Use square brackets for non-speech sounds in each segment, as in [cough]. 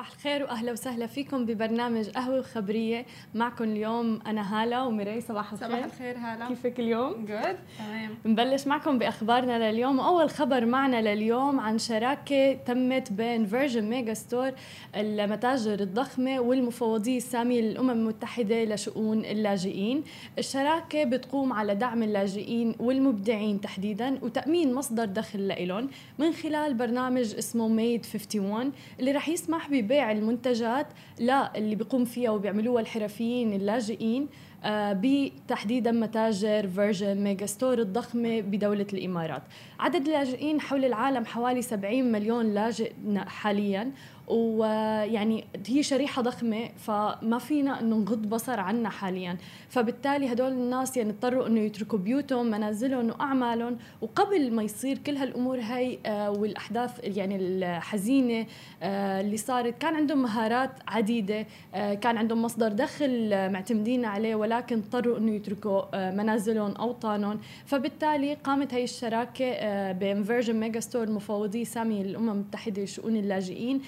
صباح الخير وأهلا وسهلا فيكم ببرنامج قهوة وخبريه معكم اليوم أنا هالة وميري صباح الخير. صباح الخير هالة. كيفك اليوم؟ good تمام. نبلش معكم بأخبارنا لليوم. واول خبر معنا لليوم عن شراكة تمت بين فيرجن ميجا ستور المتاجر الضخمة والمفوضيه الساميه للامم المتحدة لشؤون اللاجئين. الشراكة بتقوم على دعم اللاجئين والمبدعين تحديدا وتأمين مصدر دخل لهم من خلال برنامج اسمه ميد 51 اللي رح يسمح ببيع المنتجات للي بيقوم فيها وبيعملوها الحرفيين اللاجئين آه، بتحديدا متاجر فيرجن ميجا ستور الضخمة بدولة الإمارات. عدد اللاجئين حول العالم حوالي 70 مليون لاجئ حاليا ويعني هي شريحة ضخمة فما فينا إنه نغض بصر عنا حاليا. فبالتالي هدول الناس يعني اضطروا إنه يتركوا بيوتهم منازلهم وأعمالهم. وقبل ما يصير كل هالأمور هاي آه، والأحداث يعني الحزينة آه، اللي صارت كان عندهم مهارات عديدة آه، كان عندهم مصدر دخل معتمدين عليه ولكن اضطروا إنه يتركوا منازلهم أوطانهم. فبالتالي قامت هي الشراكة بين فيرجن ميجا ستور المفوضية سامية للامم المتحدة لشؤون اللاجئين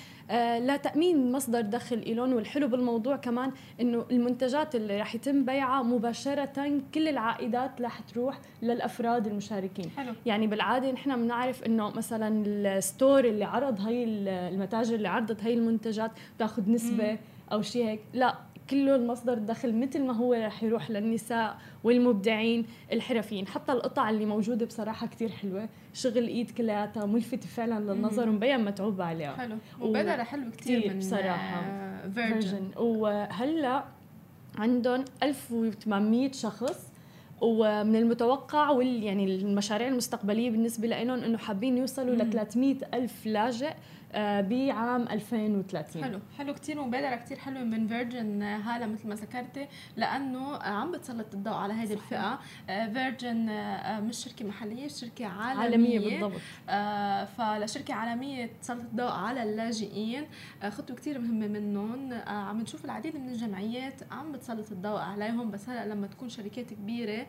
لتامين مصدر دخل لهم والحلو بالموضوع كمان إنه المنتجات اللي رح يتم بيعها مباشرة كل العائدات رح تروح للأفراد المشاركين. حلو. يعني بالعادة نحن بنعرف إنه مثلا ال store اللي عرض هي المتاجر اللي عرضت هي المنتجات بتاخذ نسبة أو شيء هيك. لا كله المصدر الدخل مثل ما هو رح يروح للنساء والمبدعين الحرفيين. حتى القطع اللي موجودة بصراحة كتير حلوة. شغل إيد كلياتها ملفتة فعلا للنظر ومبين متعوب عليها. حلو. وبدل حلو كتير من بصراحة. فيرجن وهلأ عندهم 1800 شخص. ومن المتوقع وال يعني المشاريع المستقبلية بالنسبة لهم إنه حابين يوصلوا ل 300 ألف لاجئ. آه، بعام 2030 حلو. حلو كثير مبادرة كثير حلوة من Virgin. آه، هاله مثل ما ذكرتي لأنه عم بتسلط الضوء على هذه الفئة. Virgin آه، مش شركة محلية شركة عالمية. عالمية بالضبط. فلشركة عالمية تسلط الضوء على اللاجئين. خطوة كثير مهمة منهم. عم نشوف العديد من الجمعيات عم بتسلط الضوء عليهم بس هلا لما تكون شركات كبيرة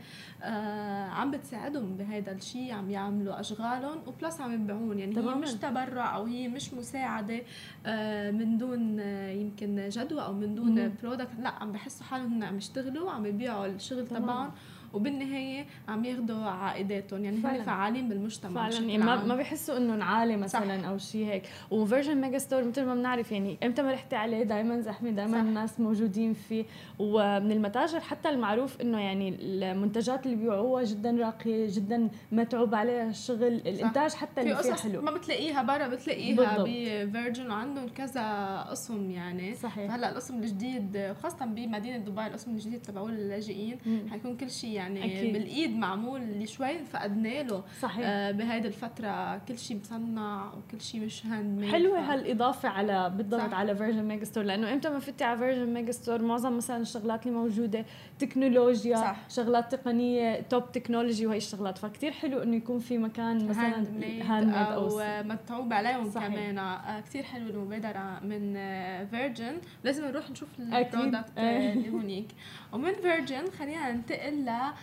عم بتساعدهم بهذا الشيء عم يعملوا أشغالهم وبنفس عم يبيعون. يعني هي مش تبرع أو هي مش مساعدة آه، من دون آه، يمكن جدوى أو من دون product لا عم بحسوا حالهم عم يشتغلوا عم يبيعوا الشغل تبعهم. وبالنهاية عم ياخذوا عائداتهم يعني هن فعالين بالمجتمع فعلا يعني ما ما بيحسوا انه عالي مثلا صح. أو شيء هيك. و Virgin Megastore مثل ما بنعرف يعني إمتى ما رحتي عليه دائما زحمة دائما الناس موجودين فيه. ومن المتاجر حتى المعروف إنه يعني المنتجات اللي بيبيعوها جدا راقية جدا متعوب عليها الشغل صح. الإنتاج حتى اللي فيه حلو. ما بتلاقيها برا بتلاقيها ب Virgin وعندهم كذا قسم يعني. صحيح. هلا القسم الجديد خاصة بمدينة دبي القسم الجديد تبعوا اللاجئين حيكون كل شيء يعني أكيد. بالإيد معمول اللي شوي فقدنا له صحيح آه بهيدي الفترة كل شيء مصنع وكل شيء مش hand حلوة ف... هالإضافة على بالضبط صح. على Virgin Megastore لأنه إمتى ما فتي على Virgin Megastore معظم مثلا الشغلات اللي موجودة تكنولوجيا صح. شغلات تقنية top technology وهي الشغلات فكتير حلو إنه يكون في مكان مثلا handmade أو, أو متعوب عليهم صحيح. كمان آه كثير حلو المبادرة من Virgin لازم نروح نشوف ال product اللي هونيك [laughs] ومن Virgin خلينا ننتقل ل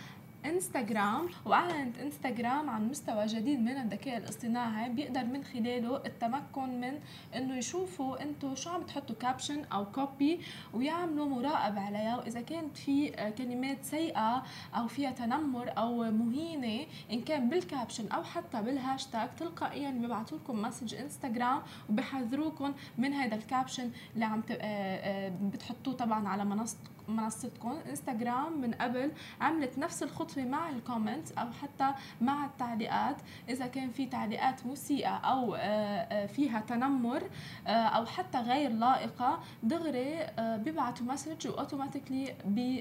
إنستغرام. وأعلنت إنستغرام عن مستوى جديد من الذكاء الاصطناعي. بيقدر من خلاله التمكن من إنه يشوفوا أنتم شو عم تحطوا caption أو copy ويعملوا مراقبة عليها. وإذا كانت في كلمات سيئة أو فيها تنمر أو مهينة إن كان بال caption أو حتى بالهاشتاج تلقائيا بيبعثوا لكم message إنستغرام وبحذروكم من هذا ال caption اللي عم آه، آه، بتحطوه طبعا على منصتكم منصتكم. إنستغرام من قبل عملت نفس الخطوة مع ال comment أو حتى مع التعليقات. إذا كان في تعليقات مسيئة أو آه، آه، فيها تنمر آه، أو حتى غير لائقة دغري بيبعتوا message و automatically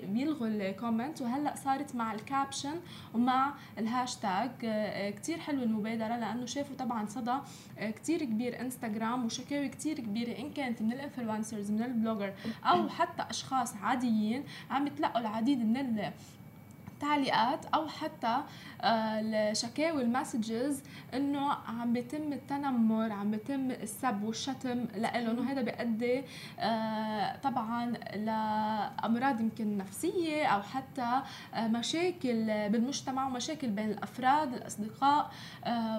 بيلغوا ال comment. وهلأ صارت مع ال caption ومع الهاشتاج كثير حلوة المبادرة لأنه شافوا طبعا صدى كثير كبير إنستغرام وشكاوي كثير كبيرة. إن كانت من ال influencers من ال blogger أو حتى أشخاص عاديين عم يتلقوا العديد من تعليقات أو حتى آه، الشكاوي ال messages إنه عم بيتم التنمر عم بيتم السب والشتم لهم وهذا بيؤدي آه، طبعا لأمراض يمكن نفسية أو حتى آه، مشاكل بالمجتمع ومشاكل بين الأفراد الأصدقاء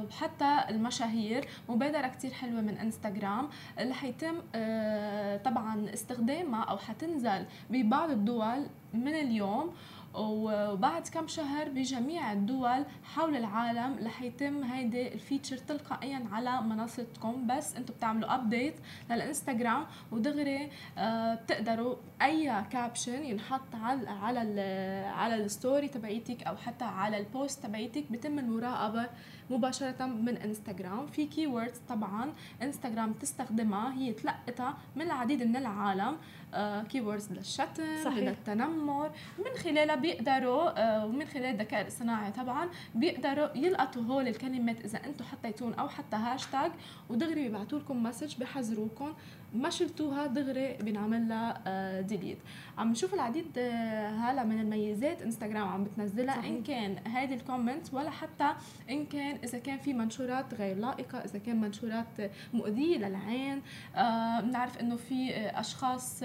وحتى المشاهير. مبادرة كتير حلوة من إنستغرام اللي حيتم طبعا استخدامها أو حتنزل ببعض الدول من اليوم. وبعد كم شهر بجميع الدول حول العالم رح يتم هيدي ال feature تلقائيا على منصتكم. بس أنتم بتعملوا update للإنستغرام ودغري آه، بتقدروا أي caption ينحط على على على ال story تبعيتك أو حتى على ال post تبعيتك بتم المراقبة. مباشرة من انستغرام في keywords طبعا انستغرام تستخدمها. هي تلقطها من العديد من العالم. keywords للشتم صحيح. للتنمر من خلالها بيقدروا آه، ومن خلال الذكاء الاصطناعي طبعا بيقدروا يلقطوا هول الكلمات إذا أنتم حطيتون أو حتى هاشتاج ودغري بيبعتوا لكم message بحذروكم. ما شلتوها دغري بنعمل لها delete آه، عم نشوف العديد آه، هلا من الميزات انستغرام عم بتنزلها صحيح. ان كان هذه ال comment ولا حتى إن كان إذا كان في منشورات غير لائقة إذا كان منشورات مؤذية للعين. بنعرف آه إنه في أشخاص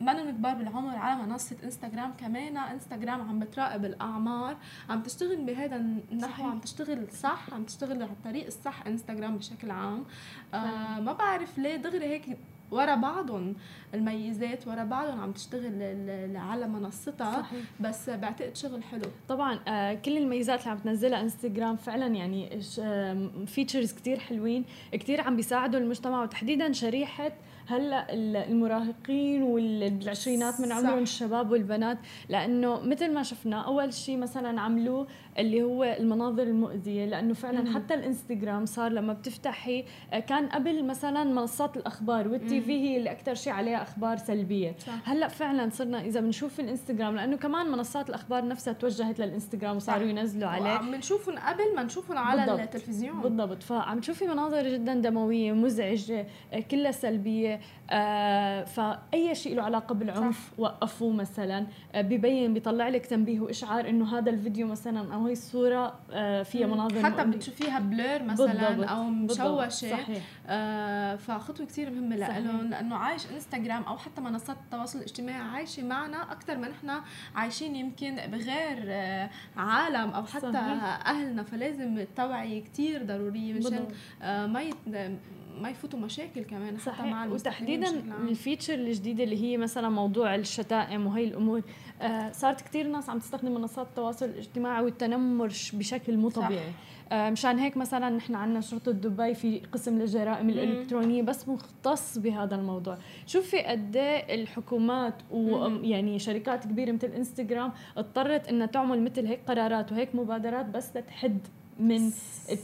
ما كبار بالعمر على منصة انستغرام كمان. انستغرام عم بتراقب الأعمار. عم تشتغل بهذا النحو عم تشتغل صح عم تشتغل على الطريق الصح انستغرام بشكل عام. ما بعرف ليه دغري هيك ورا بعضهم الميزات ورا بعضهم عم تشتغل على منصتها. صحيح. بس بعتقد شغل حلو. طبعا آه كل الميزات اللي عم تنزلها انستغرام فعلا يعني فيتشرز كتير حلوين كتير عم بيساعدوا المجتمع. وتحديدا شريحة هلأ المراهقين والعشرينات من عمرهم الشباب والبنات. لأنه مثل ما شفنا أول شيء مثلا عملوه اللي هو المناظر المؤذية لأنه فعلا مم. حتى الإنستغرام صار لما بتفتحي آه، كان قبل مثلا منصات الأخبار والتي في هي اللي أكثر شيء عليها أخبار سلبية. صح. هلأ فعلا صرنا إذا بنشوف الإنستغرام لأنه كمان منصات الأخبار نفسها توجهت للإنستغرام وصاروا ينزلوا عليه. عم نشوفهم قبل ما نشوفهم على بالضبط. التلفزيون. بالضبط. فعم تشوفي مناظر جدا دموية مزعجة آه، كلها سلبية. آه فأي شيء له علاقة بالعنف صح. وقفوه مثلا آه ببين بيطلع لك تنبيه وإشعار إنه هذا الفيديو مثلا أو هي الصورة آه فيها مناظر حتى بتشوفيها بلور مثلا بالضبط. أو مشوشة صحيح. آه فخطوة كثير مهمة لهم لأنه عايش إنستغرام أو حتى منصات التواصل الاجتماعي عايشة معنا أكثر من نحن عايشين يمكن بغير آه عالم أو حتى صحيح. أهلنا فلازم التوعية كثير ضرورية مشان آه ما يت... ما يفوتوا مشاكل كمان صحيح. حتى مع وتحديدا الفيتشر الجديده اللي هي مثلا موضوع الشتائم وهي الأمور آه صارت كثير ناس عم تستخدم منصات التواصل الاجتماعي والتنمر بشكل مو طبيعي. آه مشان هيك مثلا نحن عندنا شرطة دبي في قسم للجرائم الإلكترونية بس مختص بهذا الموضوع. شوفي قد إيه الحكومات ويعني شركات كبيرة مثل انستغرام اضطرت إنها تعمل مثل هيك قرارات وهيك مبادرات بس لتحد من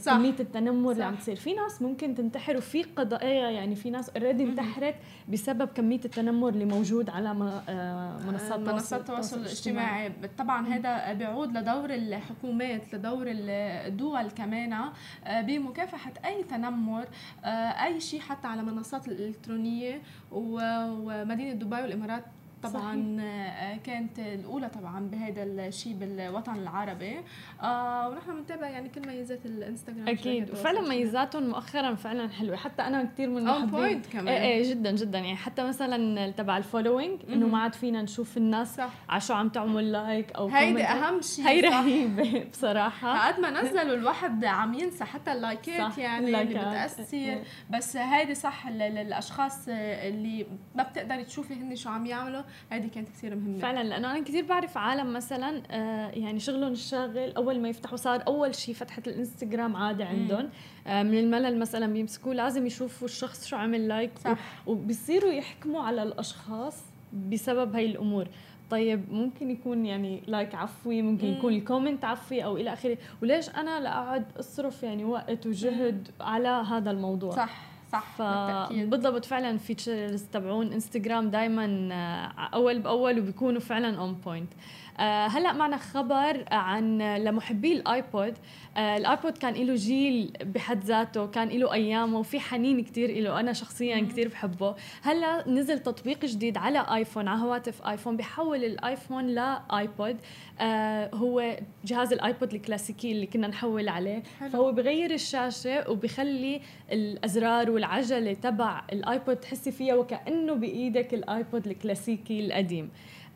كمية التنمر اللي عم تصير. في ناس ممكن تنتحر وفي قضايا يعني في ناس اوريدي انتحرت بسبب كمية التنمر اللي موجود على آه، منصات منصات التواصل الاجتماعي طبعا هذا بيعود لدور الحكومات لدور الدول كمان آه، بمكافحة أي تنمر آه، أي شيء حتى على المنصات الإلكترونية ومدينة دبي والإمارات طبعا صحيح. كانت الأولى طبعا بهذا الشيء بالوطن العربي. آه ونحن بنتابع يعني كل ميزات الإنستغرام أكيد. وفعلا ميزاتهم مؤخرا فعلا حلوة. حتى أنا كثير من محبين on point كمان. إيه إيه جدا جدا. يعني حتى مثلا تبع ال following إنه ما عاد فينا نشوف الناس صح. على شو عم تعمل like أو هيدي أهم شيء هي رهيبة بصراحة. قد ما نزلوا الواحد عم ينسى حتى اللايكات صح. يعني اللايكات. اللي بتأثر. إيه. بس هيدي صح للأشخاص اللي ما بتقدري تشوفي هن شو عم يعملوا. هذه كانت كثير مهمة. فعلا لأنه أنا كثير بعرف عالم مثلا آه يعني شغلهم الشاغل أول ما يفتحوا صار أول شيء فتحة الإنستغرام عادة عندهم. آه من الملل مثلا بيمسكوه لازم يشوفوا الشخص شو عمل like صح. وبيصيروا يحكموا على الأشخاص بسبب هاي الأمور. طيب ممكن يكون يعني like عفوي ممكن يكون ال comment عفوي أو إلى آخره. وليش أنا لاقعد أصرف يعني وقت وجهد على هذا الموضوع؟ صح. صح بالضبط فعلا features تبعون انستغرام دائما آه، أول بأول وبيكونوا فعلا on point آه هلأ معنا خبر عن لمحبي الآيبود. آه الايبود كان له جيل بحد ذاته كان له أيامه وفي حنين كثير له أنا شخصيا كثير بحبه. هلأ نزل تطبيق جديد على آيفون على هواتف آيفون بحول الآيفون لايبود آه هو جهاز الآيبود الكلاسيكي اللي كنا نحول عليه. حلو. فهو بغير الشاشة وبخلي الأزرار والعجلة تبع الآيبود تحسي فيها وكأنه بإيدك الآيبود الكلاسيكي القديم.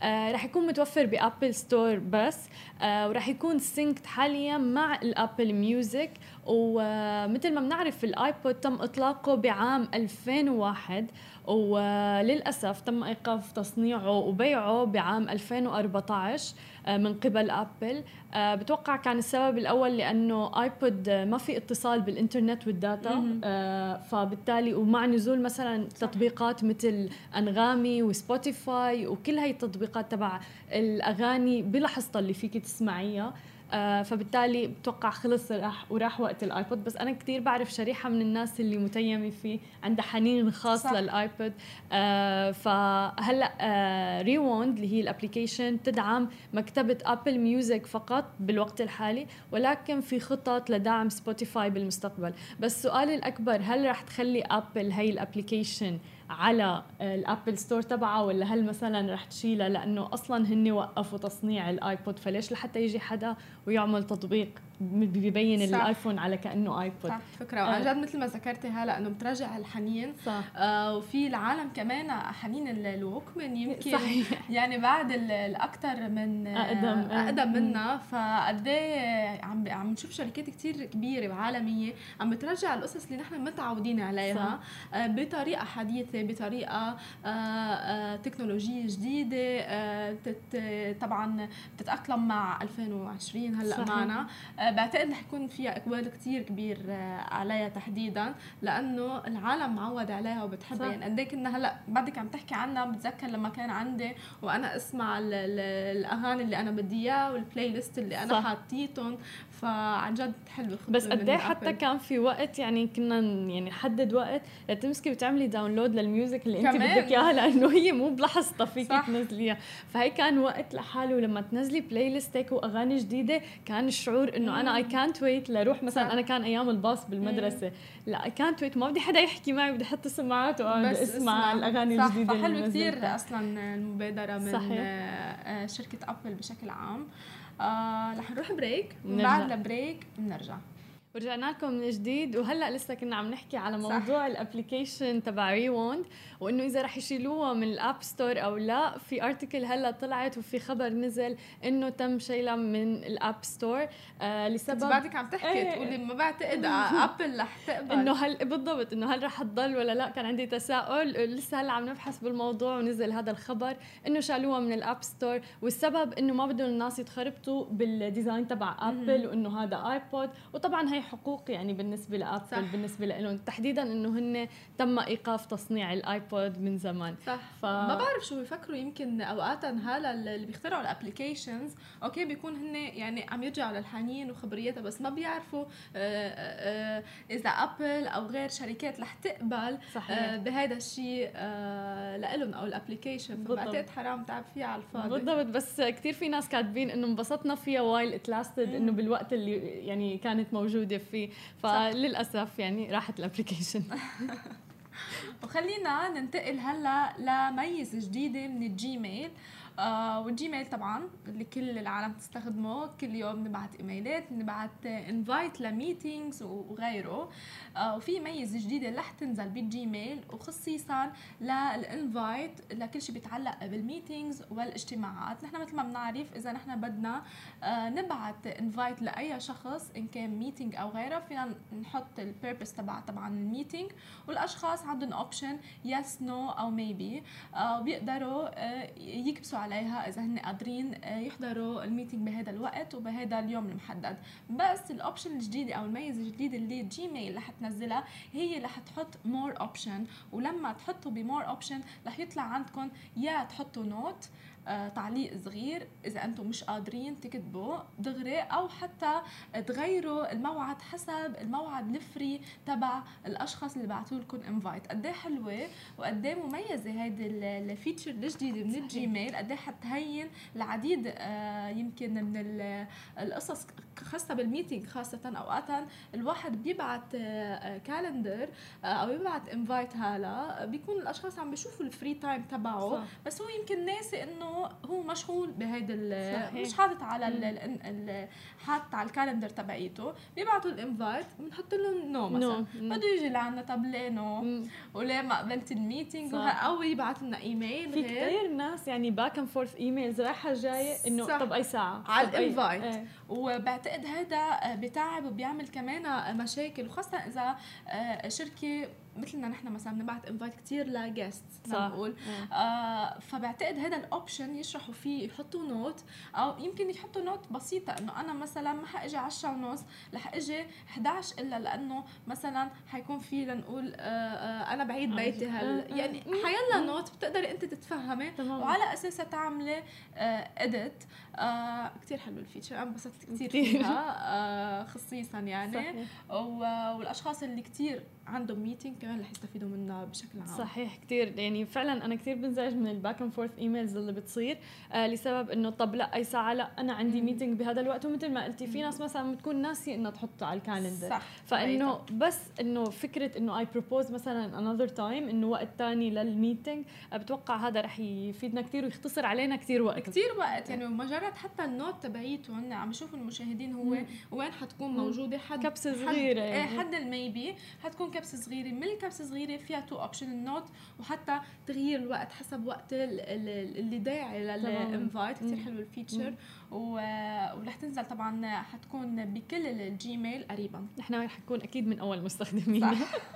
آه رح يكون متوفر ب Apple Store بس آه ورح يكون synced حاليا مع ال Apple Music. ومثل ما بنعرف الآيبود تم إطلاقه بعام 2001 وللأسف تم إيقاف تصنيعه وبيعه بعام 2014 آه، من قبل ابل آه، بتوقع كان السبب الأول لأنه ايبود ما في اتصال بالإنترنت وال data. آه، فبالتالي ومع نزول مثلا تطبيقات مثل أنغامي وسبوتيفاي وكل هاي التطبيقات تبع الأغاني بلحظتها اللي فيك تسمعيها. آه فبالتالي بتوقع خلص راح وراح وقت الآيبود. بس أنا كثير بعرف شريحة من الناس اللي متيمة فيه عندها حنين خاص صح. للآيبود. آه فهلأ آه Rewound اللي هي ال application تدعم مكتبة Apple Music فقط بالوقت الحالي ولكن في خطط لدعم سبوتيفاي بالمستقبل. بس السؤال الأكبر هل راح تخلي ابل هي ال application على ال Apple Store تبعها ولا هل مثلا رح تشيلها لأنه أصلا هن وقفوا تصنيع الآيبود فليش لحتى يجي حدا ويعمل تطبيق؟ ببين صح. الايفون على كأنه ايبود صح فكرة. وعن جد مثل ما ذكرتي هلا إنه بترجع الحنين. صح. آه وفي العالم كمان حنين الووكمان يمكن صحيح. يعني بعد الاكثر من أقدم. أقدم منا. فقد إيه عم عم نشوف شركات كثير كبيرة وعالميه عم بترجع القصص اللي نحن متعودين عليها صح. آه بطريقة حديثة بطريقة آه آه تكنولوجية جديدة آه طبعا بتتاقلم مع 2020 هلأ صحيح. معنا. آه بعتقد رح يكون فيها اقبال كثير كبير آه، عليها تحديدا لأنه العالم معود عليها وبتحبها. يعني قد إيه كنا هلأ بعدك عم تحكي عنها بتذكر لما كان عندي وأنا أسمع الأغاني اللي أنا بدي اياه والبلاي ليست اللي أنا حاطيتهم. فعن جد حلو بس قد إيه حتى كان في وقت يعني كنا يعني نحدد وقت لتمسكي وتعملي download لل music اللي انت بدك إياها لأنه هي مو بلحظتها فيك تنزليها. فهي كان وقت لحاله لما تنزلي playlist هيك وأغاني جديدة كان الشعور إنه أنا اي كانت ويت لروح مثلا أنا كان أيام الباص بالمدرسة. لا اي كانت ويت ما بدي حدا يحكي معي بدي أحط السماعات وأقعد أسمع الأغاني الجديدة صح فحلو كثير أصلا المبادرة من صحيح. آه، شركة ابل بشكل عام. آه رح نروح break بعد ال break بنرجع ورجعنا لكم من جديد وهلأ لسه كنا عم نحكي على موضوع ال application تبع Rewound وإنه إذا رح يشيلوها من ال App Store أو لا في article هلأ طلعت وفي خبر نزل إنه تم شيلها من ال App Store آه لسبب بعدك عم تحكي إيه. تقولي ما بعتقد [laughs] ابل رح تقبل. إنه هل بالضبط إنه هل رح تضل ولا لا؟ كان عندي تساؤل لسه هلأ عم نبحث بالموضوع ونزل هذا الخبر إنه شالوها من ال App Store والسبب إنه ما بدهم الناس يتخربطوا بال design تبع ابل وإنه هذا ايبود وطبعا هي حقوق يعني بالنسبة لابل صح. بالنسبة لهم تحديدا إنه هن تم إيقاف تصنيع الايبود من زمان. صح. ف... ما بعرف شو بيفكروا يمكن اوقات هلا اللي بيخترعوا ال applications okay بيكون هن يعني عم يرجعوا للحنين وخبريتها بس ما بيعرفوا آآ آه، آآ آه، إذا ابل أو غير شركات رح تقبل آه، بهذا الشيء لهم أو ال application فبعتقد حرام تعب فيها على الفاضي. بالضبط بس كثير في ناس كاتبين إنه انبسطنا فيها while it lasted إنه بالوقت اللي يعني كانت موجودة فيه. فللأسف يعني راحت ال application [laughs] وخلينا ننتقل هلا لميزة جديدة من ال Gmail. آه وال Gmail طبعا اللي كل العالم تستخدمه كل يوم نبعت إيميلات نبعت invite ل meetings وغيره. وفي ميزه جديدة رح تنزل بال Gmail وخصيصا لل invite لكل شيء بيتعلق بال meetings والإجتماعات. نحن مثل ما بنعرف إذا نحن بدنا آه نبعت invite لأي شخص إن كان meeting أو غيره فينا نحط ال purpose تبع طبعا ال meeting. والأشخاص عندهم option yes no أو maybe آه بيقدروا آه يكبسوا عليها إذا هن قادرين آه، يحضروا ال meeting بهذا الوقت وبهذا اليوم المحدد. بس ال option الجديدة أو الميزه الجديده اللي Gmail رح تنزلها هي رح تحط more option ولما تحطوا ب more option رح يطلع عندكم يا تحطوا note آه، تعليق صغير إذا أنتم مش قادرين تكتبوا دغري أو حتى تغيروا الموعد حسب الموعد ال free تبع الأشخاص اللي بعثوا لكم invite قد إيه حلوة وقد إيه مميزة هيدي ال feature الجديدة من ال Gmail؟ قد إيه حتهون العديد آه، يمكن من القصص خاصة بال meeting خاصة اوقات الواحد بيبعت calendar أو بيبعت invite هلا بيكون الأشخاص عم بيشوفوا ال free time تبعه. بس هو يمكن ناسي إنه هو مشغول بهيدا مش حاطط على ال حاطط على ال calendar تبعيته. بيبعتوا ال invite بنحط له no مثلا. بده يجي لعنا طب ليه no وليه ما قبلت ال meeting أو يبعث لنا ايميل في كثير ناس يعني back and forth emails رايحة جاية إنه طب أي ساعة؟ على ال invite إيه. وبعتقد هذا بتعب وبيعمل كمان مشاكل وخاصة إذا آه، شركة مثلنا نحن مثلا بنبعت invite كثير ل guest صح. نقول آه فبعتقد هذا ال option يشرحوا فيه يحطوا note أو يمكن يحطوا note بسيطة إنه أنا مثلا ما حاجي 10 ونص رح إجي 11 إلا لأنه مثلا حيكون في لنقول آه آه أنا بعيد بيتي هلا. يعني حيلا note بتقدري أنت تتفهمي. وعلى أساسها تعملي edit آه, آه كثير حلو ال feature. أنا انبسطت كثير فيها. [laughs] آه خصيصا يعني. صحيح. والأشخاص اللي كثير عندهم meeting كمان رح يستفيدوا منها بشكل عام. صحيح كثير يعني فعلا أنا كثير بنزعج من ال back and forth emails اللي بتصير آه لسبب إنه طب لا أي ساعة لا أنا عندي meeting بهذا الوقت. ومثل ما قلتي في ناس مثلا بتكون ناسية إنها تحطه على ال calendar. صح فإنه بس إنه فكرة إنه اي propose مثلا another time إنه وقت ثاني لل meeting آه، بتوقع هذا رح يفيدنا كثير ويختصر علينا كثير وقت. كثير وقت. يعني مجرد حتى ال note تبعيتهم عم يشوفوا المشاهدين هو مم. وين حتكون موجودة حد كبسة صغيرة حد, يعني. حد ال maybe. حتكون كبسة صغيرة من الكبسة صغيرة فيها two option ال note وحتى تغيير الوقت حسب وقت اللي داعي لل invite كثير حلو ال feature. ورح تنزل طبعا حتكون بكل ال Gmail قريبا. نحن رح نكون أكيد من أول مستخدمين.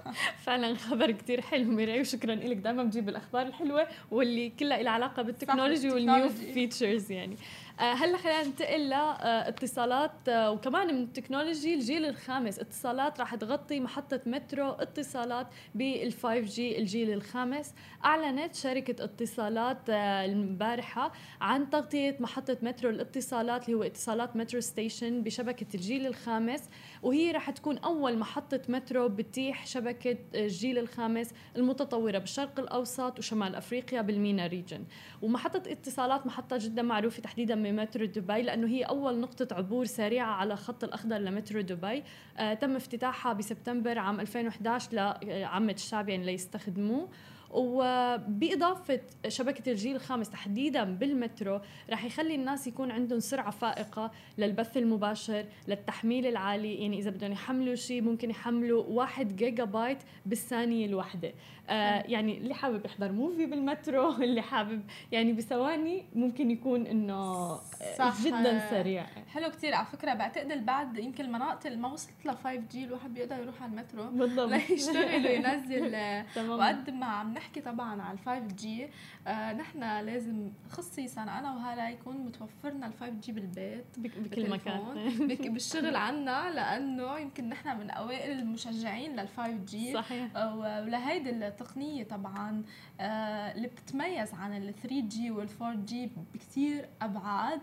[laughs] فعلا خبر كثير حلو ميراي وشكرا لك دائما بتجيب الأخبار الحلوة واللي كلها لها علاقة بال technology وال new features يعني. هلا خلينا ننتقل لاتصالات آه، وكمان من ال technology الجيل الخامس. اتصالات راح تغطي محطة مترو اتصالات بال 5G الجيل الخامس. أعلنت شركة اتصالات آه، البارحة عن تغطية محطة مترو الاتصالات اللي هو اتصالات metro station بشبكة الجيل الخامس وهي راح تكون أول محطة مترو بتيح شبكة الجيل الخامس المتطورة بالشرق الأوسط وشمال أفريقيا بال MENA region ومحطة اتصالات محطة جدا معروفة تحديدا من مترو دبي لأنه هي أول نقطة عبور سريعة على خط الأخضر لمترو دبي. آه تم افتتاحها بسبتمبر عام 2011 لعامة الشعب يعني ليستخدموه. وبإضافة شبكة الجيل الخامس تحديدا بالمترو رح يخلي الناس يكون عندهم سرعة فائقة للبث المباشر للتحميل العالي. يعني إذا بدهم يحملوا شيء ممكن يحملوا واحد جيجا بايت بالثانية الواحدة. آه يعني اللي حابب يحضر movie بالمترو [laughs] اللي حابب يعني بثواني ممكن يكون إنه صح. جدا سريع. حلو كتير. على فكرة بعتقد البعض يمكن المناطق اللي ما وصلت ل 5G الواحد بيقدر يروح على المترو. بالضبط. [laughs] ليشتغل وينزل [laughs] وقد ما عم نحكي طبعا على ال 5G. آه نحن لازم خصيصا أنا وهلا يكون متوفرنا ال 5G بالبيت بكل مكان. [laughs] بالشغل عنا لأنه يمكن نحن من أوائل المشجعين لل 5G. صحيح. ولهيدي التقنية طبعا آه اللي بتتميز عن ال 3G وال 4G بكثير أبعاد.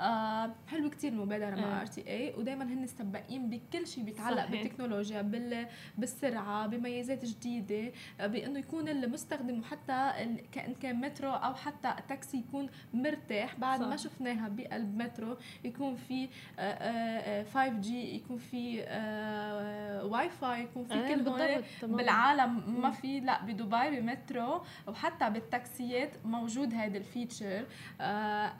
آه حلو كثير المبادرة مع RTA ودائما هن سباقين بكل شيء بيتعلق صحيح. بالتكنولوجيا بال بالسرعة بميزات جديدة آه بأنه يكون المستخدم وحتى كإن كان مترو أو حتى تاكسي يكون مرتاح. بعد صح. ما شفناها بقلب مترو يكون في 5 آه، آه، G يكون في واي فاي يكون في كل بالعالم ما في لا بدبي بمترو وحتى بالتاكسيات موجود هذا ال feature.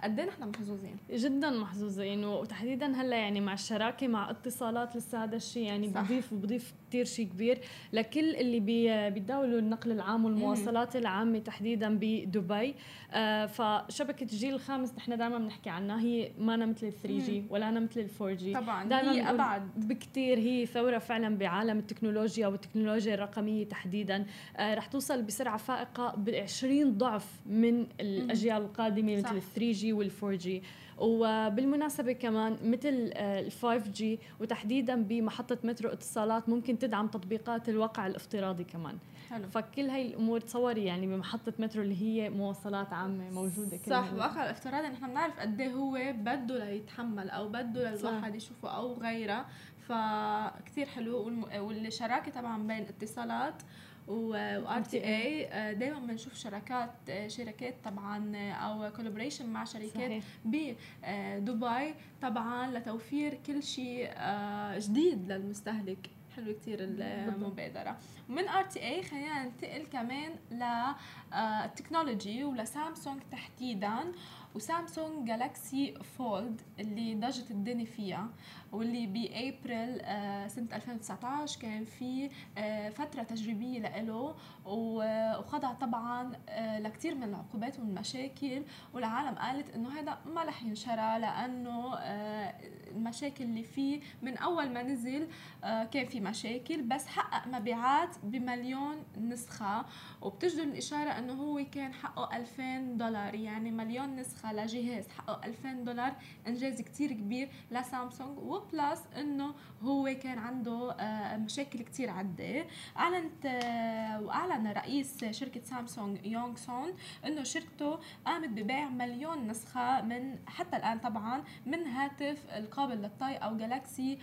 قد إيه نحن محظوظين؟ جدا محظوظين وتحديدا هلأ يعني مع الشراكة مع اتصالات لسه هذا الشيء يعني بضيف بضيف كثير شيء كبير. لكل اللي بي بيتداولوا النقل العام والمواصلات العامة تحديدا بدبي. آه فشبكة الجيل الخامس نحن دائما بنحكي عنها هي ما أنا مثل ال 3G ولا أنا مثل ال 4G طبعا دائما هي أبعد. بكثير هي ثورة فعلا بعالم التكنولوجيا والتكنولوجيا الرقمية تحديدا. آه رح توصل بسرعة فائقة ب 20 ضعف من الأجيال القادمة مثل ال 3G وال 4G وبالمناسبة كمان مثل ال 5G وتحديدا بمحطة مترو اتصالات ممكن تدعم تطبيقات الواقع الافتراضي كمان. حلو. فكل هاي الأمور تصوري يعني بمحطة مترو اللي هي مواصلات عامة موجودة كل صح الواقع الافتراضي. نحن بنعرف قد إيه هو بده ليتحمل أو بده للواحد يشوفه أو غيره. فكتير حلو والشراكة طبعا بين اتصالات و RTA دائما بنشوف شراكات آه، شركات طبعا آه، أو collaboration مع شركات بدبي آه، طبعا لتوفير كل شيء جديد للمستهلك. حلو كتير المبادرة. ومن RTA خلينا ننتقل كمان لل technology ولسامسونج تحديدا. وسامسونج Galaxy Fold اللي ضجت الدنيا فيها. واللي بأبريل آه، سنة 2019 كان في آه، فترة تجريبية له وخضع طبعا آه، لكثير من العقوبات والمشاكل والعالم قالت إنه هذا ما رح ينشرى لأنه المشاكل اللي فيه من أول ما نزل كان في مشاكل بس حقق مبيعات بمليون نسخة وبتجدر الإشارة إنه هو كان حقه 2000 دولار يعني مليون نسخة لجهاز حقه 2000 دولار إنجاز كتير كبير لسامسونج و plus إنه هو كان عنده آه، مشاكل كتير عدة. أعلنت آه، وأعلن رئيس شركة سامسونج يونغ سون إنه شركته قامت ببيع مليون نسخة من حتى الآن طبعا من هاتف القابل للطي أو Galaxy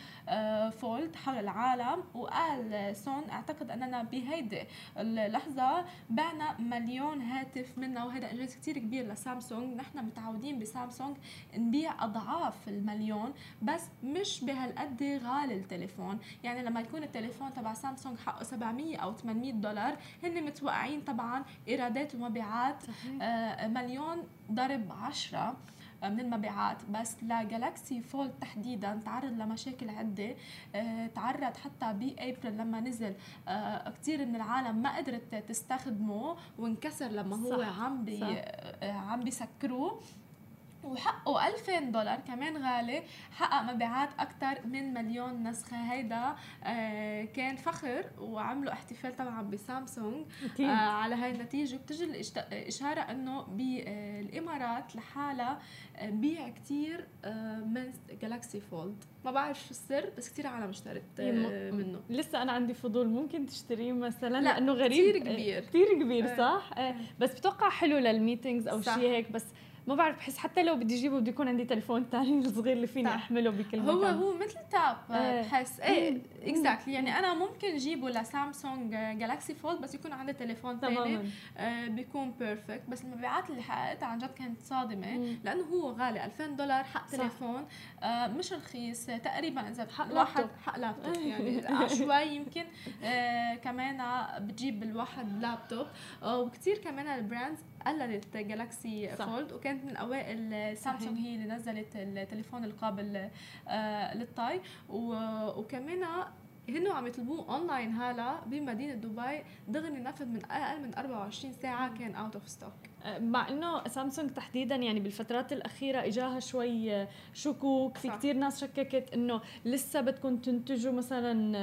Fold حول العالم. وقال سون أعتقد أننا بهيدي اللحظة بعنا مليون هاتف منه. وهذا إنجاز كتير كبير لسامسونج. نحن متعودين بسامسونج نبيع أضعاف المليون. بس مش بهالقد غالي التليفون يعني لما يكون التليفون تبع سامسونج حقه 700 أو 800 دولار هن متوقعين طبعا إيرادات ومبيعات آه مليون ضرب 10 آه، من المبيعات بس ل Galaxy Fold تحديدا تعرض لمشاكل عدة آه، تعرض حتى بابريل لما نزل آه، كثير من العالم ما قدرت تستخدمه وانكسر لما هو صح. عم بي صح. عم بيسكروه وحقه 2000 دولار كمان غالي. حقق مبيعات أكثر من مليون نسخة. هيدا آه كان فخر وعملوا احتفال طبعا بسامسونج. آه على هاي النتيجة وبتجي الإشارة أنه بالإمارات لحالها آه، بيع كتير آه من جالاكسي فولد ما بعرف شو السر بس كثير عالم اشترت آه منه. لسه أنا عندي فضول. ممكن تشتريه مثلا؟ لا لأنه غريب. كثير كبير. كثير كبير آه. صح؟ آه. بس بتوقع حلو لل meetings أو شيء هيك بس ما بعرف بحس حتى لو بدي أجيبه بده يكون عندي تليفون ثاني الصغير [laughs] اللي فيني أحمله بكل هو مكان. هو مثل tab إيه. بحس. إيه exactly يعني أنا ممكن أجيبه لسامسونج Galaxy Fold بس يكون عندي تليفون ثاني آه بيكون perfect بس المبيعات اللي حققتها عن جد كانت صادمة مم. لأنه هو غالي 2000 دولار حق صح. تليفون. آه مش رخيص. تقريبا إذا حق واحد حق لابتوب [laughs] يعني شوي يمكن. آه كمان بتجيب الواحد لابتوب آه وكثير كمان ال brands قلدت Galaxy Fold وكانت من أوائل سامسونج هي اللي نزلت التليفون القابل آه للطي. وكمان هن عم يطلبوه اونلاين هلا بمدينة دبي. دغري نفذ من أقل من 24 ساعة كان out of stock مع إنه سامسونج تحديدا يعني بالفترات الأخيرة إجاها شوي شكوك في كثير ناس شككت إنه لسه بدكم تنتجوا مثلا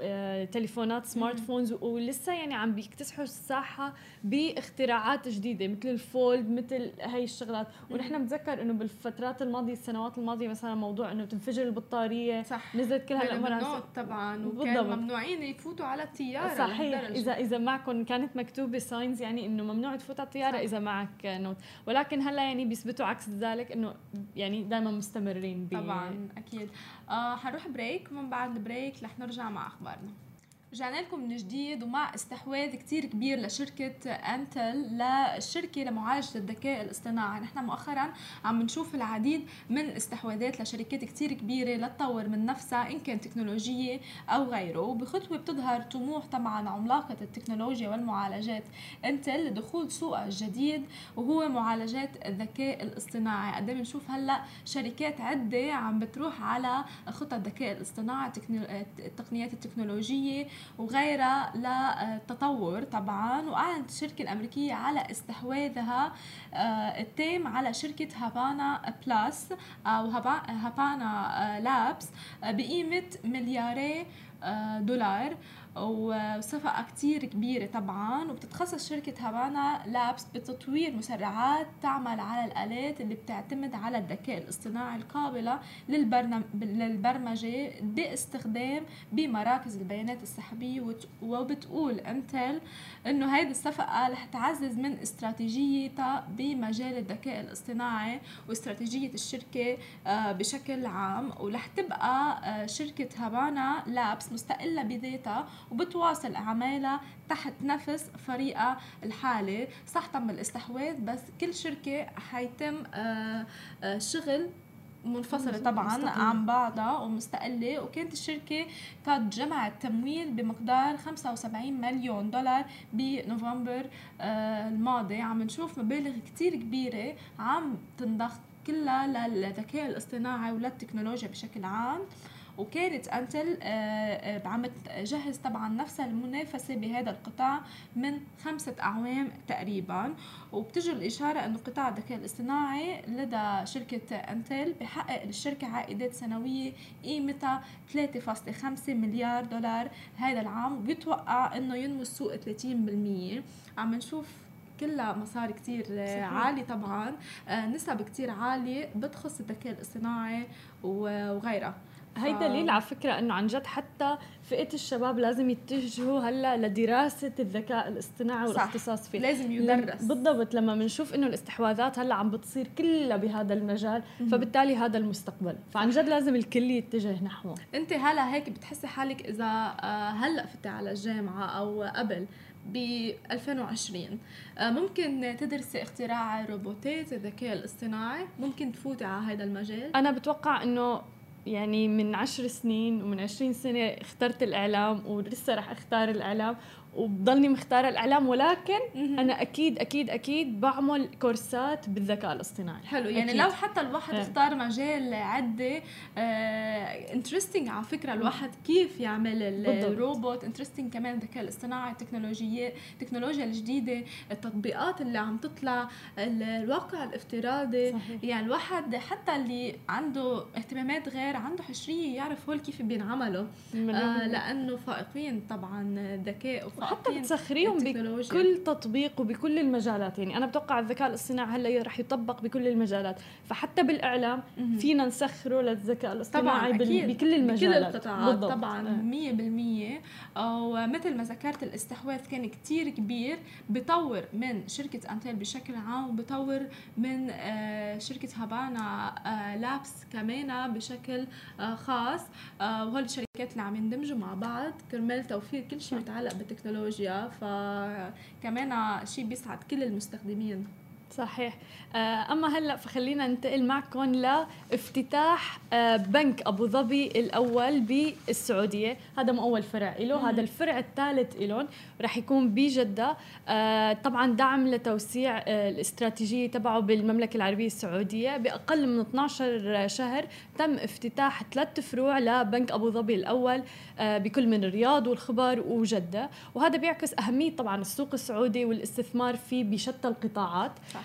آه، تليفونات smartphones ولسه يعني عم بيكتسحوا الساحة باختراعات جديدة مثل ال Fold مثل هاي الشغلات. ونحن بنتذكر إنه بالفترات الماضية السنوات الماضية مثلا موضوع إنه تنفجر البطارية صح. نزلت كل هالامور طبعا وكان ممنوعين يفوتوا على الطيارة صحيح. اذا إذا معكم كانت مكتوبة signs يعني إنه ممنوع تفوت على الطيارة إذا معك Note. ولكن هلا يعني بيثبتوا عكس ذلك إنه يعني دائما مستمرين طبعا أكيد. آه حنروح break ومن بعد ال break رح نرجع مع أخبارنا. رجعنا لكم من جديد ومع استحواذ كتير كبير لشركة إنتل للشركة لمعالجة الذكاء الاصطناعي. نحن مؤخرا عم نشوف العديد من الاستحواذات لشركات كتير كبيرة لتطور من نفسها إن كان تكنولوجية أو غيره. وبخطوة بتظهر طموح طبعا عملاقة التكنولوجيا والمعالجات إنتل لدخول سوقها الجديد وهو معالجات الذكاء الاصطناعي. قد بنشوف هلأ شركات عدة عم بتروح على خطط الذكاء الاصطناعي التقنيات التكنولوجية وغيرها للتطور طبعا. وأعلنت الشركة الأمريكية على استحواذها آه، التام على شركة هافانا بلس أو هافانا لابس آه، بقيمة ملياري آه، دولار. وصفقة كتير كبيرة طبعا وبتتخصص شركة هافانا لابس بتطوير مسرعات تعمل على الآلات اللي بتعتمد على الذكاء الاصطناعي القابلة للبرمجة باستخدام بمراكز البيانات السحبية وبتقول إنتل إنه هيدي الصفقة رح تعزز من استراتيجيتها بمجال الذكاء الاصطناعي واستراتيجية الشركة آه، بشكل عام ورح تبقى آه، شركة هافانا لابس مستقلة بذاتها وبتواصل أعمالها تحت نفس فريقها الحالي صح تم الاستحواذ بس كل شركة حيتم آه، شغل منفصلة طبعا مستقلة. عن بعضها ومستقلة. وكانت الشركة قد جمعت تمويل بمقدار 75 مليون دولار بنوفمبر الماضي. عم نشوف مبالغ كتير كبيرة عم تنضخ كلها للذكاء الاصطناعي وللتكنولوجيا بشكل عام. وكانت أنتل آه، آه، عم تجهز طبعا نفسها المنافسة بهذا القطاع من خمسة أعوام تقريبا. وبتجي الإشارة إنه قطاع الذكاء الاصطناعي لدى شركة أنتل بحقق للشركة عائدات سنوية قيمتها 3.5 مليار دولار هذا العام وبيتوقع إنه ينمو السوق 30% عم نشوف كلها مصاري كتير عالي طبعا. آه، نسب كتير عالية بتخص الذكاء الاصطناعي وغيرها. هي دليل على فكرة إنه عن جد حتى فئة الشباب لازم يتجهوا هلا لدراسة الذكاء الاصطناعي والاختصاص فيه. لازم يدرس. بالضبط لما بنشوف إنه الاستحواذات هلا عم بتصير كلها بهذا المجال فبالتالي هذا المستقبل. فعن جد لازم الكل يتجه نحوه. أنت هلا هيك بتحسي حالك إذا آه، هلا فتي على الجامعة أو قبل ب 2020 آه، ممكن تدرسي اختراع روبوتات الذكاء الاصطناعي؟ ممكن تفوتي على هذا المجال؟ أنا بتوقع إنه يعني من عشر سنين ومن عشرين سنة اخترت الإعلام ولسه رح أختار الإعلام وبضلني مختارة الإعلام ولكن أنا أكيد أكيد أكيد بعمل كورسات بالذكاء الاصطناعي. حلو يعني أكيد. لو حتى الواحد اختار مجال عدة interesting آه على فكرة الواحد كيف يعمل الروبوت interesting كمان الذكاء الاصطناعي التكنولوجيا التكنولوجيا الجديدة التطبيقات اللي عم تطلع الواقع الافتراضي. صحيح. يعني الواحد حتى اللي عنده اهتمامات غير عنده حشرية يعرف هول كيف بينعملوا. آه لأنه فائقين طبعا ذكاء وحتى بتسخريهم بكل تطبيق وبكل المجالات. يعني أنا بتوقع الذكاء الاصطناعي هلأ رح يطبق بكل المجالات. فحتى بالإعلام فينا نسخره للذكاء الاصطناعي طبعا أكيد. بكل المجالات. بكل القطاعات طبعا 100% ومثل ما ذكرت الاستحواذ كان كتير كبير. بطور من شركة أنتل بشكل عام وبطور من آه، شركة هابانا لابس آه، كمان بشكل آه، خاص. وهول الشركات اللي عم يندمجوا مع بعض. كرمال توفير كل شيء متعلق بالتكنولوجيا. فكمان شيء بيسعد كل المستخدمين. صحيح. آه، أما هلأ فخلينا ننتقل معكم لافتتاح آه، بنك أبو ظبي الأول بالسعودية. هذا مو أول فرع له هذا الفرع الثالث لهم رح يكون بجدة. آه، طبعا دعم لتوسيع الاستراتيجية تبعه بالمملكة العربية السعودية. بأقل من 12 شهر تم افتتاح ثلاث فروع لبنك أبو ظبي الأول بكل من الرياض والخبر وجدة. وهذا بيعكس أهمية طبعا السوق السعودي والاستثمار فيه بشتى القطاعات. صح.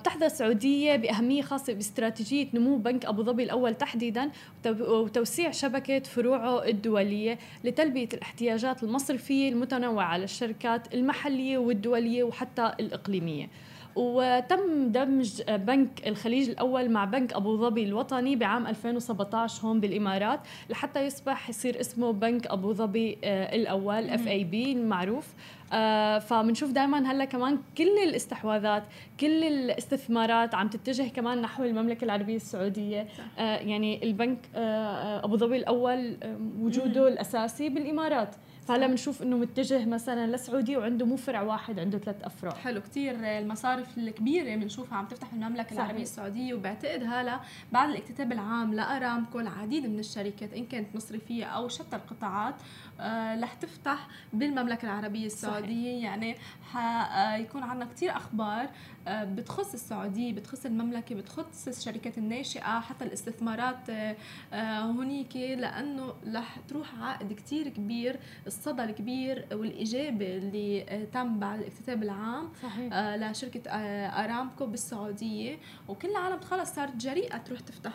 بتحظى السعودية بأهمية خاصة باستراتيجية نمو بنك أبو ظبي الأول تحديدا وتوسيع شبكة فروعه الدولية لتلبية الاحتياجات المصرفية المتنوعة للشركات المحلية والدولية وحتى الإقليمية. وتم دمج بنك الخليج الأول مع بنك أبو ظبي الوطني بعام 2017 هون بالإمارات لحتى يصبح يصير اسمه بنك أبو ظبي آه، الأول اف اي بي المعروف آه فبنشوف دائما هلأ كمان كل الاستحواذات كل الاستثمارات عم تتجه كمان نحو المملكة العربية السعودية. آه يعني البنك آه, أبو ظبي الأول وجوده الأساسي بالإمارات. فهلا بنشوف إنه متجه مثلا للسعوديه وعنده مو فرع واحد عنده ثلاث أفرع حلو كثير المصارف الكبيرة بنشوفها عم تفتح المملكة صحيح. العربية السعودية وبعتقد هلا بعد الاكتتاب العام لأرامكو العديد من الشركات إن كانت مصرفية أو شتى القطاعات رح تفتح بالمملكة العربية السعوديه السعودية. يعني حيكون عندنا كثير أخبار آه، بتخص السعودية بتخص المملكة بتخص الشركات الناشئة حتى الاستثمارات آه، آه، هونيك لأنه رح تروح عائد كثير كبير الصدى الكبير والإجابة اللي تم بعد الاكتتاب العام صحيح. لشركة أرامكو بالسعودية. وكل العالم خلص صارت جريئة تروح تفتح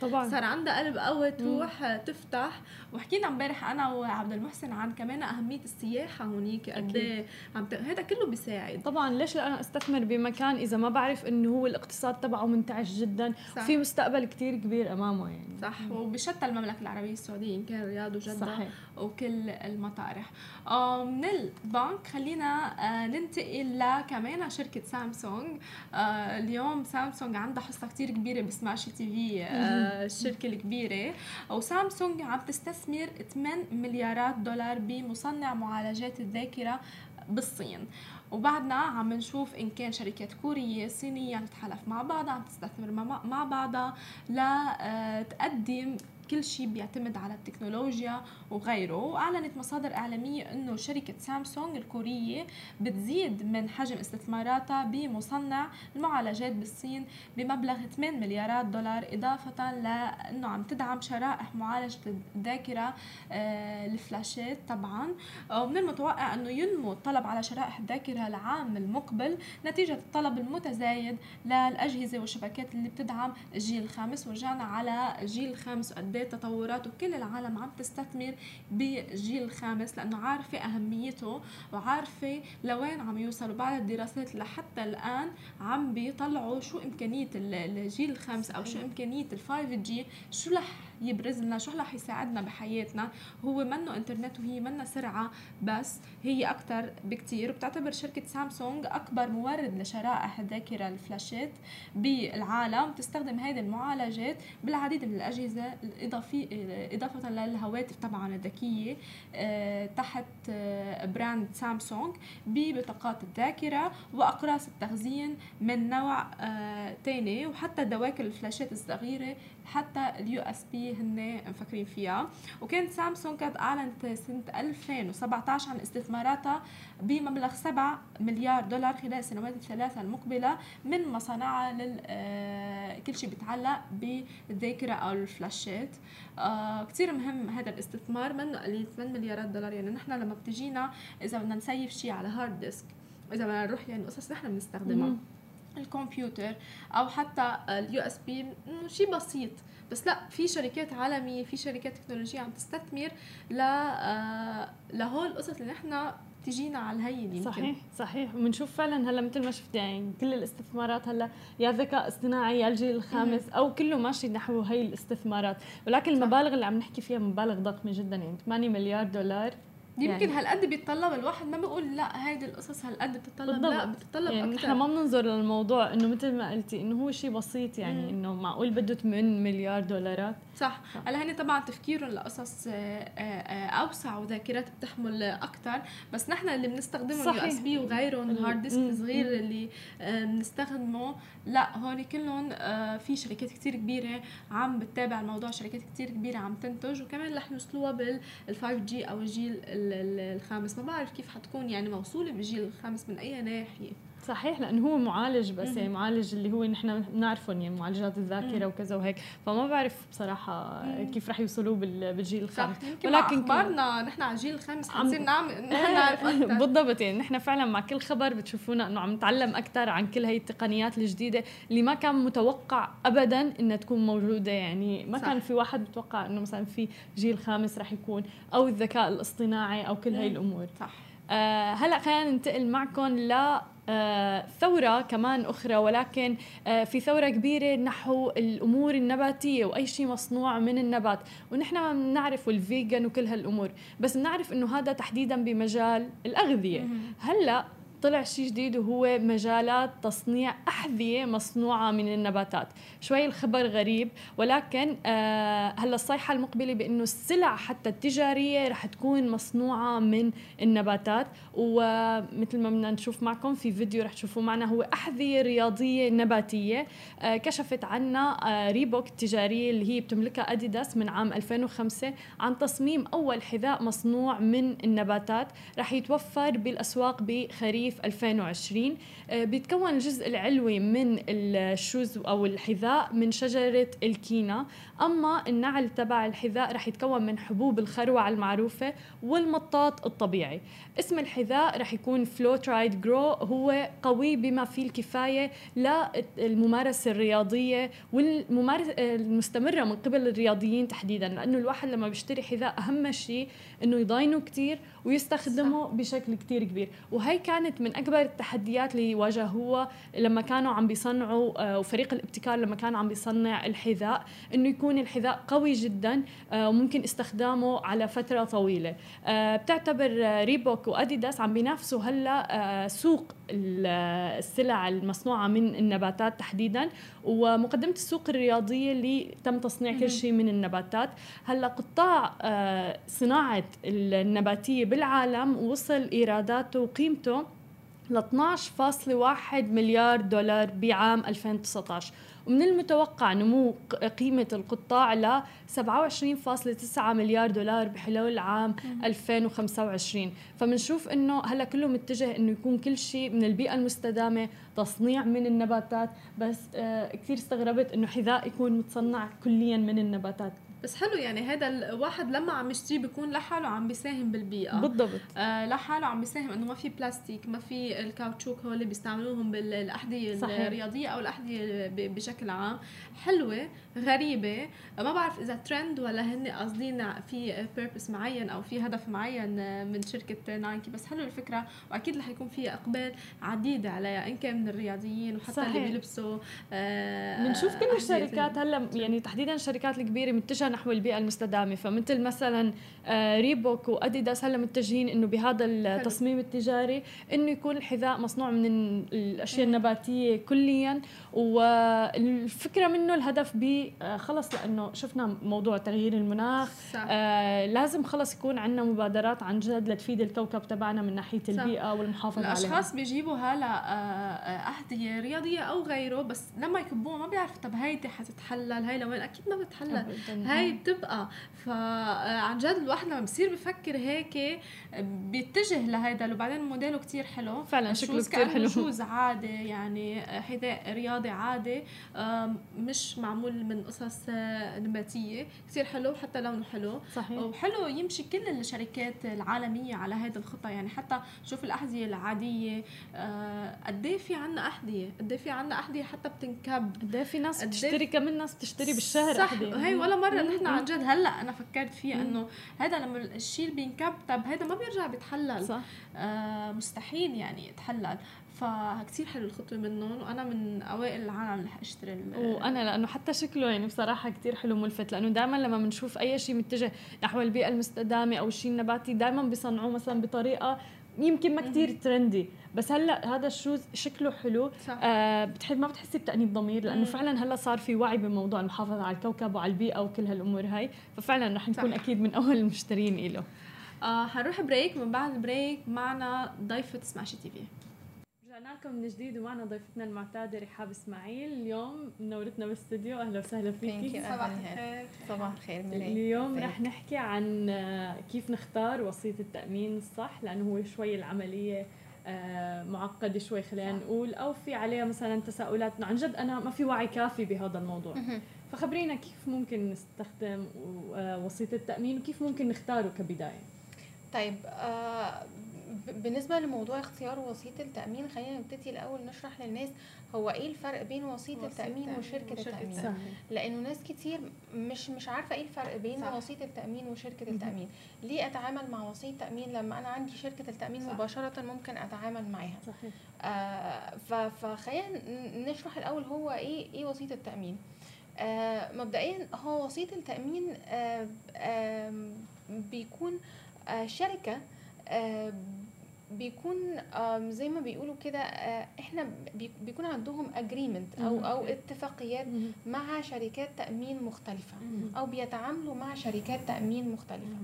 طبعا. صار عندها قلب قوي تروح تفتح. وحكينا امبارح أنا وعبد المحسن عن كمان أهمية السياحة هونيك قد إيه عم هذا كله بيساعد. طبعا ليش أنا أستثمر بمكان إذا ما بعرف إنه هو الاقتصاد تبعه منتعش جدا؟ صح. وفي مستقبل كتير كبير أمامه يعني. صح وبشتى المملكة العربية السعودية ان كان الرياض وجدة صحيح. وكل المطارح. آه، من البنك خلينا آه، ننتقل لكمان شركه سامسونج. آه، اليوم سامسونج عندها حصة كتير كبيرة بسماشي تي في الشركة الكبيرة. وسامسونج عم تستثمر 8 مليارات دولار بمصنع معالجات الذاكرة بالصين. وبعدنا عم نشوف إن كان شركات كورية صينية عم تتحالف مع بعضها عم تستثمر مع بعضها لتقدم كل شيء بيعتمد على التكنولوجيا وغيره. واعلنت مصادر إعلامية إنه شركة سامسونج الكورية بتزيد من حجم استثماراتها بمصنع المعالجات بالصين بمبلغ 8 مليارات دولار إضافة لأنه عم تدعم شرائح معالجة الذاكرة آه، الفلاشات طبعا. ومن المتوقع إنه ينمو الطلب على شرائح الذاكرة العام المقبل نتيجة الطلب المتزايد للأجهزة والشبكات اللي بتدعم الجيل الخامس ورجعنا على الجيل الخامس إيه تطورات وكل العالم عم تستثمر بالجيل الخامس لأنه عارفة أهميته وعارفة لوين عم يوصلوا بعد الدراسات لحتى الآن عم بيطلعوا شو إمكانية الجيل الخامس أو شو إمكانية ال 5G شو رح يبرز لنا شو رح يساعدنا بحياتنا؟ هو منه إنترنت وهي منا سرعة بس هي أكثر بكثير وبتعتبر شركة سامسونج أكبر مورد لشرائح الذاكرة الفلاشات بالعالم. تستخدم هذه المعالجات بالعديد من الأجهزة الاضافيه إضافة للهواتف طبعا الذكية آه، تحت آه، brand سامسونج ببطاقات الذاكرة وأقراص التخزين من نوع آه، وحتى ذواكر الفلاشات الصغيرة حتى ال USB هن مفكرين فيها. وكانت سامسونج كانت أعلنت سنة 2017 عن استثماراتها بمبلغ 7 مليار دولار خلال السنوات الثلاثة المقبلة من مصانعها لل آه، كل شيء بيتعلق بالذاكره أو الفلاشات. آه كثير مهم هذا الاستثمار منه قليل 8 مليارات دولار. يعني نحن لما بتجينا إذا بدنا ن save شيء على hard disk إذا بدنا نروح يعني قصص نحن بنستخدمها. الكمبيوتر أو حتى ال USB شيء بسيط. بس لا في شركات عالمية في شركات تكنولوجية عم تستثمر ل آه، لهول القصص اللي نحن تجينا على الهين يمكن. صحيح صحيح. وبنشوف فعلا هلأ مثل ما شفت يعني كل الاستثمارات هلأ يا ذكاء اصطناعي يا الجيل الخامس أو كله ماشي نحو هي الاستثمارات. ولكن المبالغ اللي عم نحكي فيها مبالغ ضخمة جدا يعني 8 مليار دولار. يمكن يعني. هالقد بيتطلب الواحد ما بيقول لا هيدي القصص هالقد بتتطلب بالضبط. لا بتتطلب يعني أكثر نحن ما بننظر للموضوع إنه مثل ما قلتي إنه هو شيء بسيط يعني إنه معقول بده 8 مليار دولارات صح. هلا هن طبعا تفكيرهم لقصص آه، آه، أوسع وذاكرات بتحمل أكثر بس نحن اللي بنستخدمه ال USB وغيرهم ال hard disk الصغير اللي آه، بنستخدمه. لا هون كلهم في شركات كثير كبيرة عم بتتابع الموضوع شركات كثير كبيرة عم تنتج وكمان رح يوصلوها بال 5G أو الجيل الخامس. ما بعرف كيف حتكون يعني موصولة بالجيل الخامس من أي ناحية؟ صحيح لأنه هو معالج بس يعني معالج اللي هو نحن بنعرفهم يعني معالجات الذاكرة وكذا وهيك. فما بعرف بصراحة كيف رح يوصلوا بالجيل الخامس. ولكن أخبارنا نحن على الجيل الخامس حنصير نعمل [laughs] نعرف أكثر بالضبط يعني نحن فعلا مع كل خبر بتشوفونا إنه عم نتعلم أكثر عن كل هي التقنيات الجديدة اللي ما كان متوقع ابدا إنها تكون موجودة. يعني ما صح. كان في واحد متوقع إنه مثلا في جيل خامس رح يكون أو الذكاء الاصطناعي أو كل هي الأمور. صح. آه هلا خلينا ننتقل معكم ل آه، ثورة كمان أخرى ولكن آه، في ثورة كبيرة نحو الأمور النباتية وأي شيء مصنوع من النبات. ونحن ما بنعرف الفيجن وكل هالأمور بس بنعرف أنه هذا تحديدا بمجال الأغذية. هلأ طلع شيء جديد وهو مجالات تصنيع أحذية مصنوعة من النباتات. شوي الخبر غريب ولكن آه هلا الصيحة المقبلة بأنه السلع حتى التجارية رح تكون مصنوعة من النباتات. ومثل ما بدنا نشوف معكم في فيديو رح تشوفوا معنا هو أحذية رياضية نباتية آه كشفت عنا آه ريبوك التجارية اللي هي بتملكها أديداس من عام 2005 عن تصميم أول حذاء مصنوع من النباتات. رح يتوفر بالأسواق بخريف 2020 آه، بيتكون الجزء العلوي من ال shoes أو الحذاء من شجرة الكينا. أما النعل تبع الحذاء رح يتكون من حبوب الخروع المعروفة والمطاط الطبيعي اسم الحذاء رح يكون Floatride Grow هو قوي بما فيه الكفاية للممارسة الرياضية والممارسة المستمرة من قبل الرياضيين تحديدا لأنه الواحد لما بيشتري حذاء أهم شيء إنه يضاينه كتير ويستخدمه صح. بشكل كتير كبير وهي كانت من أكبر التحديات اللي واجهوها لما كانوا عم بيصنعوا آه، وفريق الابتكار لما كان عم بيصنع الحذاء إنه يكون الحذاء قوي جدا آه، وممكن استخدامه على فترة طويلة. آه، بتعتبر ريبوك وأديداس عم بينافسوا هلأ سوق السلع المصنوعة من النباتات تحديدا ومقدمة السوق الرياضية اللي تم تصنيع كل شيء من النباتات. هلأ قطاع صناعة النباتية بالعالم وصل إيراداته وقيمته ل 12.1 مليار دولار بعام 2019 ومن المتوقع نمو قيمة القطاع ل 27.9 مليار دولار بحلول عام 2025 فبنشوف إنه هلأ كله متجه إنه يكون كل شيء من البيئة المستدامة تصنيع من النباتات بس آه كثير استغربت إنه حذاء يكون متصنع كليا من النباتات. بس حلو يعني هذا الواحد لما عم يشتري بيكون لحاله عم بيساهم بالبيئة. بالضبط. آه لحاله عم بيساهم إنه ما في بلاستيك ما في الكاوتشوك هو اللي بيستعملوهم بالأحذية الرياضية أو الأحذية بشكل عام. حلوة غريبة. ما بعرف إذا ترند ولا هن قاصدين في purpose معين أو في هدف معين من شركة نايكي بس حلو الفكرة. وأكيد رح يكون في إقبال عديد عليها إن كان من الرياضيين وحتى صحيح. اللي بيلبسوا بنشوف آه كل الشركات هلأ يعني تحديدا الشركات الكبيرة متجهة نحو البيئة المستدامة. فمثل مثلا ريبوك وأديداس هلا متجهين إنه بهذا التصميم التجاري إنه يكون الحذاء مصنوع من الأشياء النباتية كليا. والفكرة منه الهدف ب آه، خلص لأنه شفنا موضوع تغيير المناخ. صح. آه لازم خلص يكون عندنا مبادرات عن جد لتفيد الكوكب تبعنا من ناحية البيئة والمحافظة عليها. الأشخاص بيجيبوا هلا آه احذيه رياضية أو غيره بس لما يكبوها ما بيعرفوا طب هيدي حتتحلل هي لوين أكيد ما بتحلل. هاي بتبقى. فعن جد الواحد لما بصير بفكر هيك بيتجه لهيدا وبعدين موديله كتير حلو. فعلا شكله كتير حلو. شوز عادي يعني حذاء رياضي عادي مش معمول من قصص نباتية. كتير حلو حتى لونه حلو. صحيح. وحلو يمشي كل الشركات العالمية على هذا الخطة. يعني حتى شوف الأحذية العادية آه، قد إيه في عنا أحذية؟ قد إيه في عنا أحذية حتى بتنكب؟ قد إيه في ناس بتشتري كمان ناس بتشتري بالشهر صح. هي ولا مرة نحن عن جد هلأ أنا فكرت فيها إنه هذا لما الشيء بينكب طب هذا ما بيرجع بيتحلل. صح. آه مستحيل يعني يتحلل. فكتير حلو الخطوة منهم وأنا من أوائل العالم اللي حاشتري وأنا لأنه حتى شكله يعني بصراحة كتير حلو ملفت لأنه دائما لما بنشوف أي شيء متجه نحو البيئة المستدامة أو الشيء النباتي دائما بيصنعوه مثلا بطريقة يمكن ما كتير trendy بس هلأ هذا ال shoes شكله حلو. صح. آه بتحس ما بتحسي بتأنيب ضمير؟ لأنه فعلا هلأ صار في وعي بموضوع المحافظة على الكوكب وعلى البيئة وكل هالأمور هاي. ففعلا رح نكون صح. أكيد من أول المشترين له آه حنروح break من بعد ال break معنا ضيفة Smashi TV رجعنا لكم من جديد ومعنا ضيفتنا المعتادة رحاب إسماعيل. اليوم منورتنا بالاستوديو. أهلا وسهلا فيكي صباح الخير. صباح الخير اليوم رح نحكي عن كيف نختار وسيط التأمين الصح لأنه هو شوي العملية آه، معقدة شوي خلينا نقول. أو في عليها مثلا تساؤلات عن جد أنا ما في وعي كافي بهذا الموضوع. فخبرينا كيف ممكن نستخدم آه، وسيط التأمين وكيف ممكن نختاره كبداية؟ طيب آه بالنسبة لموضوع اختيار وسيط التأمين خلينا نبتدي الأول نشرح للناس هو إيه الفرق بين وسيط التأمين وشركة التأمين؟ صحيح. لأنه ناس كتير مش مش عارفة إيه الفرق بين صح. وسيط التأمين وشركة التأمين. ليه أتعامل مع وسيط تأمين؟ لما أنا عندي شركة التأمين صح. مباشرة ممكن أتعامل معاها. صحيح. آه فخلينا نشرح الأول هو إيه إيه وسيط التأمين. آه مبدئيا هو وسيط التأمين آه آه بيكون آه شركة آه بيكون زي ما بيقولوا كده آه، إحنا بيكون عندهم agreement أو أو اتفاقيات مع شركات تأمين مختلفة أو بيتعاملوا مع شركات تأمين مختلفة.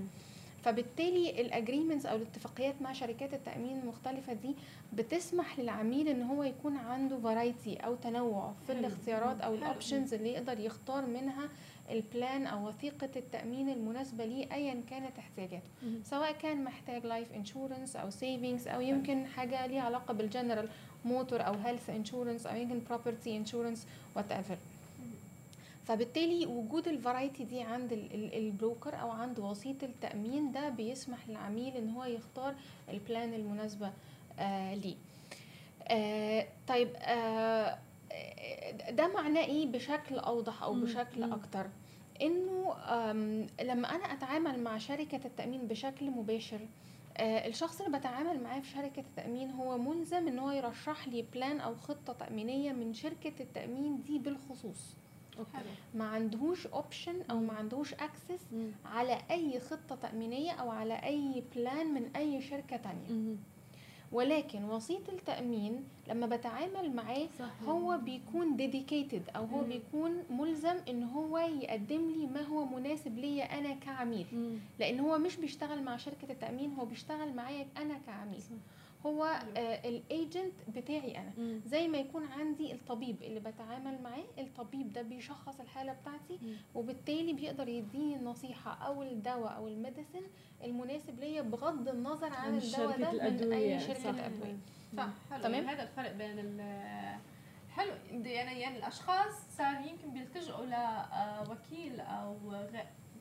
فبالتالي ال agreements أو الاتفاقيات مع شركات التأمين المختلفه دي بتسمح للعميل إن هو يكون عنده variety أو تنوع في الاختيارات أو ال options اللي يقدر يختار منها ال plan أو وثيقة التأمين المناسبة ليه ايا كانت احتياجاته سواء كان محتاج life insurance أو savings أو يمكن حاجة ليها علاقة بالجنرال موتور أو health insurance أو يمكن property insurance whatever فبالتالي وجود ال variety دي عند ال broker أو عند وسيط التأمين ده بيسمح للعميل إن هو يختار ال plan المناسبة آه ليه. آه طيب آه ده معناه إيه بشكل أوضح أو بشكل أكتر؟ إنه لما أنا أتعامل مع شركة التأمين بشكل مباشر آه الشخص اللي بتعامل معاه في شركة التأمين هو ملزم إن هو يرشح لي plan أو خطة تأمينية من شركة التأمين دي بالخصوص. ما عندهوش option أو ما عندهوش access على أي خطة تأمينية أو على أي plan من أي شركة تانية. ولكن وسيط التأمين لما بتعامل معاه هو بيكون dedicated أو هو بيكون ملزم إن هو يقدم لي ما هو مناسب ليا أنا كعميل. لأن هو مش بيشتغل مع شركة التأمين هو بيشتغل معايا أنا كعميل. هو آه ال agent بتاعي أنا. مم. زي ما يكون عندي الطبيب اللي بتعامل معاه الطبيب ده بيشخص الحالة بتاعتي مم. وبالتالي بيقدر يديني النصيحة أو الدواء أو ال medicine المناسب ليا بغض النظر عن الدواء ده من أي شركة ادويه صح. حلو. تمام؟ هذا الفرق بين ال حلو. يعني يعني الأشخاص صار يمكن بيلتجئوا لوكيل أو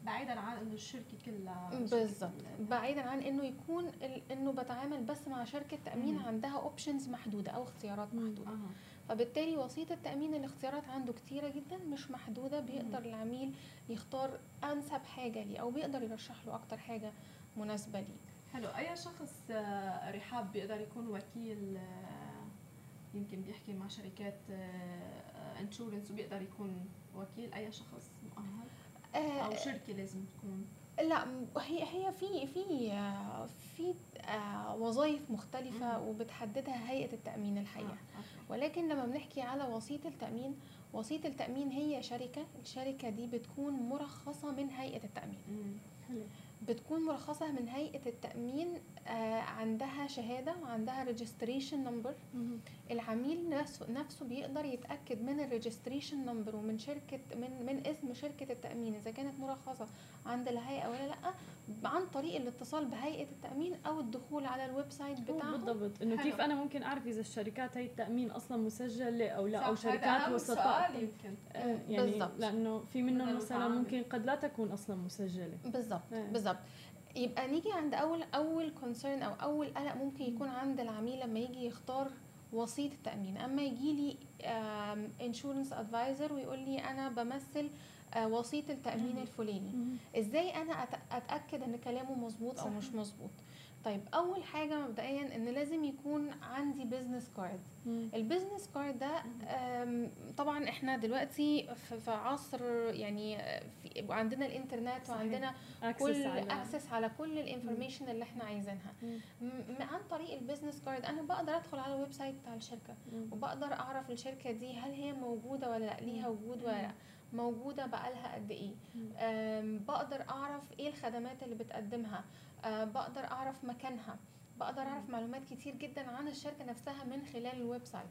بعيدا عن إنه الشركة كلها بالظبط بعيدا عن إنه يكون إنه بتعامل بس مع شركة تأمين مم. عندها اوبشنز محدودة أو اختيارات محدودة. مم. فبالتالي وسيط التأمين الاختيارات عنده كتيرة جدا مش محدودة. بيقدر مم. العميل يختار أنسب حاجة ليه أو بيقدر يرشح له أكتر حاجة مناسبة ليه. حلو. أي شخص آه، رحاب بيقدر يكون وكيل آه، يمكن بيحكي مع شركات insurance آه، وبيقدر يكون وكيل. أي شخص مؤهل؟ أو شركة لازم تكون. لا هي هي في في في وظائف مختلفة وبتحددها هيئة التأمين الحقيقة آه. ولكن لما بنحكي على وسيط التأمين وسيط التأمين هي شركة الشركة دي بتكون مرخصة من هيئة التأمين. بتكون مرخصة من هيئة التأمين آه عندها شهادة وعندها registration number العميل نفسه نفسه بيقدر يتأكد من ال registration number ومن شركة من من اسم شركة التأمين إذا كانت مرخصة عند الهيئة ولا لأ عن طريق الاتصال بهيئة التأمين أو الدخول على ال website بتاعهم. بالضبط. إنه كيف أنا ممكن أعرف إذا الشركات هي التأمين أصلا مسجلة أو لا أو شركات وسطاء؟ يمكن. آه يعني بالزبط. لأنه في منهم مثلا ممكن قد لا تكون أصلا مسجلة. بالضبط آه. بالضبط يبقى نيجي عند أول أول concern أو أول قلق ممكن يكون عند العميل لما يجي يختار وسيط التأمين. أما يجي لي insurance advisor ويقول لي أنا بمثل وسيط التأمين الفلاني. إزاي أنا أتأكد إن كلامه مظبوط أو مش مظبوط؟ طيب أول حاجة مبدئيا إن لازم يكون عندي business card ال business card ده طبعا إحنا دلوقتي في عصر يعني في عندنا الإنترنت صحيح. وعندنا كل access على كل ال information اللي إحنا عايزينها. عن طريق ال business card أنا بقدر أدخل على ال website بتاع الشركة وبقدر أعرف الشركة دي هل هي موجودة ولا لأ ليها وجود ولا لأ. موجودة بقالها قد إيه. بقدر أعرف إيه الخدمات اللي بتقدمها. آه، بقدر أعرف مكانها. بقدر أعرف معلومات كتير جدا عن الشركة نفسها من خلال ال website.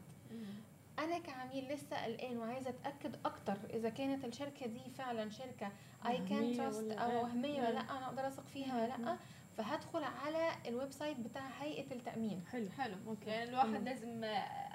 أنا كعميل لسه قلقان وعايزة أتأكد أكتر إذا كانت الشركة دي فعلا شركة I can trust أو وهمية ولا لأ أنا أقدر أثق فيها ولا لأ. فهدخل على ال website بتاع هيئة التأمين. حلو. حلو. okay يعني الواحد لازم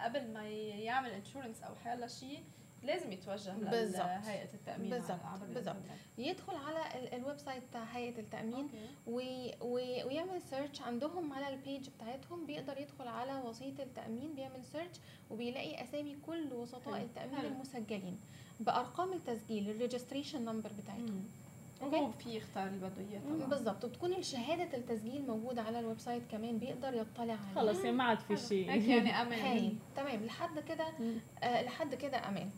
قبل ما يعمل insurance أو حيلا شيء لازم يتوجه لهيئة التأمين بالضبط بالضبط. يدخل على ال website بتاع هيئة التأمين وي وي ويعمل search عندهم على ال page بتاعتهم. بيقدر يدخل على وسيط التأمين بيعمل search وبيلاقي أسامي كل وسطاء التأمين حلو. المسجلين بأرقام التسجيل ال registration number بتاعتهم. وهو في يختار اللي بده اياه بالضبط. وبتكون شهاده التسجيل موجودة على ال website كمان بيقدر يطلع عليها. خلص يعني ما عاد في شيء. يعني أمان. [laughs] تمام. لحد كده آه لحد كده أمان.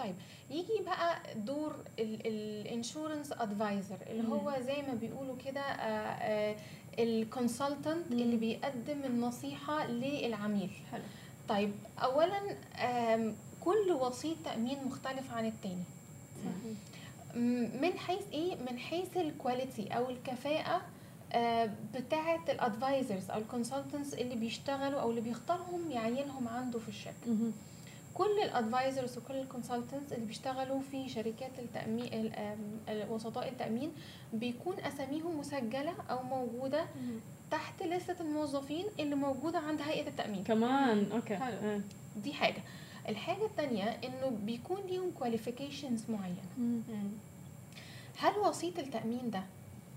طيب يجي بقى دور ال insurance advisor اللي هو زي ما بيقولوا كده آه، آه، ال consultant اللي بيقدم النصيحة للعميل. حلو. طيب اولا كل وسيط تأمين مختلف عن التاني. من حيث إيه؟ من حيث ال quality أو الكفاءة آه، بتاعة ال advisors أو ال consultants اللي بيشتغلوا أو اللي بيختارهم يعينهم عنده في الشركة. كل ال advisors وكل ال consultants اللي بيشتغلوا في شركات التامين وسطاء التأمين بيكون أساميهم مسجلة أو موجودة تحت لستة الموظفين اللي موجودة عند هيئة التأمين. كمان okay. حلو. آه. دي حاجة. الحاجة الثانية إنه بيكون ليهم qualifications معينة. هل وسيط التأمين ده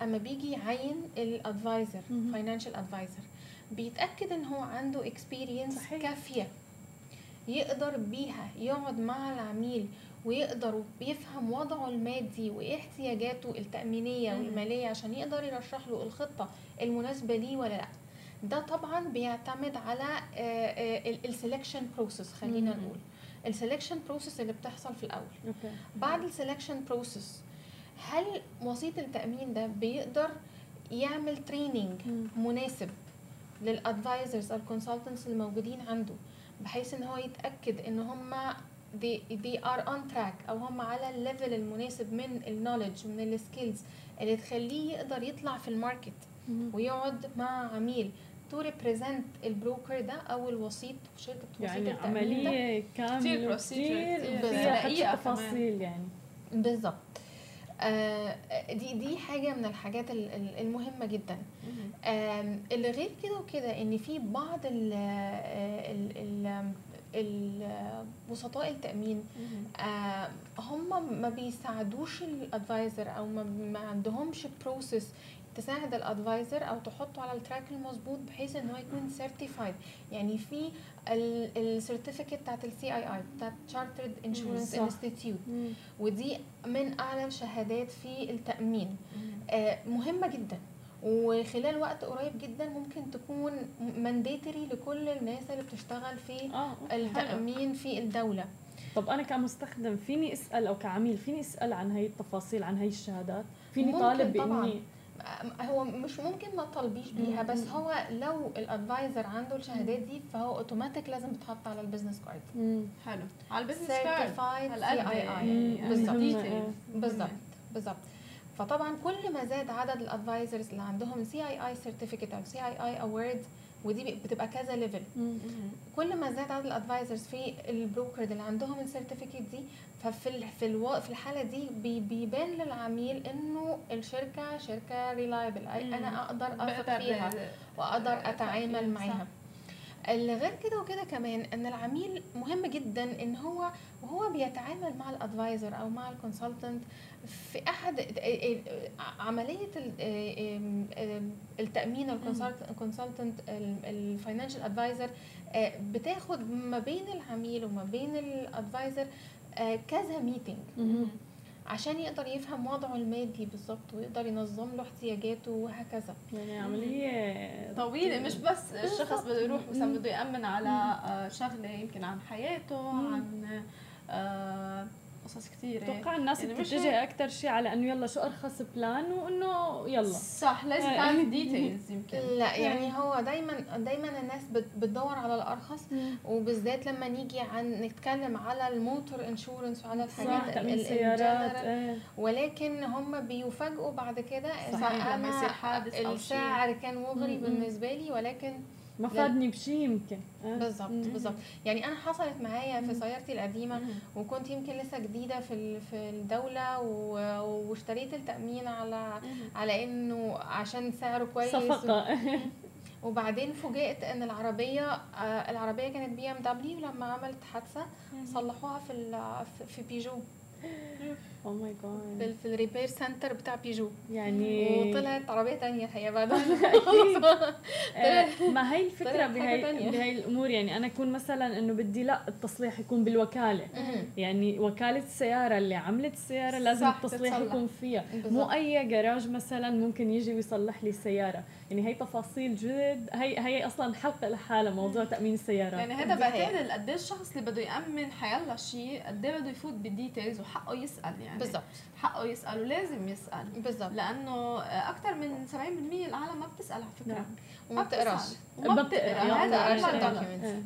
أما بيجي يعين ال advisor financial advisor بيتأكد إن هو عنده experience كافية؟ يقدر بيها يقعد مع العميل ويقدر يفهم وضعه المادي وايه احتياجاته التأمينية والمالية عشان يقدر يرشح له الخطة المناسبة ليه ولا لأ. ده طبعا بيعتمد على ال selection process خلينا نقول. ال selection process اللي بتحصل في الأول. okay. بعد ال selection process هل وسيط التأمين ده بيقدر يعمل training مناسب لل advisors أو ال consultants الموجودين عنده؟ بحيث إن هو يتأكد إن هم they, they are on track أو هم على ال level المناسب من ال knowledge من ال skills اللي تخليه يقدر يطلع في ال market ويقعد مع عميل to represent ال broker ده أو الوسيط شركة يعني عملية كاملة كتير فيها تفاصيل يعني. بالظبط. دي دي حاجة من الحاجات المهمة جدا. آه اللي غير كده وكده إن في بعض ال ال وسطاء التأمين آه هم ما بيساعدوش ال advisor أو ما عندهمش process تساعد ال advisor أو تحطه على ال track المظبوط بحيث إن هو يكون certified يعني في ال certificate بتاعت ال CII بتاعت Chartered Insurance Institute ودي من أعلى الشهادات في التأمين. آه مهمة جدا. وخلال وقت قريب جدا ممكن تكون mandatory لكل الناس اللي بتشتغل في آه، التأمين في الدولة. طب أنا كمستخدم فيني أسأل أو كعميل فيني أسأل عن هي التفاصيل عن هي الشهادات؟ فيني طالب بإني هو مش ممكن ما تطالبيش بيها بس هو لو ال advisor عنده الشهادات دي فهو اوتوماتيك لازم تتحط على البيزنس كارد حلو. على ال business card CII بالظبط. بالظبط بالظبط. فطبعا كل ما زاد عدد ال advisors اللي عندهم CII certificate أو CII award ودي بتبقى كذا level كل ما زاد عدد ال advisors في ال broker اللي عندهم ال certificate دي ففي في ألو... في الحالة دي بي... بيبان للعميل إنه الشركة شركة reliable أنا أقدر أثق فيها وأقدر أتعامل معاها. غير كده وكده كمان إن العميل مهم جدا إن هو وهو بيتعامل مع ال advisor أو مع ال consultant في أحد عملية التأمين ال consultant ال financial advisor بتاخد ما بين العميل وما بين ال advisor آه، كذا meeting عشان يقدر يفهم وضعه المادي بالظبط ويقدر ينظم له احتياجاته وهكذا. يعني عملية طويلة مش بس الشخص بده يروح مثلا بده يأمن على شغلة يمكن عن حياته عن آه، قصص كثيرة. أتوقع الناس يعني بتتجه أكثر شيء على إنه يلا شو أرخص plan وإنه يلا. صح لازم آه. تعرف details يمكن. لا يعني هو دايما دايما الناس بتدور على الأرخص وبالذات لما نيجي عن نتكلم على ال motor insurance وعلى الحاجات السيارات آه. ولكن هم بيفاجئوا بعد كده أنا السعر كان مغري بالنسبة لي ولكن ما فادني بشيء يمكن. آه. بالظبط بالظبط يعني أنا حصلت معايا في سيارتي القديمة وكنت يمكن لسه جديدة في في الدولة واشتريت التأمين على على إنه عشان سعره كويس صفقة. [laughs] وبعدين فوجئت إن العربية آه، العربية كانت بي إم دبليو لما عملت حادثة صلحوها في في بيجو. [laughs] oh my God في ال repair center بتاع بيجو يعني وطلعت عربية ثانية هي بعد [laughs] آه، ما هي الفكرة بهي بهي الأمور. يعني أنا أكون مثلا إنه بدي لا التصليح يكون بالوكالة. يعني وكالة السيارة اللي عملت السيارة لازم التصليح يكون فيها. مو أي جراج مثلا ممكن يجي ويصلح لي السيارة. يعني هي تفاصيل جد. هي هي أصلا حلقه لحالها موضوع تأمين السيارات يعني هذا بعتقد قد إيه الشخص اللي بده يأمن حيلا شيء قد إيه بده يفوت بالديتيلز وحقه يسأل يعني. بالضبط. حقه يسال ولازم يسأل. بالضبط. لأنه أكثر من 70% العالم ما بتسأل على فكرة. نعم. وما بتقراش. وما بتقرأ. هذا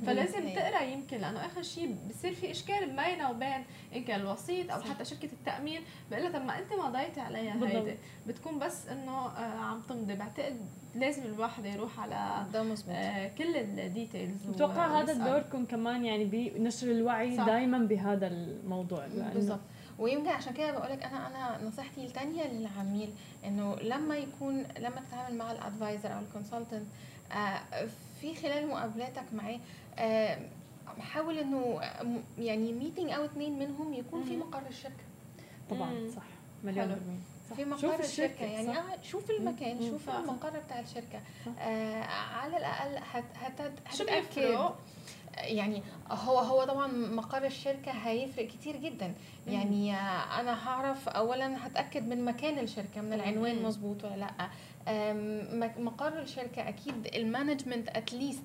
فلازم تقرأ يمكن لأنه آخر شيء بصير في إشكال بينه وبين ان كان الوسيط أو حتى شركة التأمين. بقول لها طب ما أنت مضيتي عليها هيدي. بتكون بس إنه آه، عم تمضي. بعتقد لازم الواحد يروح على. آه كل الديتيلز بتوقع هذا دوركم كمان يعني بنشر الوعي دائما بهذا الموضوع. بالضبط. ويمكن عشان كده بقول لك أنا أنا نصيحتي الثانية للعميل إنه لما يكون لما تتعامل مع ال advisor أو ال consultant آه في خلال مقابلاتك معاه آه حاول إنه يعني meeting أو اثنين منهم يكون في مقر الشركة. طبعا صح. مليون بالمية. في مقر الشركة يعني صح. آه، شوف المكان مم. شوف المقر بتاع الشركة. آه على الأقل هت هت هتتأكد. يعني هو هو طبعا مقر الشركة هيفرق كتير جدا. يعني أنا هعرف اولا هتأكد من مكان الشركة من العنوان مظبوط ولا لأ. مقر الشركة أكيد ال management at least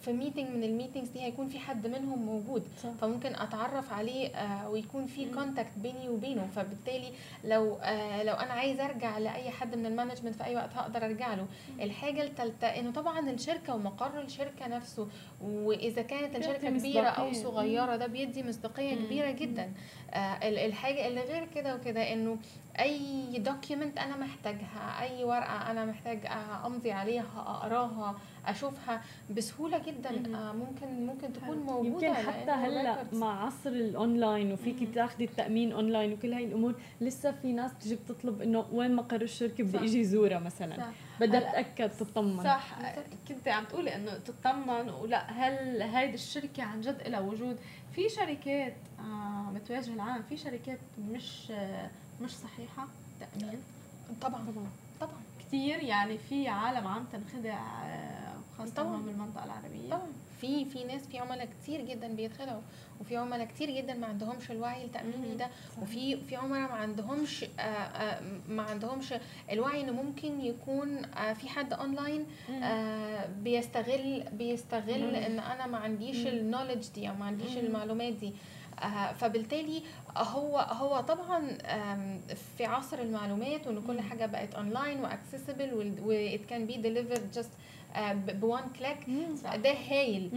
في meeting من ال meetings دي هيكون في حد منهم موجود. صح. فممكن أتعرف عليه آه ويكون في contact بيني وبينه. فبالتالي لو آه لو أنا عايز أرجع لأي حد من ال management في أي وقت هقدر أرجع له. الحاجة الثالثه إنه طبعا الشركة ومقر الشركة نفسه وإذا كانت الشركة كبيرة أو صغيرة ده بيدي مصداقية كبيرة جدا. آه الحاجة اللي غير كده وكده إنه أي document أنا محتاجها أي ورقة أنا محتاج أمضي عليها أقراها أشوفها بسهولة جدا. آه، ممكن ممكن تكون موجودة يمكن حتى هلأ مع عصر الاونلاين وفيك تاخذي التأمين اونلاين وكل هاي الأمور. لسه في ناس تجي بتطلب إنه وين مقر الشركة بدي أجي زورها مثلا. بدها تتأكد تطمن. صح. كنت عم تقولي إنه تطمن ولا هل هيدي الشركة عن جد لها وجود؟ في شركات آه بتواجه العالم في شركات مش آه مش صحيحة تأمين؟ طبعا. طبعا. طبعا. كثير يعني في عالم عم تنخدع آه، خاصة طبعا. من المنطقة العربية. طبعا. في في ناس في عملاء كتير جدا بيدخلوا وفي عملاء كتير جدا ما عندهمش الوعي التأميني ده وفي في عملاء ما عندهمش آآ آه، آآ آه، ما عندهمش الوعي إنه ممكن يكون في حد اونلاين بيستغل بيستغل إن أنا ما عنديش ال knowledge دي أو ما عنديش المعلومات دي. آه، فبالتالي هو هو طبعا في عصر المعلومات وإن كل حاجة بقت online و accessible و it can be delivered just ب one click ده هايل.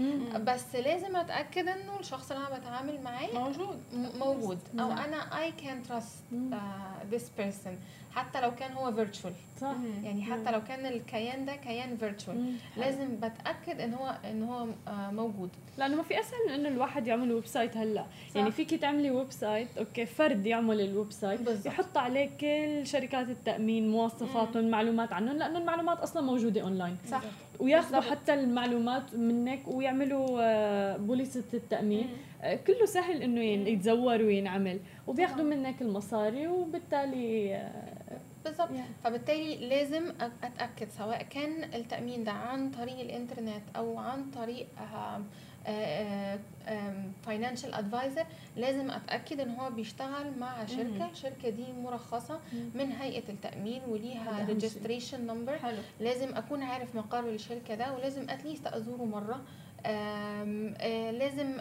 بس لازم أتأكد إنه الشخص اللي أنا بتعامل معاه موجود. موجود. أو أنا I can trust this person حتى لو كان هو virtual صح. يعني حتى لو كان الكيان ده كيان virtual لازم بتأكد إن هو إن هو آه، موجود. لأنه ما في أسهل من إنه الواحد يعمل website هلأ. صح. يعني فيك تعملي website okay فرد يعمل ال website بالزبط. يحط عليه كل شركات التأمين مواصفاتهم معلومات عنهم لأنه المعلومات أصلا موجودة اونلاين صح. وياخذوا حتى المعلومات منك ويعملوا آه، بوليصه التأمين. آه، كله سهل إنه يتزور وينعمل. وبياخذوا منك المصاري وبالتالي بالظبط yeah. فبالتالي لازم أتأكد سواء كان التأمين ده عن طريق الإنترنت أو عن طريق financial advisor لازم أتأكد إن هو بيشتغل مع شركة. الشركة دي مرخصة من هيئة التأمين وليها registration number لازم أكون عارف مقر الشركة ده ولازم at least أزوره مرة. آه، لازم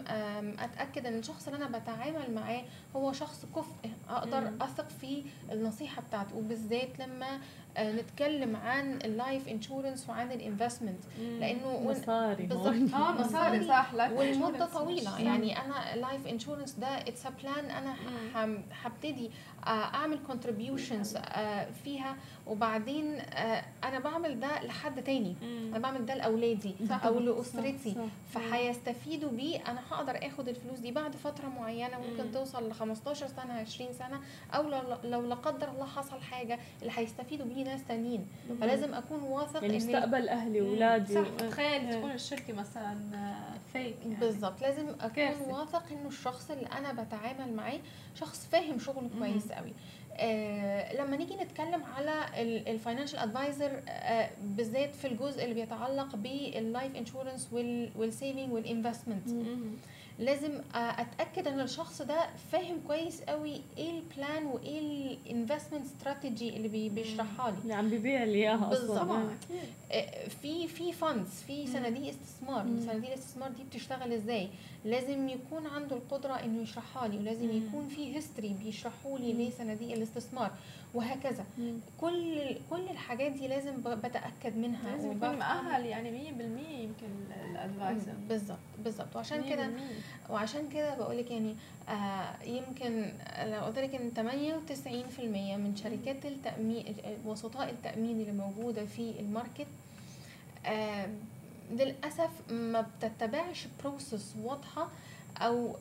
أتأكد إن الشخص اللي أنا بتعامل معاه هو شخص كفء أقدر أثق في النصيحة بتاعته. وبالذات لما آه، نتكلم عن ال life insurance وعن ال investment لأنه مصاري بالظبط. آه مصاري صح. والمده طويلة. يعني أنا life insurance ده it's plan أنا هبتدي آه، أعمل contributions فيها. وبعدين أنا بعمل ده لحد تاني. أنا بعمل ده لأولادي أو لأسرتي. فهيستفيدوا بيه. أنا هقدر آخد الفلوس دي بعد فترة معينة. ممكن توصل ل 15 سنة 20 سنة. أو لو لو لا قدر الله حصل حاجة اللي هيستفيدوا بيه ناس تانيين. فلازم أكون واثق يعني مستقبل أهلي واولادي صح. تخيل تكون الشركة مثلا fake يعني. بالظبط. لازم أكون واثق إنه الشخص اللي أنا بتعامل معاه شخص فاهم شغله كويس. قوي. آه لما نيجي نتكلم على ال financial advisor آه بالذات في الجزء اللي بيتعلق بال life insurance وال saving وال investment لازم أتأكد إن الشخص ده فاهم كويس قوي إيه ال plan وإيه ال investment strategy اللي بيشرحها لي. اللي عم بيبيع لي إياها أصلا. طبعا في في funds في صناديق استثمار. صناديق الاستثمار دي بتشتغل إزاي؟ لازم يكون عنده القدرة إنه يشرحها لي ولازم يكون في history بيشرحوا لي ليه صناديق الاستثمار. وهكذا. مم. كل كل الحاجات دي لازم بتأكد منها لازم يكون مؤهل يعني 100% يمكن ال advisor بالظبط بالظبط. وعشان كده وعشان كده بقول لك يعني آه يمكن لو قلت لك إن 98% من شركات التامين وسطاء التأمين اللي موجودة في ال market آه للأسف ما بتتبعش process واضحة أو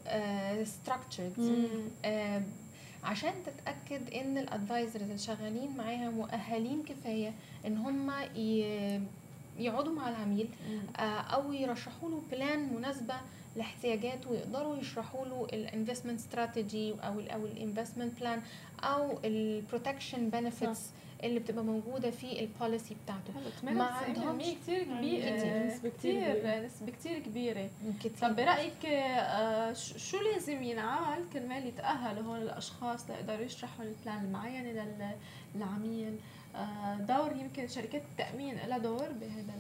structured آه عشان تتأكد إن ال advisors اللي شغالين معاها مؤهلين كفاية إن هم يقعدوا مع العميل آه أو يرشحوا له plan مناسبة لاحتياجاته ويقدروا يشرحوا له ال investment strategy أو ال أو ال investment plan أو البروتكشن بنفيتس اللي بتبقى موجودة في ال policy بتاعته. ما عندهمش كتير كبير نسبه كتير نسبه كتير كبيرة. كتير. طب برأيك آه، شو لازم ينعمل كرمال يتاهلوا هول الأشخاص ليقدروا يشرحوا ال plan المعينه للعميل آه، دور يمكن شركات التأمين لها دور بهذا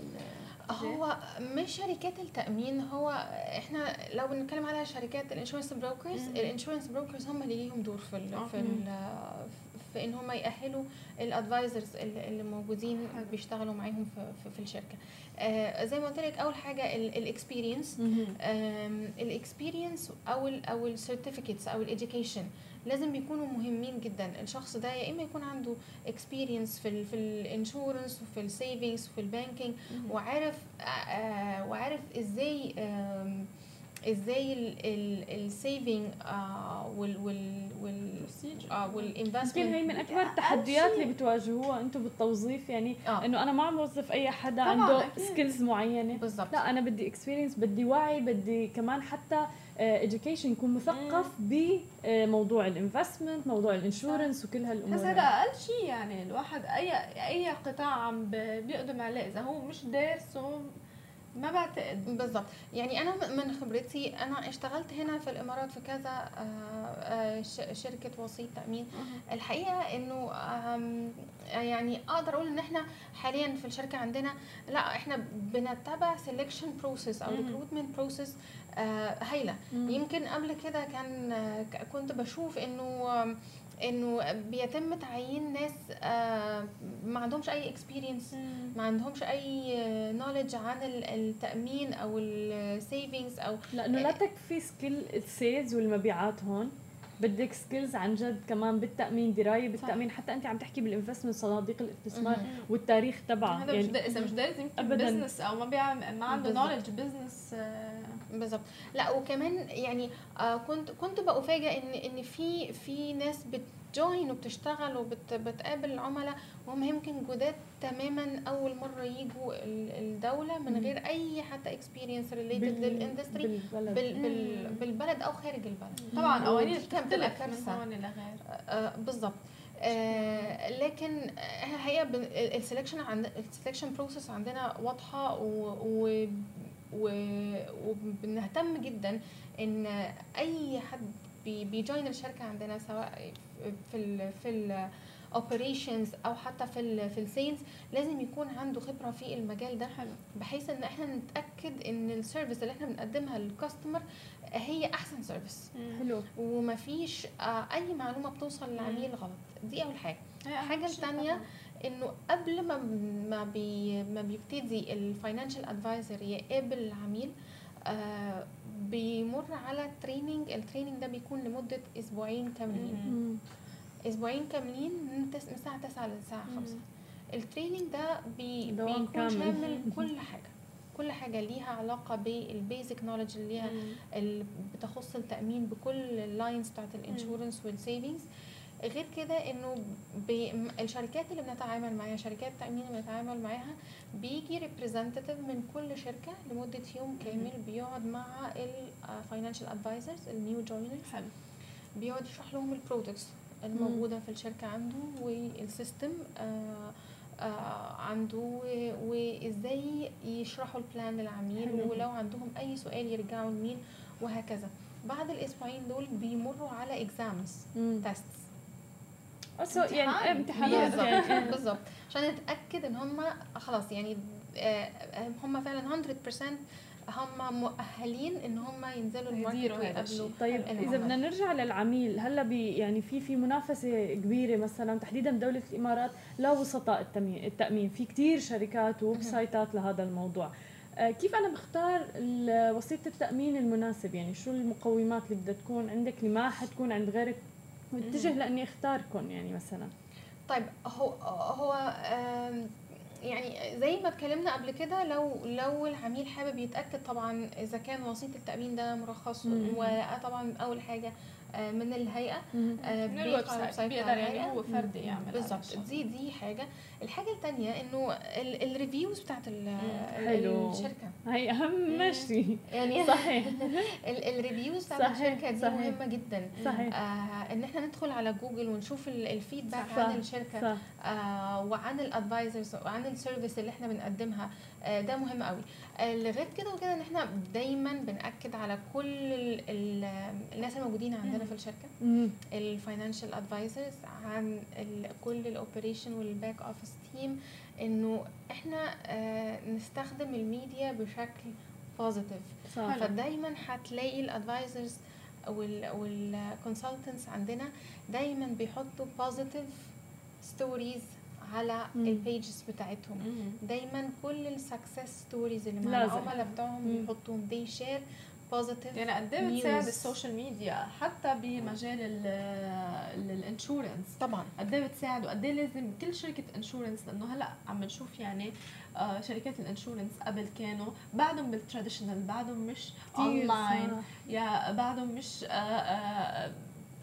هو مش شركات التأمين هو إحنا لو بنتكلم على شركات ال insurance brokers ال insurance brokers هم اللي ليهم دور في ال في ال في إن هم يأهلوا ال advisors اللي موجودين بيشتغلوا معاهم في, في الشركة. آه زي ما قلت لك أول حاجة ال experience ال experience أو ال أو ال certificates أو ال education لازم بيكونوا مهمين جدا. الشخص ده يا إما يكون عنده experience في ال في ال insurance وفي ال savings وفي ال banking وعارف آه وعارف إزاي آه إزاي ال saving وال وال وال وال investment يمكن هي من أكبر التحديات اللي بتواجهوها أنتم بالتوظيف يعني آه. إنه أنا ما عم بوظف أي حدا عنده skills معينة. بالضبط. لا أنا بدي experience بدي وعي بدي كمان حتى education يكون مثقف بموضوع ال investment موضوع ال insurance وكل هالأمور بس هذا أقل شيء يعني الواحد أي أي قطاع عم بيقدم عليه. إذا هو مش دارسه ما بعتقد. بالضبط. يعني أنا من خبرتي أنا اشتغلت هنا في الإمارات في كذا آه، آه، شركة وسيط تأمين. الحقيقة إنه يعني أقدر أقول إن إحنا حاليا في الشركة عندنا لأ إحنا بنتبع selection process أو recruitment process هايلة. يمكن قبل كده كان كنت بشوف إنه إنه بيتم تعيين ناس آه، ما عندهمش أي experience ما عندهمش أي knowledge عن التأمين أو ال savings أو لأنه لا تكفي skill ال sales والمبيعات هون. بدك skills عن جد كمان بالتأمين دراية بالتأمين. صح. حتى أنت عم تحكي بال investment صناديق الاستثمار والتاريخ تبعها هذا يعني مش إذا مش دارس يمكن business أو ما بيعمل ما عنده knowledge business بالظبط. لا وكمان يعني آه كنت كنت بفاجئ إن إن في في ناس بت join وبتشتغل وبتقابل العملاء وهم يمكن جداد تماما أول مرة يجوا الدولة من غير أي حتى experience related لل industry بالبلد. بال بال بالبلد أو خارج البلد. طبعا قوانين بتبقى كارثه آه بالظبط. آه لكن هي ال selection عند ال selection process عندنا واضحة و, و وبنهتم جدا إن أي حد بي join الشركة عندنا سواء في ال في ال operations أو حتى في ال في ال sales لازم يكون عنده خبرة في المجال ده حلو. بحيث إن إحنا نتأكد إن ال service اللي إحنا بنقدمها لل customer هي أحسن service حلو. ومفيش آه، أي معلومة بتوصل للعميل غلط. دي أول حاجة. الحاجة الثانية إنه قبل ما ما بي ما بيبتدي ال financial advisor يقابل العميل آه بيمر على training ال training ده بيكون لمدة أسبوعين كاملين. أسبوعين كاملين من الساعة 9 للساعة 5 ال training ده بي بيكون شامل [laughs] كل حاجة. كل حاجة ليها علاقة بال basic knowledge اللي ليها اللي بتخص التأمين بكل ال lines بتاعت ال insurance وال savings غير كده إنه الشركات اللي بنتعامل معاها شركات التامين اللي بنتعامل معاها بيجي representative من كل شركة لمدة يوم كامل بيقعد مع ال financial advisors ال new joiners حلو. بيقعد يشرح لهم ال products الموجودة في الشركة عنده وال system آه آه عنده وإزاي يشرحوا ال plan للعميل ولو عندهم أي سؤال يرجعوا لمين وهكذا. بعد الأسبوعين دول بيمروا على exams tests يعني امتحانات يعني. [laughs] بالظبط. عشان نتاكد إن هم خلاص يعني آه، هم فعلا 100% هم مؤهلين إن هم ينزلوا ال market ويقابلوا طيب إذا بدنا نرجع للعميل هلأ بي يعني في في منافسة كبيرة مثلا تحديدا بدوله الإمارات لوسطاء التامين التأمين. في كثير شركات و website ات لهذا الموضوع. آه، كيف أنا بختار وسيلة التأمين المناسب؟ يعني شو المقومات اللي بدها تكون؟ عندك اللي ما حتكون عند غيرك؟ متجه لأني اختاركم يعني مثلا. طيب هو هو يعني زي ما اتكلمنا قبل كده لو لو العميل حابب يتأكد طبعا إذا كان وسيط التأمين ده مرخص وطبعا أول حاجة آه، من الهيئة آه، من ال website. بيقدر يعني هو فردي يعمل بالظبط. دي دي حاجة. الحاجة الثانية إنه ال reviews بتاعت الشركة. هي أهم. شيء يعني [laughs] صحيح. ال reviews بتاعت الشركة دي صحيح. مهمة جدا. صحيح. آه إن إحنا ندخل على جوجل ونشوف ال feedback عن الشركة صح. آه وعن ال advisors وعن ال service اللي إحنا بنقدمها آه ده مهم قوي. آه لغايه كده وكده إن إحنا دايما بنأكد على كل الناس الموجودين عندنا في الشركة. ال financial advisors عن كل ال operation وال back office team إنه إحنا آه نستخدم الميديا بشكل positive فدايما هتلاقي ال advisors وال consultants عندنا دايما بيحطوا positive stories على ال pages بتاعتهم. دايما كل ال success stories اللي مع العملاء بتوعهم بيحطوهم. دي share positive يعني قد إيه بتساعد ال social media حتى بمجال ال insurance؟ طبعا. قد إيه بتساعد وقد إيه لازم كل شركة insurance؟ لأنه هلأ عم نشوف يعني آه شركات ال insurance قبل كانوا بعدهم بال traditional بعدهم مش اونلاين يا بعدهم مش آه آه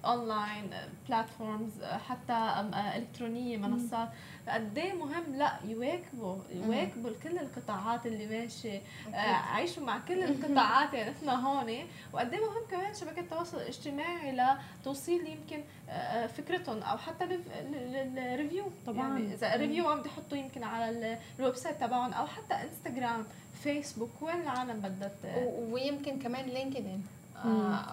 online platforms حتى إلكترونية منصات. قد إيه مهم؟ لا يواكبوا يواكبوا كل القطاعات اللي ماشيه آه عيشوا مع كل [laughs] القطاعات يعني إحنا هون وقد إيه مهم كمان شبكات التواصل الاجتماعي لتوصيل يمكن آه فكرتهم أو حتى ال review طبعا. يعني إذا review عم بيحطوا يمكن على ال website تبعهم أو حتى إنستغرام فيسبوك وين العالم بدها ويمكن كمان لينكدين. آه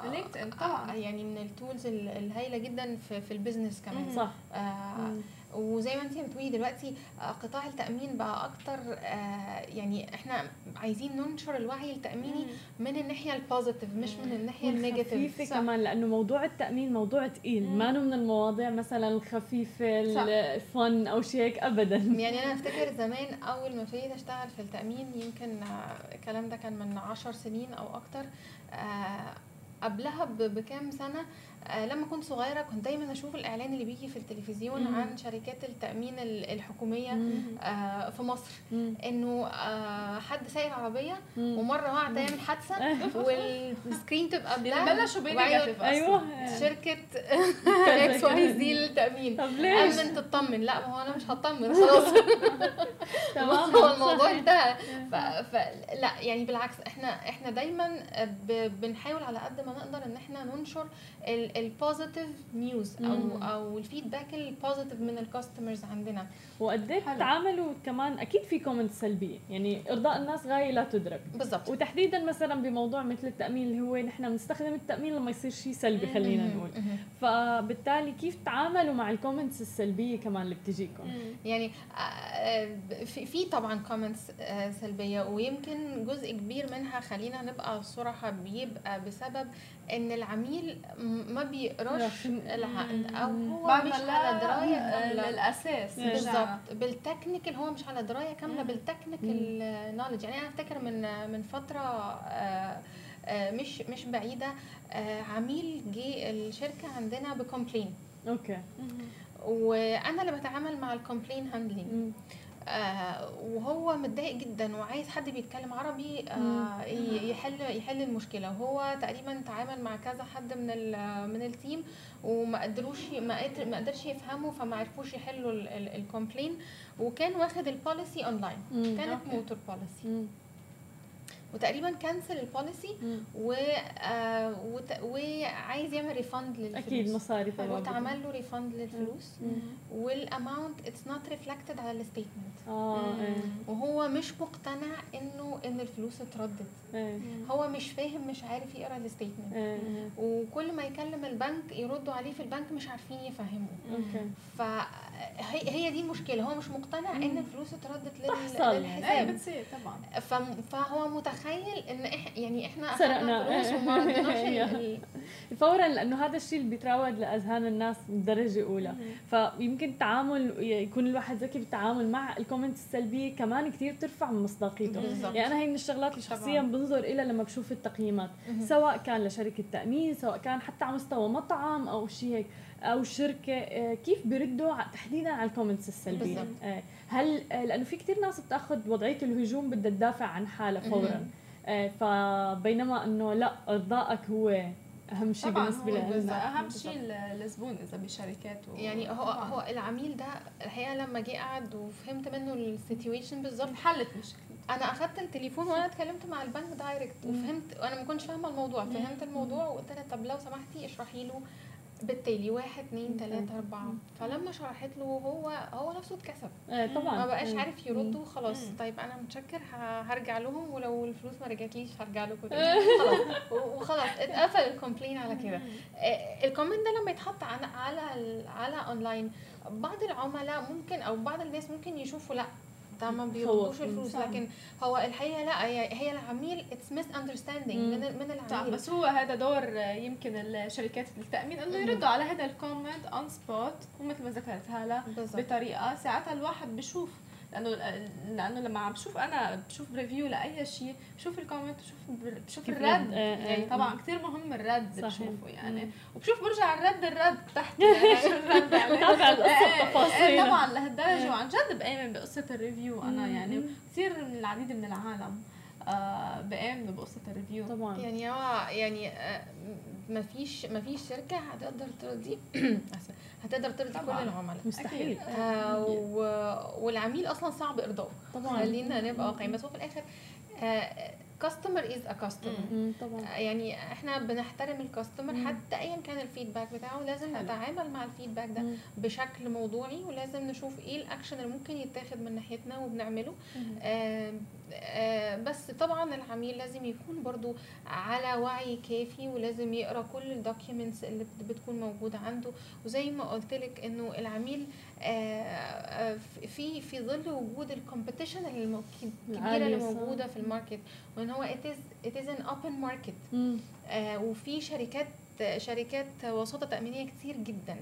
لينكد ان طبعا يعني من ال tools الهايلة جدا في, في ال business كمان. صح. آه وزي ما انت بتقولي دلوقتي آه، قطاع التأمين بقى أكتر آه، يعني إحنا عايزين ننشر الوعي التأميني من الناحية ال positive مش من الناحية ال negative كمان لأنه موضوع التأمين موضوع تقيل. ما من المواضيع مثلا الخفيفة الفن أو شيء هيك ابدا. يعني أنا أفتكر زمان أول ما ابتديت أشتغل في التأمين يمكن آه، الكلام ده كان من عشر سنين أو أكتر قبلها بكام سنة آه لما كنت صغيرة كنت دايما أشوف الإعلان اللي بيجي في التلفزيون مم. عن شركات التأمين الحكومية آه في مصر. إنه آه حد سايق عربية. ومرة واحدة تعمل حادثة [laughs] وال screen تبقى [laughs] black ب negative أيوه. شركة [laughs] XYZ للتأمين. طب ليش؟ امن تطمن. لا ما هو أنا مش هطمن. خلاص. تمام. هو الموضوع انتهى. فلا يعني بالعكس إحنا إحنا دايما بنحاول على قد ما نقدر إن إحنا ننشر ال positive news أو أو ال feedback ال positive من ال customers عندنا. وقد إيه بتتعاملوا كمان؟ أكيد في comment سلبية. يعني إرضاء الناس غاية لا تدرك. بالضبط. وتحديدا مثلا بموضوع مثل التأمين اللي هو نحن بنستخدم التأمين لما يصير شيء سلبي خلينا نقول. فبالتالي كيف تتعاملوا مع ال comments السلبية كمان اللي بتجيكم؟ يعني آه، في في طبعا comments آه، سلبية ويمكن جزء كبير منها خلينا نبقى صراحة بيبقى بسبب إن العميل ما بيقراش العقد أو هو مش على دراية كاملة. للأساس. بالظبط. بال technical هو مش على دراية كاملة بال technical knowledge يعني أنا أفتكر من من فترة آه، آه، مش مش بعيدة آه، عميل جه الشركة عندنا ب complaint okay. وأنا اللي بتعامل مع ال complaint handling آه وهو متضايق جدا وعايز حد بيتكلم عربي آه يحل يحل المشكلة. وهو تقريبا تعامل مع كذا حد من من ال team وما قدروش ما قدرش يفهموا فما عرفوش يحلوا ال complaint وكان واخد ال policy online كانت motor policy وتقريبا cancel ال policy و آه وعايز يعمل refund للفلوس. أكيد مصاري طبعا. واتعمل له refund للفلوس. وال amount it's not reflected على ال statement آه إيه. وهو مش مقتنع إنه إن الفلوس اتردت. إيه. هو مش فاهم مش عارف يقرأ ال statement. وكل ما يكلم البنك يردوا عليه في البنك مش عارفين يفهموه فهي هي دي المشكلة. هو مش مقتنع إن الفلوس اتردت للحساب. بتصير طبعا. فهو متخيل إن إح يعني إحنا سرقنا. فلوس وما [laughs] فورا لأنه هذا الشيء اللي بيتراود لأذهان الناس بدرجه اولى فيمكن التعامل يكون الواحد ذكي بالتعامل مع ال comment السلبية كمان كثير بترفع من مصداقيته. يعني أنا هي من الشغلات اللي شخصيا بنظر إلى لما بشوف التقييمات. سواء كان لشركة تأمين سواء كان حتى على مستوى مطعم أو شيء هيك. أو شركة آه، كيف بيردوا تحديدا على ال comments السلبية. آه، هل آه، لأنه في كثير ناس بتأخذ وضعية الهجوم بدها تدافع عن حالها فورا. فبينما إنه لا أرضائك هو أهم شيء بالنسبة لنا أهم شيء الزبون إذا بشركات يعني هو هو العميل ده الحقيقة لما جه قعد وفهمت منه ال situation بالظبط حلت مشكلته أنا اخدت التليفون وأنا اتكلمت مع البنك direct وفهمت وأنا ما كنتش فاهمة الموضوع فهمت الموضوع وقلت لها طب لو سمحتي اشرحي له بالتالي واحد اثنين ثلاثة أربعة. فلما شرحت له هو هو نفسه اتكسب. آه طبعا. ما بقاش عارف يرد وخلاص. طيب أنا متشكر هرجع لهم ولو الفلوس ما رجعتليش هرجع لكم [laughs] خلاص. وخلاص. اتقفل ال complaint على كده. آه، ال comment ده لما يتحط على على على اونلاين بعض العملاء ممكن أو بعض الناس ممكن يشوفوا لأ. ده ما بيردوش الفلوس. لكن هو الحقيقة لا هي, هي العميل it's misunderstanding من من العميل. بس هو هذا دور يمكن الشركات التأمين إنه يردوا على هذا ال comment on spot ومثل ما ذكرت هلا بطريقة ساعتها الواحد بشوف لأنه لأنه لما عم بشوف أنا بشوف review لأي شيء بشوف ال comment بشوف بشوف الرد. آه، آه. يعني طبعا كثير مهم الرد صحيح. بشوفه يعني. وبشوف برجع الرد الرد تحت. [laughs] يعني الرد يعني؟ [laughs] آه، طبعا لهالدرجة وعن جد بآمن بقصة ال review أنا يعني. كثير من العديد من العالم بامنوا بقصه ال review طبعا. يعني هو يعني ما فيش ما فيش شركة هتقدر ترضي [clears throat] هتقدر ترضي كل العملاء. مستحيل. آه والعميل أصلا صعب إرضائه. طبعا. خلينا نبقى واقعيين. بس هو في الآخر customer as a customer طبعا. يعني إحنا بنحترم ال customer حتى ايا كان ال feedback بتاعه. لازم حلو. نتعامل مع ال feedback ده مم. بشكل موضوعي ولازم نشوف إيه الاكشن اللي ممكن يتاخد من ناحيتنا وبنعمله. آه آه بس طبعا العميل لازم يكون برضو على وعي كافي ولازم يقرأ كل ال documents اللي بتكون موجودة عنده. وزي ما قلت لك إنه العميل آه, آه، في في ظل وجود ال competition الكبيره اللي موجودة في ال market وإن هو it is it is an open market. آه وفي شركات شركات وساطة تأمينية كتير جدا.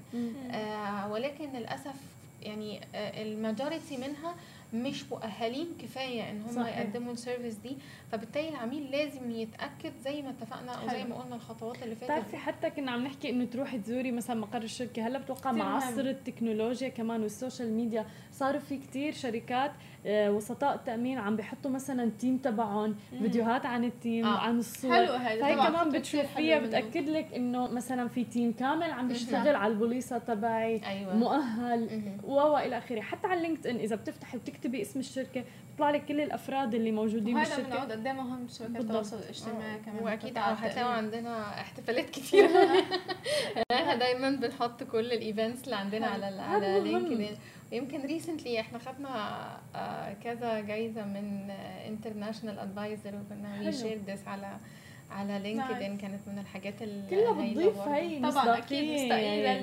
آه ولكن للأسف يعني آه ال majority منها مش مؤهلين كفاية إن هم يقدموا ال service دي. فبالتالي العميل لازم يتأكد زي ما اتفقنا أو زي ما قلنا الخطوات اللي فاتت بتعرفي حتى كنا عم نحكي إنه تروحي تزوري مثلا مقر الشركة هلأ بتوقع مع عصر التكنولوجيا كمان وال social media صاروا في كتير شركات آه، وسطاء التأمين عم بيحطوا مثلا ال team تبعهم فيديوهات عن ال team آه. عن الصور. حلو هذا فهي كمان بتشوف فيها بتأكد لك إنه مثلا في team كامل عم بيشتغل على البوليصة تبعي أيوة. مؤهل و إلى آخره. حتى على LinkedIn إذا بتفتحي وبتكتبي اسم الشركة بيطلع لك كل الأفراد اللي موجودين بالشركة. وهذا بنعود قد إيه مهم شبكه التواصل الاجتماعي كمان وأكيد هتلاقوا عندنا احتفالات كتير. [laughs] إحنا دايما بنحط كل ال events اللي عندنا على على LinkedIn ويمكن recently إحنا خدنا آه، كذا جايزة من International Adviser وكنا we share this على على LinkedIn كانت من الحاجات اللي كلها بتضيف هي طبعا أكيد مستقيله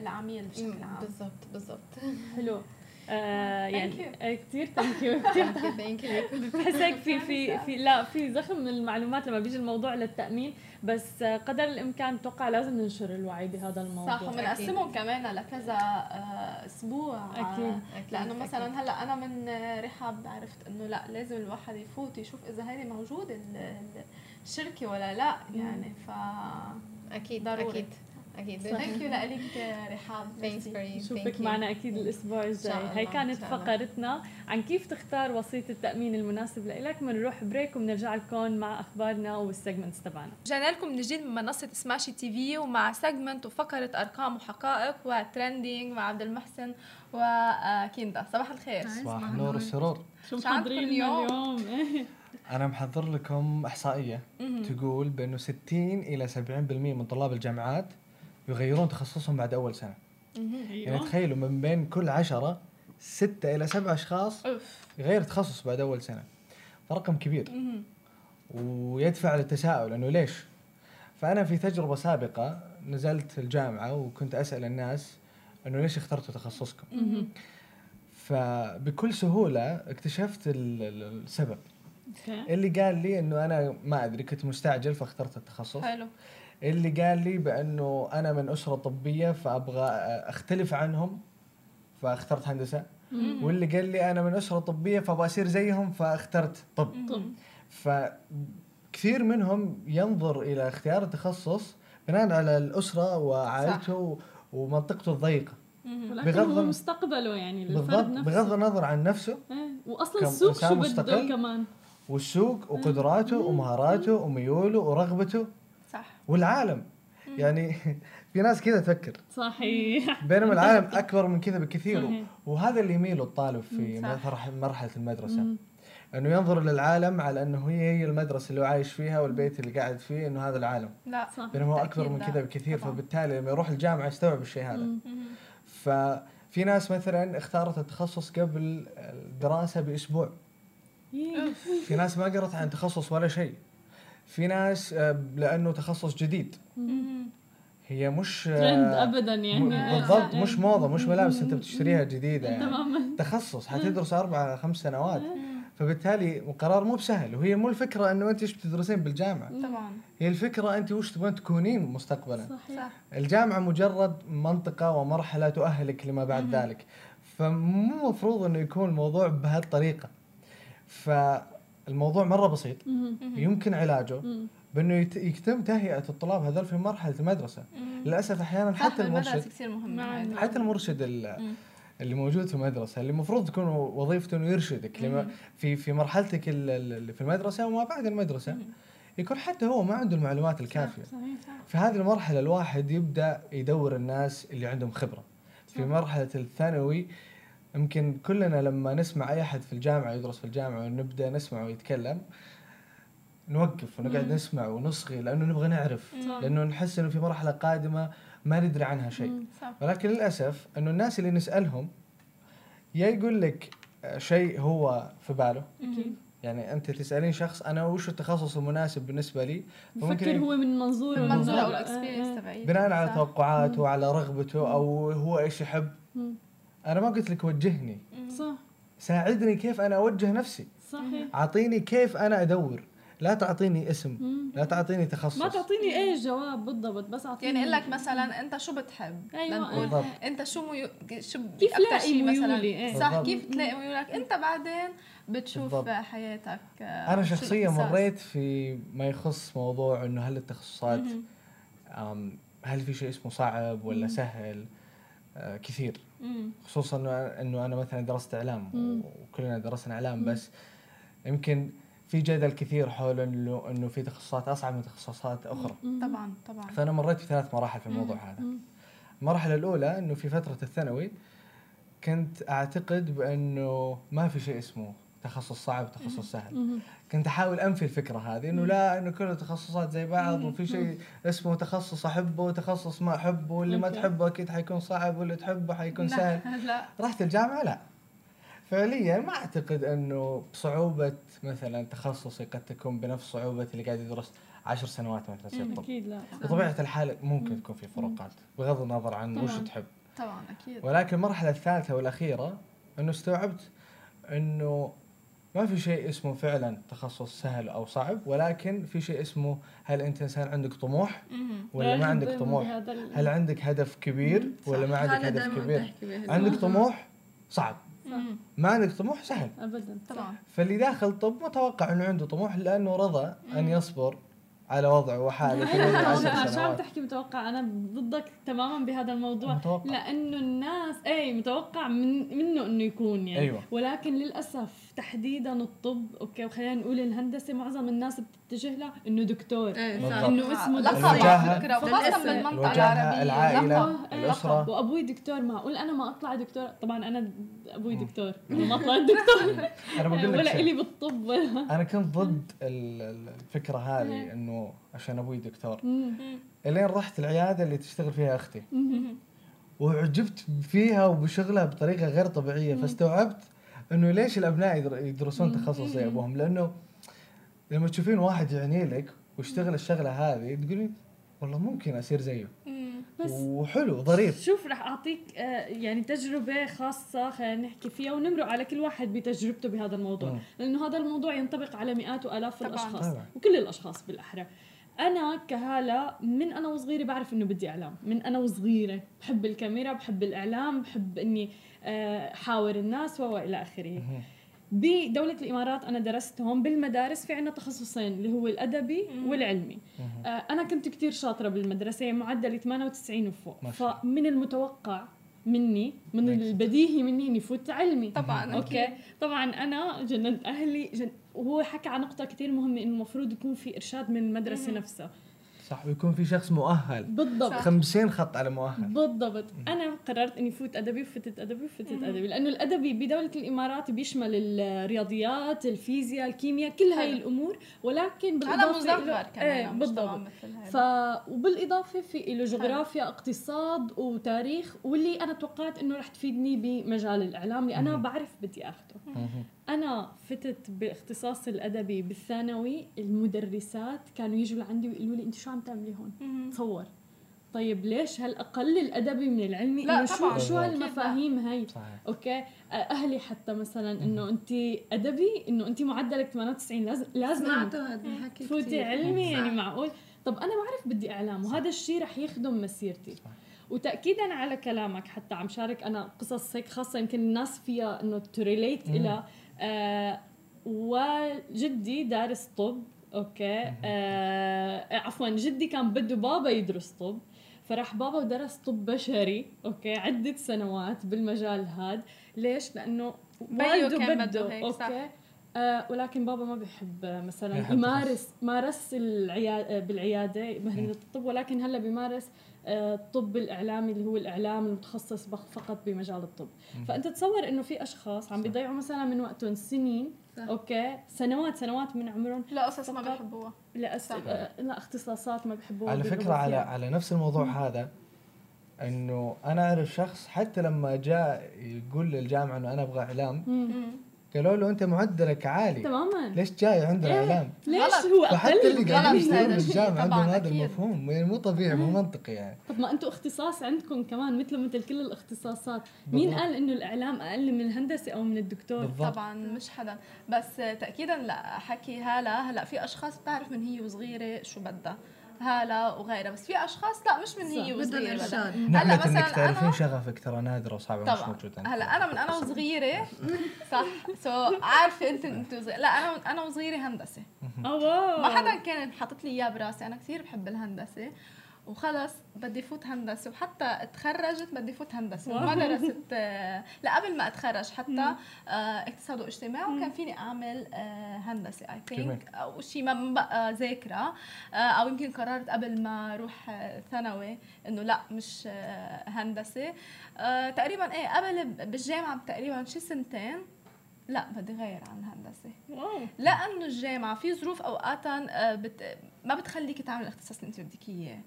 للعميل بشكل عام. بالضبط بالضبط. حلو. [laughs] آه يعني آه كثير thank you كثير thank you بحس هيك في في [laughs] في لا في زخم من المعلومات لما بيجي الموضوع للتأمين بس قدر الإمكان أتوقع لازم ننشر الوعي بهذا الموضوع. صح وبنقسمهم كمان لكذا آه، أسبوع. أكيد لأنه مثلا هلأ أنا من رحاب عرفت إنه لأ لازم الواحد يفوت يشوف إذا هذه موجوده الشركة ولا لأ يعني ف أكيد ضروري. أكيد. أكيد. thank you لك رحاب. نشوفك معنا أكيد الأسبوع الجاي. هي كانت فقرتنا عن كيف تختار وسيط التأمين المناسب لك بنروح break وبنرجع لكم مع أخبارنا وال segments تبعنا. رجعنا لكم من جديد من منصة سماشي TV ومع segment وفقرة أرقام وحقائق و trending مع عبد المحسن وكيندا صباح الخير. صباح النور والسرور. شو محضرين اليوم؟ [laughs] أنا محضر لكم إحصائية. تقول بأنه 60 إلى 70% من طلاب الجامعات يغيرون تخصصهم بعد أول سنة. يعني تخيلوا من بين كل عشرة ستة إلى سبعة أشخاص يغير تخصص بعد أول سنة. فرقم كبير. ويدفع للتساؤل أنه ليش؟ فأنا في تجربة سابقة نزلت الجامعة وكنت أسأل الناس أنه ليش اخترتوا تخصصكم. فبكل سهولة اكتشفت السبب. اللي قال لي إنه أنا ما أدري كنت مستعجل فاخترت التخصص. حلو. اللي قال لي بأنه أنا من أسرة طبية فأبغى أختلف عنهم فاخترت هندسة. واللي قال لي أنا من أسرة طبية فأبغى أصير زيهم فاخترت طب. فكثير منهم ينظر إلى اختيار التخصص بناء على الأسرة وعائلته ومنطقته الضيقة. بغض مستقبله يعني بالضبط. بغض النظر عن نفسه. إيه. واصلا السوق شو بده كمان. والسوق وقدراته ومهاراته وميوله ورغبته. والعالم. يعني [laughs] في ناس كذا تفكر. صحيح. [laughs] بينما العالم أكبر من كذا بكثير. وهذا اللي يميله الطالب في مرحله المدرسة. إنه ينظر للعالم على إنه هي هي المدرسة اللي هو عايش فيها والبيت اللي قاعد فيه إنه هذا العالم. لا صح. بينما هو أكبر من كذا بكثير. طبعا. فبالتالي لما يروح الجامعة يستوعب الشيء هذا. ففي ناس مثلا اختارت التخصص قبل الدراسة بأسبوع. في ناس ما قرت عن تخصص ولا شيء. في ناس آه، لأنه تخصص جديد. هي مش آه، ترند ابدا يعني. بالضبط مش موضة مش ملابس أنت بتشتريها جديدة يعني. تماما. تخصص حتدرس أربع خمس سنوات. فبالتالي قرار مو بسهل وهي مو الفكرة إنه أنت إيش بتدرسين بالجامعة. طبعا. هي الفكرة أنت وش تبغين تكونين مستقبلا. صحيح. الجامعة مجرد منطقة ومرحلة تؤهلك لما بعد ذلك. فمو مفروض إنه يكون الموضوع بهالطريقة. فالموضوع مرة بسيط. يمكن علاجه بأنه يتم تهيئة الطلاب هذول في مرحلة المدرسة. للأسف أحيانا حتى المرشد كثير مهم يعني. حتى المرشد اللي موجود في المدرسة اللي المفروض تكون وظيفته إنه يرشدك. لما في في مرحلتك اللي في المدرسة وما بعد المدرسة يكون حتى هو ما عنده المعلومات الكافية. صحيح صحيح. في هذه المرحلة الواحد يبدأ يدور الناس اللي عندهم خبرة. في مرحلة الثانوي يمكن كلنا لما نسمع أي أحد في الجامعة يدرس في الجامعة ونبدأ نسمعه يتكلم نوقف ونقعد نسمع ونصغي لأنه نبغى نعرف لأنه نحس إنه في مرحلة قادمة ما ندري عنها شيء. ولكن للأسف إنه الناس اللي نسألهم يا يقول لك شيء هو في باله. أكيد. يعني أنت تسألين شخص أنا وش التخصص المناسب بالنسبة لي؟ فكر هو من منظور من منظور. أو ال experience تبعي بناء على توقعاته وعلى رغبته أو هو إيش يحب. أنا ما قلت لك وجهني. صح. ساعدني كيف أنا أوجه نفسي. صحيح. أعطيني كيف أنا أدور. لا تعطيني اسم. لا تعطيني تخصص. ما تعطيني إيه جواب بالضبط بس أعطيني. يعني أقول لك مثلا أنت شو بتحب؟ أيوه بالضبط. أنت شو ميو... شو كيف تلاقي مثلا؟ إيه؟ صح كيف تلاقي ميولك؟ أنت بعدين بتشوف بالضبط. حياتك أنا شخصيا مريت في ما يخص موضوع إنه هل التخصصات هل في شيء اسمه صعب ولا سهل؟ آه كثير. خصوصا إنه أنا مثلا درست إعلام وكلنا درسنا إعلام بس يمكن في جدل كثير حول انه إنه في تخصصات أصعب من تخصصات أخرى. طبعا طبعا. فأنا مريت في ثلاث مراحل في الموضوع هذا. المرحله الأولى إنه في فترة الثانوي كنت أعتقد بأنه ما في شيء اسمه تخصص صعب وتخصص سهل. كنت أحاول أنفي الفكرة هذه إنه لا إنه كل التخصصات زي بعض وفي شيء اسمه تخصص أحبه وتخصص ما أحبه واللي ما تحبه أكيد حيكون صعب واللي تحبه حيكون سهل. [laughs] لا. رحت الجامعة؟ لا. فعليا ما أعتقد إنه صعوبه مثلا تخصصي قد تكون بنفس صعوبة اللي قاعد يدرس عشر سنوات مثلا طب. أكيد لا. بطبيعة الحال ممكن تكون في فروقات بغض النظر عن وش تحب. طبعا أكيد. ولكن المرحلة الثالثة والأخيرة إنه استوعبت إنه ما في شيء اسمه فعلا تخصص سهل أو صعب ولكن في شيء اسمه هل أنت إنسان عندك طموح؟ ولا ما عندك طموح؟ هل عندك هدف كبير ولا ما عندك هدف كبير؟ عندك طموح؟ صعب. ما عندك طموح؟ سهل. ابدا. طبعا فاللي داخل طب متوقع إنه عنده طموح لأنه رضى أن يصبر على وضعه وحاله [laughs] عشان عم تحكي متوقع؟ أنا ضدك تماما بهذا الموضوع. متوقع. لأنه الناس اي متوقع من منه إنه يكون يعني. أيوة. ولكن للأسف تحديدا الطب أوكي وخلينا نقول الهندسة معظم الناس بتتجه لها إنه دكتور. إيه إنه اسمه دكتور. وخاصة بالمنطقة العربية. العائلة الأسرة. وأبوي دكتور معقول. أنا ما أطلع دكتور. طبعا أنا أبوي دكتور. ما طلعت دكتور. [laughs] أنا بقول لك ولا إلي بالطب ولا. أنا كنت ضد الفكرة هذه إنه عشان أبوي دكتور. إلين رحت العيادة اللي تشتغل فيها أختي. وعجبت فيها وبشغلها بطريقة غير طبيعية. فاستوعبت إنه ليش الأبناء يدرسون تخصص زي ابوهم لأنه لما تشوفين واحد يعني لك واشتغل الشغلة هذه تقولين والله ممكن أصير زيه. بس وحلو ظريف. شوف رح أعطيك آه، يعني تجربة خاصة خلينا نحكي فيها ونمرق على كل واحد بتجربته بهذا الموضوع. م. لأنه هذا الموضوع ينطبق على مئات وآلاف طبعاً. الأشخاص طبعا. وكل الأشخاص بالأحرى. أنا كهالة من أنا وصغيرة بعرف إنه بدي إعلام. من أنا وصغيرة بحب الكاميرا بحب الإعلام بحب إني حاور الناس وإلى آخره. بدولة الإمارات أنا درست هون بالمدارس في عنا تخصصين اللي هو الأدبي والعلمي. آه أنا كنت كتير شاطرة بالمدرسة معدلي 98 وفوق. فمن المتوقع مني من البديهي مني إني فوت علمي. طبعا أوكي؟ طبعا أنا جننت أهلي جن... وهو حكى عن نقطة كثير مهمة إنه المفروض يكون في إرشاد من المدرسة نفسها. صح ويكون في شخص مؤهل. بالضبط. 50 خط على مؤهل. بالضبط. أنا قررت إني فوت أدبي وفتت أدبي وفتت أدبي لأنه الأدبي بدولة الإمارات بيشمل الرياضيات الفيزياء الكيمياء كل هاي الأمور ولكن بالإضافة هذا كمان إيه بالضبط. ف وبالإضافة في له جغرافيا اقتصاد وتاريخ واللي أنا توقعت إنه رح تفيدني بمجال الإعلام اللي أنا بعرف بدي اخذه أنا فتت باختصاص الأدبي بالثانوي المدرسات كانوا يجوا لعندي ويقولوا لي أنت شو عم تعملي هون؟ تصور. طيب ليش هالأقل الأدبي من العلمي؟ لا شو طبعا. شو هالمفاهيم هي صحيح. أوكي؟ أهلي حتى مثلا إنه أنت أدبي إنه أنت معدلك 98 لازم لازم فوتي علمي يعني معقول. طب أنا بعرف بدي إعلام وهذا الشيء رح يخدم مسيرتي. صحيح. وتاكيدا على كلامك حتى عم شارك أنا قصص هيك خاصة يمكن الناس فيها إنه تريليت إلى آه وجدي دارس طب أوكي؟ آه عفوا جدي كان بده بابا يدرس طب فراح بابا ودرس طب بشري أوكي؟ عدة سنوات بالمجال هذا ليش؟ لأنه والده بده, بده هيك أوكي؟ صح. آه ولكن بابا ما بيحب مثلا يمارس مارس العياده بالعيادة مهنة الطب ولكن هلأ بيمارس الطب الإعلامي اللي هو الإعلام المتخصص فقط بمجال الطب. فأنت تصور إنه في أشخاص عم بيضيعوا مثلا من وقتهم سنين صح. أوكي سنوات سنوات من عمرهم لا قصص ما بيحبوها. لا أس... لا اختصاصات ما بيحبوها على فكرة على على نفس الموضوع مم. هذا إنه أنا أعرف شخص حتى لما جاء يقول للجامعة إنه أنا أبغى إعلام قالوا له أنت معدلك عالي. تماما. ليش جاي عند إيه؟ الاعلام؟ ليش هو أقل فحتى اللي قاعدين يشتغلون بالجامعة [laughs] عندهم هذا المفهوم يعني مو طبيعي مو منطقي يعني. طب ما أنتم اختصاص عندكم كمان مثل مثل كل الاختصاصات. بالضبط. مين قال إنه الإعلام أقل من الهندسة أو من الدكتور؟ بالضبط. طبعا مش حدا. بس تاكيدا لا حكي هلا هلا في أشخاص بتعرف من هي وصغيرة شو بدها. هالة وغيرها. بس في أشخاص لا مش من هي وصغيرة. هلا مثلا انك تعرفين شغفك ترى نادرة وصعبة مش موجودة. هلا أنا من أنا [laughs] وصغيرة. [laughs] صح. so عارفة أنت أنت لا أنا أنا وصغيرة هندسة. ما حدا كان حاطط لي اياه براسي. أنا كثير بحب الهندسة. وخلص بدي فوت هندسة. وحتى تخرجت بدي فوت هندسة. وما درست لا قبل ما اتخرج حتى آه، اقتصاد واجتماع. وكان فيني أعمل آه، هندسة I think أو شيء ما بقى ذاكرة. آه، أو يمكن قررت قبل ما أروح ثانوي إنه لا مش هندسة. تقريبا إيه قبل بالجامعة تقريبا شي سنتين لا بدي غير عن الهندسة. لأنه الجامعة في ظروف اوقاتا بت... ما بتخليك تعمل الاختصاص اللي انت بدك إياه.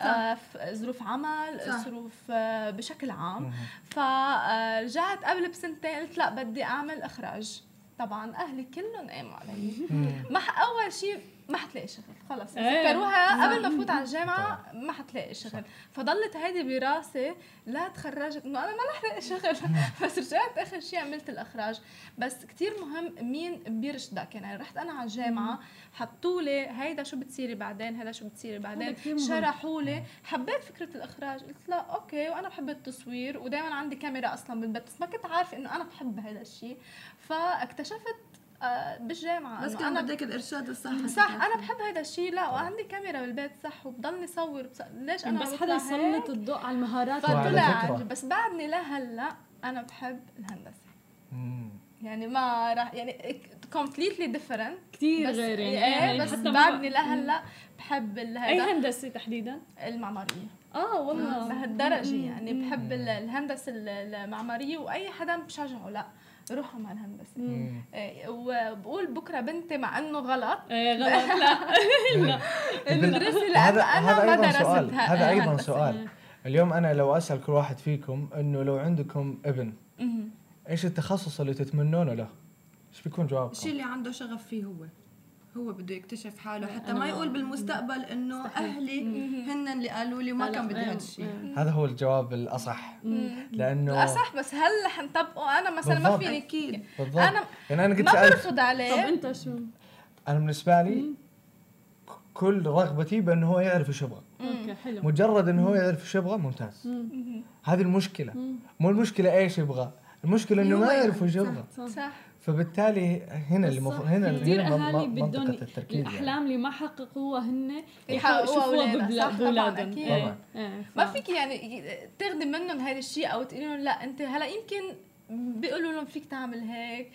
آه ظروف عمل ظروف آه بشكل عام. فرجعت قبل بسنتين قلت لا بدي أعمل إخراج. طبعا أهلي كلهم قاموا علي. ما أول شيء ما حتلاقي شغل خلص. إيه. سكروها قبل ما افوت على الجامعة ما حتلاقي شغل. فضلت هيدي براسي لا تخرجت إنه أنا ما رح لاقي شغل. [laughs] بس رجعت آخر شيء عملت الأخراج. بس كتير مهم مين بيرشدك يعني رحت أنا على الجامعة حطوا لي هيدا شو بتصيري بعدين هيدا شو بتصيري بعدين شرحوا لي. حبيت فكرة الأخراج. قلت لا okay وأنا بحب التصوير ودائما عندي كاميرا أصلا بالبيت بس ما كنت عارفة إنه أنا بحب هذا الشيء فاكتشفت آه، بالجامعة بس كان بدك الإرشاد الصح صح أنا بحب هذا الشيء. لا وعندي كاميرا بالبيت صح وبضلني صور بص... ليش أنا بس حدا يسلط الضوء على المهارات. فطلع بس بعدني لهلأ أنا بحب الهندسة. يعني ما راح يعني completely different كثير غير يعني, إيه, إيه، بس بعدني لهلأ بحب أي هندسة تحديدا؟ المعمارية. آه والله. لهالدرجة يعني. بحب الهندسة المعمارية وأي حدا بشجعه لا. روحوا مع الهندسة. إيه وبقول بكرة بنتي مع إنه غلط. إيه غلط. لا. [laughs] لأنه [laughs] أنا ما درستها هذا أيضا سؤال. اليوم أنا لو أسأل كل واحد فيكم إنه لو عندكم ابن إيش التخصص اللي تتمنونه له؟ إيش بيكون جوابكم؟ الشيء اللي عنده شغف فيه هو. هو بده يكتشف حاله. حتى ما يقول بالمستقبل إنه أهلي هن اللي قالوا لي وما كان بدي هذا الشيء هذا هو الجواب الأصح. لأنه الأصح بس هل حنطبقه؟ أنا مثلا ما فيني أكيد. بالضبط. أنا يعني أنا قلت ما برفض عليه. طب أنت شو؟ أنا بالنسبة لي كل رغبتي بأنه هو يعرف إيش يبغى. أوكي حلو. مجرد إنه هو يعرف إيش يبغى ممتاز. هذه المشكلة. مو المشكلة إيش يبغى. المشكلة إنه ما يعرف. إيش يبغى. صح. فبالتالي هنا المفروض هنا كثير أهالي بدهم التركيز الأحلام يعني. اللي ما حققوها هن يشوفوها باولادهم إيه. إيه. ما فيك يعني تاخذي منهم هذا الشيء أو تقولي لهم لا أنت هلأ يمكن بيقولوا لهم فيك تعمل هيك.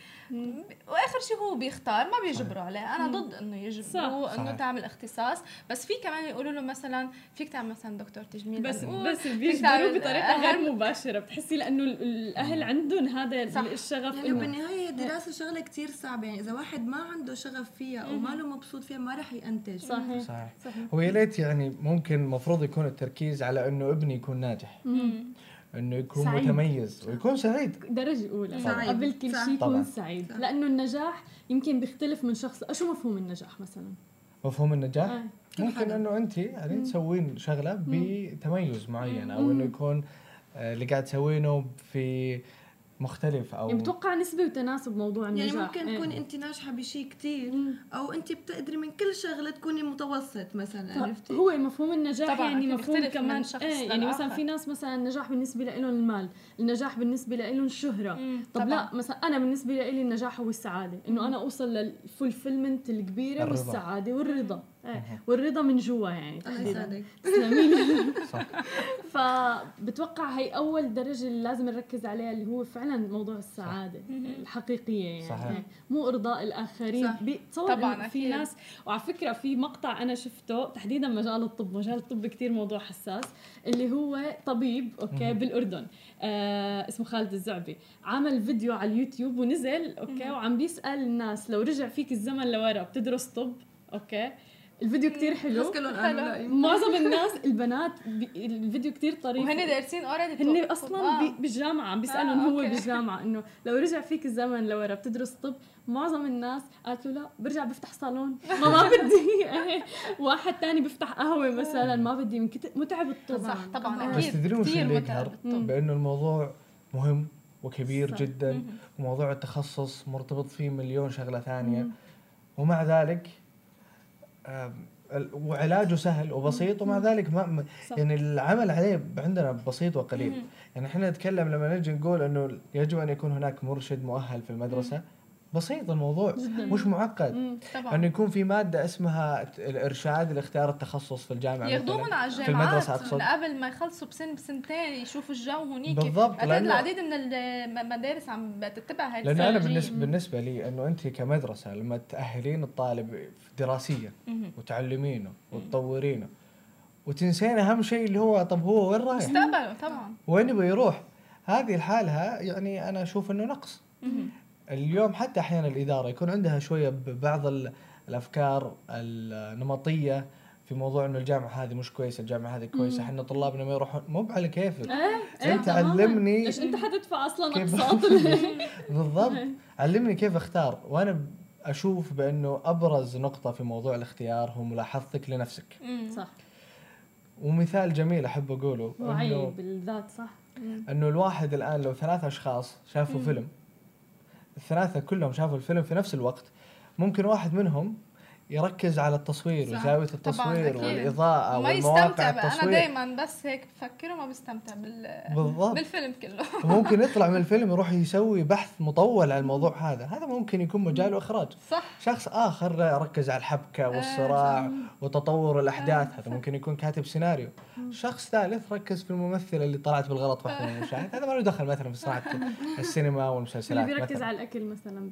وآخر شيء هو بيختار ما بيجبروا عليه. أنا ضد إنه يجبروا إنه تعمل اختصاص. بس في كمان يقولوا له مثلا فيك تعمل مثلا دكتور تجميل. بس بس بيجبروا بطريقة غير مباشرة. بتحسي لأنه الأهل عندهم هذا صح. الشغف يعني بالنهاية الدراسه شغلة كثير صعبة. يعني إذا واحد ما عنده شغف فيها أو ما له مبسوط فيها ما راح ينتج صحيح صحيح, صحيح. ويا ليت يعني ممكن المفروض يكون التركيز على إنه ابني يكون ناجح. مم. إنه يكون سعيد. متميز ويكون سعيد. درجة أولى. سعيد. قبل كل شيء يكون سعيد. لأنه النجاح يمكن بيختلف من شخص. شو مفهوم النجاح مثلا؟ مفهوم النجاح؟ آه. ممكن إنه أنت يعني تسوين شغلة بتميز معين أو إنه يكون آه، اللي قاعد تسوينه في مختلف أو يعني بتوقع نسبة وتناسب موضوع النجاح. يعني ممكن تكون أنت ناجحة بشيء كثير أو أنت بتقدري من كل شغلة تكوني متوسط مثلا عرفتي؟ هو مفهوم النجاح طبعا يعني مفهوم كمان. إيه يعني مثلا في ناس مثلا النجاح بالنسبة لهم المال النجاح بالنسبة لهم الشهره طب طبعًا. لا مثلا أنا بالنسبة لي النجاح هو السعادة إنه أنا أوصل للفولفيلمنت الكبيرة الرضا. والسعادة والرضا. والرضا من جوا يعني الله يسعدك [laughs] صح. [laughs] فبتوقع هي أول درجة اللي لازم نركز عليها اللي هو فعلا موضوع السعادة الحقيقية يعني. صحيح. مو إرضاء الآخرين تصور طبعا في أكيد. ناس وعلى فكرة في مقطع أنا شفته تحديدا مجال الطب مجال الطب كثير موضوع حساس اللي هو طبيب okay بالأردن آه اسمه خالد الزعبي. عمل فيديو على اليوتيوب ونزل okay وعم بيسأل الناس لو رجع فيك الزمن لورا بتدرس طب okay؟ الفيديو كتير حلو. بس كلهم [laughs] قالوا معظم [laughs] الناس البنات الفيديو كتير طريف. وهن دارسين already هن أصلا. بالجامعة عم بيسألهم آه هو بالجامعة إنه لو رجع فيك الزمن لورا بتدرس طب معظم الناس قالت له لا برجع بفتح صالون. ما ما [laughs] بدي. واحد تاني بيفتح قهوة مثلا ما بدي. من كتير متعب الطب. صح طبعا أكيد. بس شو اللي يقهر بأنه الموضوع مهم وكبير صح. جدا وموضوع التخصص مرتبط فيه مليون شغلة ثانية. ومع ذلك وعلاجه سهل وبسيط ومع ذلك ما يعني العمل عليه عندنا بسيط وقليل. يعني إحنا نتكلم لما نجي نقول إنه يجب أن يكون هناك مرشد مؤهل في المدرسة. بسيط الموضوع. مش معقد. إنه يكون في مادة اسمها الإرشاد لاختيار التخصص في الجامعة ياخذوهم على الجامعات في المدرسة أقصد. قبل ما يخلصوا بسن بسنتين يشوفوا الجو هنيك. بالضبط لأن العديد من المدارس عم تتبع هاي لأنه أنا بالنسبة بالنسبة لي إنه أنت كمدرسة لما تأهلين الطالب دراسيا وتعلمينه وتطورينه وتنسين أهم شيء اللي هو طب هو وين رايح؟ مستقبله طبعا. وين يبغى يروح؟ هذه لحالها يعني أنا أشوف إنه نقص. اليوم حتى أحيانا الإدارة يكون عندها شوية بعض الأفكار النمطية في موضوع إنه الجامعة هذه مش كويسة، الجامعة هذه كويسة، إحنا طلابنا ما يروحون. مو على كيفك. إيه أنت علمني ليش أنت حتدفع أصلا أقساط؟ [laughs] [laughs] بالضبط، علمني كيف أختار، وأنا أشوف بأنه أبرز نقطة في موضوع الاختيار هو ملاحظتك لنفسك. صح. ومثال جميل أحب أقوله وعي بالذات صح. إنه الواحد الآن لو ثلاث أشخاص شافوا فيلم الثلاثة كلهم شافوا الفيلم في نفس الوقت ممكن واحد منهم يركز على التصوير وزاوية التصوير والإضاءة والمواقع التصوير أنا دائما بس هيك بفكر وما بستمتع بال... بالضبط. بالفيلم كله. [laughs] ممكن يطلع من الفيلم يروح يسوي بحث مطول على الموضوع هذا. هذا ممكن يكون مجال اخراج صح. شخص آخر ركز على الحبكة آه، والصراع آه وتطور الأحداث. هذا ممكن يكون كاتب سيناريو. شخص ثالث ركز في الممثلة اللي طلعت بالغلط واحدة من المشاهد. هذا ما له دخل مثلا في صناعه [laughs] السينما والمسلسلات اللي بيركز على الأكل مثلا.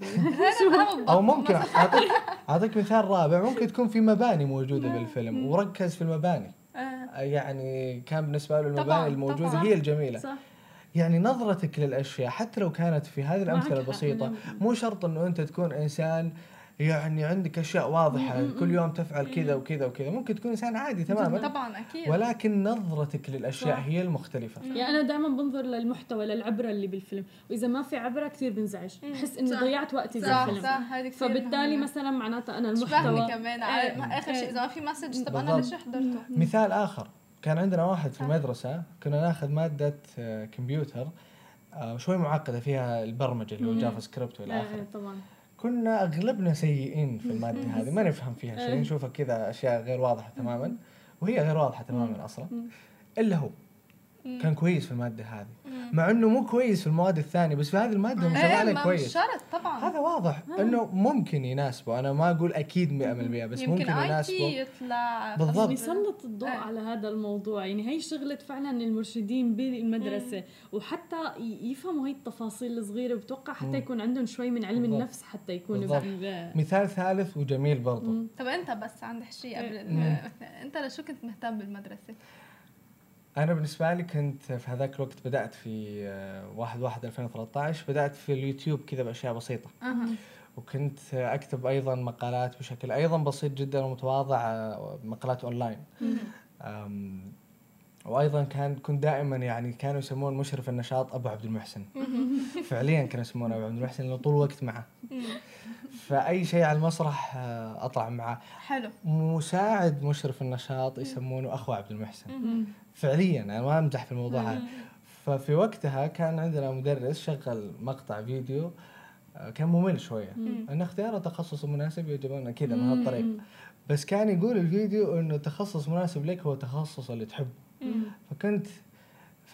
[laughs] أو ممكن. اعطيك أعطيك مثال رابع. ممكن تكون في مباني موجودة بالفيلم وركز في المباني. آه. يعني كان بالنسبة له المباني الموجودة هي الجميلة. صح. يعني نظرتك للأشياء حتى لو كانت في هذه الأمثلة البسيطة مو شرط إنه أنت تكون إنسان يعني عندك أشياء واضحة كل يوم تفعل كذا وكذا وكذا. ممكن تكون إنسان عادي تماما. طبعا أكيد. ولكن نظرتك للأشياء صح. هي المختلفة. يعني أنا دائما بنظر للمحتوى للعبرة اللي بالفيلم. وإذا ما في عبرة كثير بنزعج. بحس اني ضيعت وقتي بالفيلم. صح صح فبالتالي مثلا معناتها أنا المحتوى كمان. إيه. آخر شيء إذا ما في message طب أنا ليش حضرته؟ مثال آخر. كان عندنا واحد في المدرسة كنا ناخذ مادة آه، كمبيوتر آه، شوي معقدة فيها البرمجة اللي هو JavaScript والى اخره طبعا. كنا أغلبنا سيئين في المادة هذه ما نفهم فيها شيء إيه. نشوفها كذا أشياء غير واضحة تماما وهي غير واضحة تماما أصلا. إلا هو. كان كويس في المادة هذه. مع إنه مو كويس في المواد الثانية بس في هذه المادة مشغلة عليه كويس. مش شرط طبعا. هذا واضح آه. إنه ممكن يناسبه. أنا ما أقول أكيد 100% بس يمكن ممكن يناسبه. يطلع بالضبط. يسلط الضوء آه. على هذا الموضوع. يعني هي شغلة فعلا المرشدين بالمدرسة. وحتى يفهموا هي التفاصيل الصغيرة. بتوقع حتى يكون عندهم شوي من علم بالضبط. النفس حتى يكونوا مثال ثالث وجميل برضه طب أنت بس عندك شيء قبل أنت لشو كنت مهتم بالمدرسة؟ أنا بالنسبة لي كنت في هذاك الوقت بدأت في 1 1 2013 بدأت في اليوتيوب كذا بأشياء بسيطة. أه. وكنت أكتب أيضا مقالات بشكل أيضا بسيط جدا ومتواضع آه، مقالات أونلاين. وأيضا كان كنت دائما يعني كانوا يسمون مشرف النشاط أبو عبد المحسن. [laughs] فعليا كانوا يسمونه أبو عبد المحسن لأنه طول الوقت معه. فأي شيء على المسرح آه، أطلع معه. حلو. مساعد مشرف النشاط يسمونه أخو عبد المحسن. فعليا أنا ما امزح في الموضوع هذا. ففي وقتها كان عندنا مدرس شغل مقطع فيديو آه، كان ممل شوية. إن اختيار التخصص المناسب يجبنا كذا من هالطريقه بس كان يقول الفيديو إنه تخصص مناسب لك هو التخصص اللي تحبه. فكنت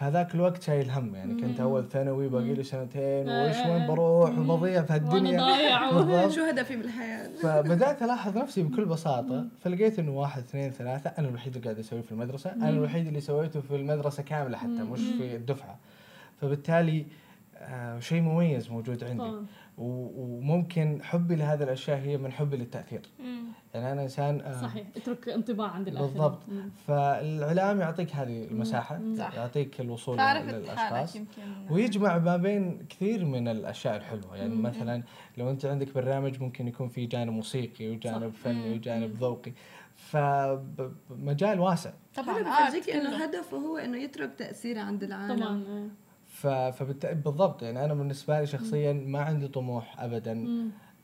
في هذاك الوقت شايل هم يعني كنت أول ثانوي باقي لي سنتين آه، وايش وين بروح وبضيع في هالدنيا ضايع. [laughs] [laughs] شو هدفي بالحياة؟ [laughs] فبدأت ألاحظ نفسي بكل بساطة فلقيت إنه واحد اثنين ثلاثة أنا الوحيد اللي قاعد أسويه في المدرسة أنا الوحيد اللي سويته في المدرسة كاملة حتى مش في الدفعة. فبالتالي آه شيء مميز موجود عندي. وممكن حبي لهذه الأشياء هي من حبي للتأثير. مم. يعني أنا إنسان آه صحيح اترك انطباع عند الآخرين. بالضبط. مم. فالإعلام يعطيك هذه المساحة مم. يعطيك الوصول للأشخاص. ويجمع ما بين كثير من الأشياء الحلوة. يعني مم. مثلا لو أنت عندك برنامج ممكن يكون في جانب موسيقي وجانب صح. فني وجانب ذوقي. فمجال واسع. طبعا بفرجيك إنه هدفه هو إنه يترك تأثير عند العالم. طبعا فبالتالي بالضبط. يعني أنا بالنسبة لي شخصيا ما عندي طموح ابدا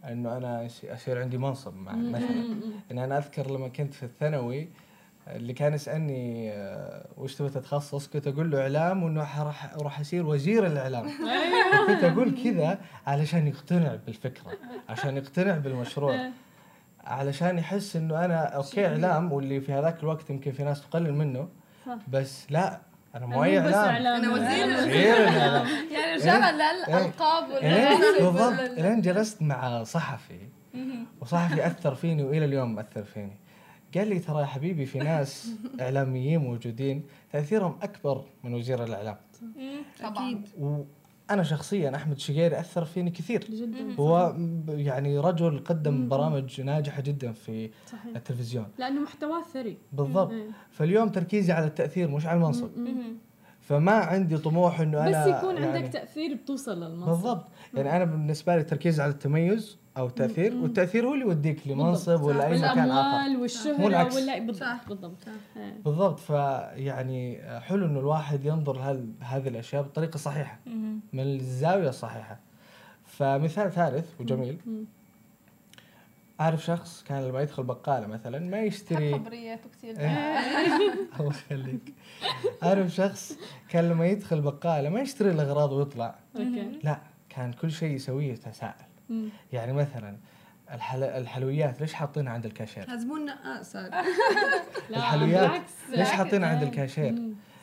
إنه أنا اصير عندي منصب مع مثلا. يعني أنا أذكر لما كنت في الثانوي اللي كان يسألني آه، وش تبغى تتخصص؟ كنت أقول له إعلام وإنه راح راح اصير وزير الإعلام. [laughs] أيوه. كنت أقول كذا علشان يقتنع بالفكرة عشان يقتنع بالمشروع. [laughs] علشان يحس إنه أنا أوكي إعلام واللي في هذاك الوقت يمكن في ناس تقلل منه. بس لا أنا مو اي اعلام أنا وزير. الاعلام [laughs] يعني رجعنا للالقاب بالضبط. لين جلست مع صحفي. وصحفي [laughs] أثر فيني وإلى اليوم مأثر فيني. قال لي ترى يا حبيبي في ناس [laughs] إعلاميين موجودين تأثيرهم أكبر من وزير الإعلام. طبعا. أنا شخصيا أحمد شقيري اثر فيني كثير. جدا هو يعني رجل قدم برامج ناجحة جدا في صحيح. التلفزيون. لأنه محتواه ثري. بالضبط. فاليوم تركيزي على التأثير مش على المنصب. فما عندي طموح إنه أنا بس يكون يعني عندك تأثير بتوصل للمنصب. بالضبط. يعني أنا بالنسبة لي التركيز على التميز أو التاثير والتأثير هو اللي يوديك لمنصب ولا أي مكان آخر. والشهرة ولا بالضبط بالضبط. بالضبط. فيعني حلو إنه الواحد ينظر لهذه الأشياء بالطريقة الصحيحه من الزاوية الصحيحة. فمثال ثالث وجميل. أعرف شخص كان لما يدخل بقالة مثلا ما يشتري خبرياته كثير [laughs] الله يخليك. أعرف شخص كان لما يدخل بقالة ما يشتري الأغراض ويطلع. لا كان كل شيء يسويه يتساءل يعني مثلا الحل... الحلويات ليش حاطينها عند الكاشير؟ حزبون نقاص [laughs] [laughs] الحلويات ليش حاطينها عند الكاشير؟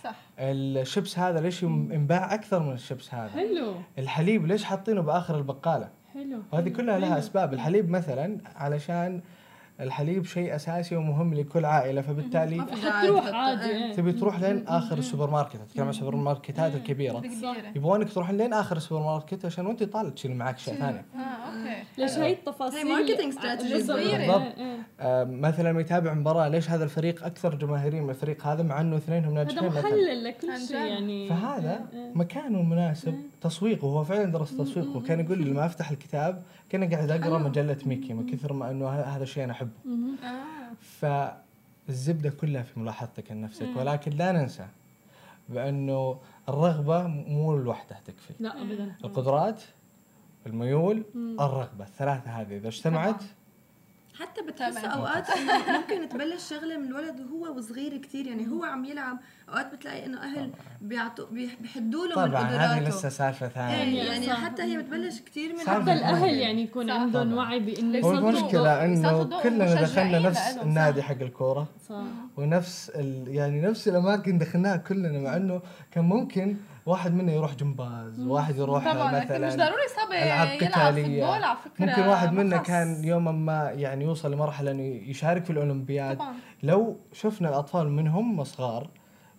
صح. الشيبس هذا ليش ينباع أكثر من الشيبس هذا؟ حلو. الحليب ليش حاطينه بآخر البقالة؟ حلو. وهذه كلها لها أسباب. الحليب مثلا علشان الحليب شيء أساسي ومهم لكل عائلة فبالتالي حتروح عادي تبي تروح لين آخر السوبر ماركت أتكلم عن السوبر ماركتات الكبيرة. يبغونك تروح لين آخر السوبر ماركت عشان وانت طالع تشيل معك شيء ثاني. آه okay ليش هي التفاصيل؟ هي marketing strategy بالضبط. آه مثلا يتابع مباراة ليش هذا الفريق أكثر جماهيريا من الفريق هذا مع إنه اثنينهم ناجحين هذا محلل لكل شيء يعني. فهذا مكانه المناسب تسويق وهو فعلا درس تسويق وكان يقول لي لما أفتح الكتاب كان قاعد أقرأ مجلة ميكي من كثر ما إنه هذا الشيء أنا أحبه. فالزبدة كلها في ملاحظتك لنفسك ولكن لا ننسى بأنه الرغبة مو لوحدها تكفي. لا ابدا. القدرات الميول الرغبه الثلاثة هذه إذا اجتمعت. حتى بتحس أوقات [laughs] ممكن تبلش شغلة من الولد وهو وصغير كثير يعني هو عم يلعب. أوقات بتلاقي إنه أهل بيعطوا بيحدوا له من قدراته طبعا هذه لسه سالفة ثانية. إيه، يعني صح. حتى هي بتبلش كثير من حتى الأهل يعني يكون عندهم وعي بإنه هو المشكلة إنه كلنا دخلنا نفس النادي حق الكورة. صح. ونفس يعني نفس الأماكن دخلناها كلنا مع إنه كان ممكن واحد منا يروح جمباز واحد يروح طبعا مثلا مش ضروري صبي ألعاب قتالية. على فكرة ممكن واحد منا كان يوما ما يعني يوصل لمرحلة إنه يشارك في الأولمبياد. طبعا. لو شفنا الأطفال منهم صغار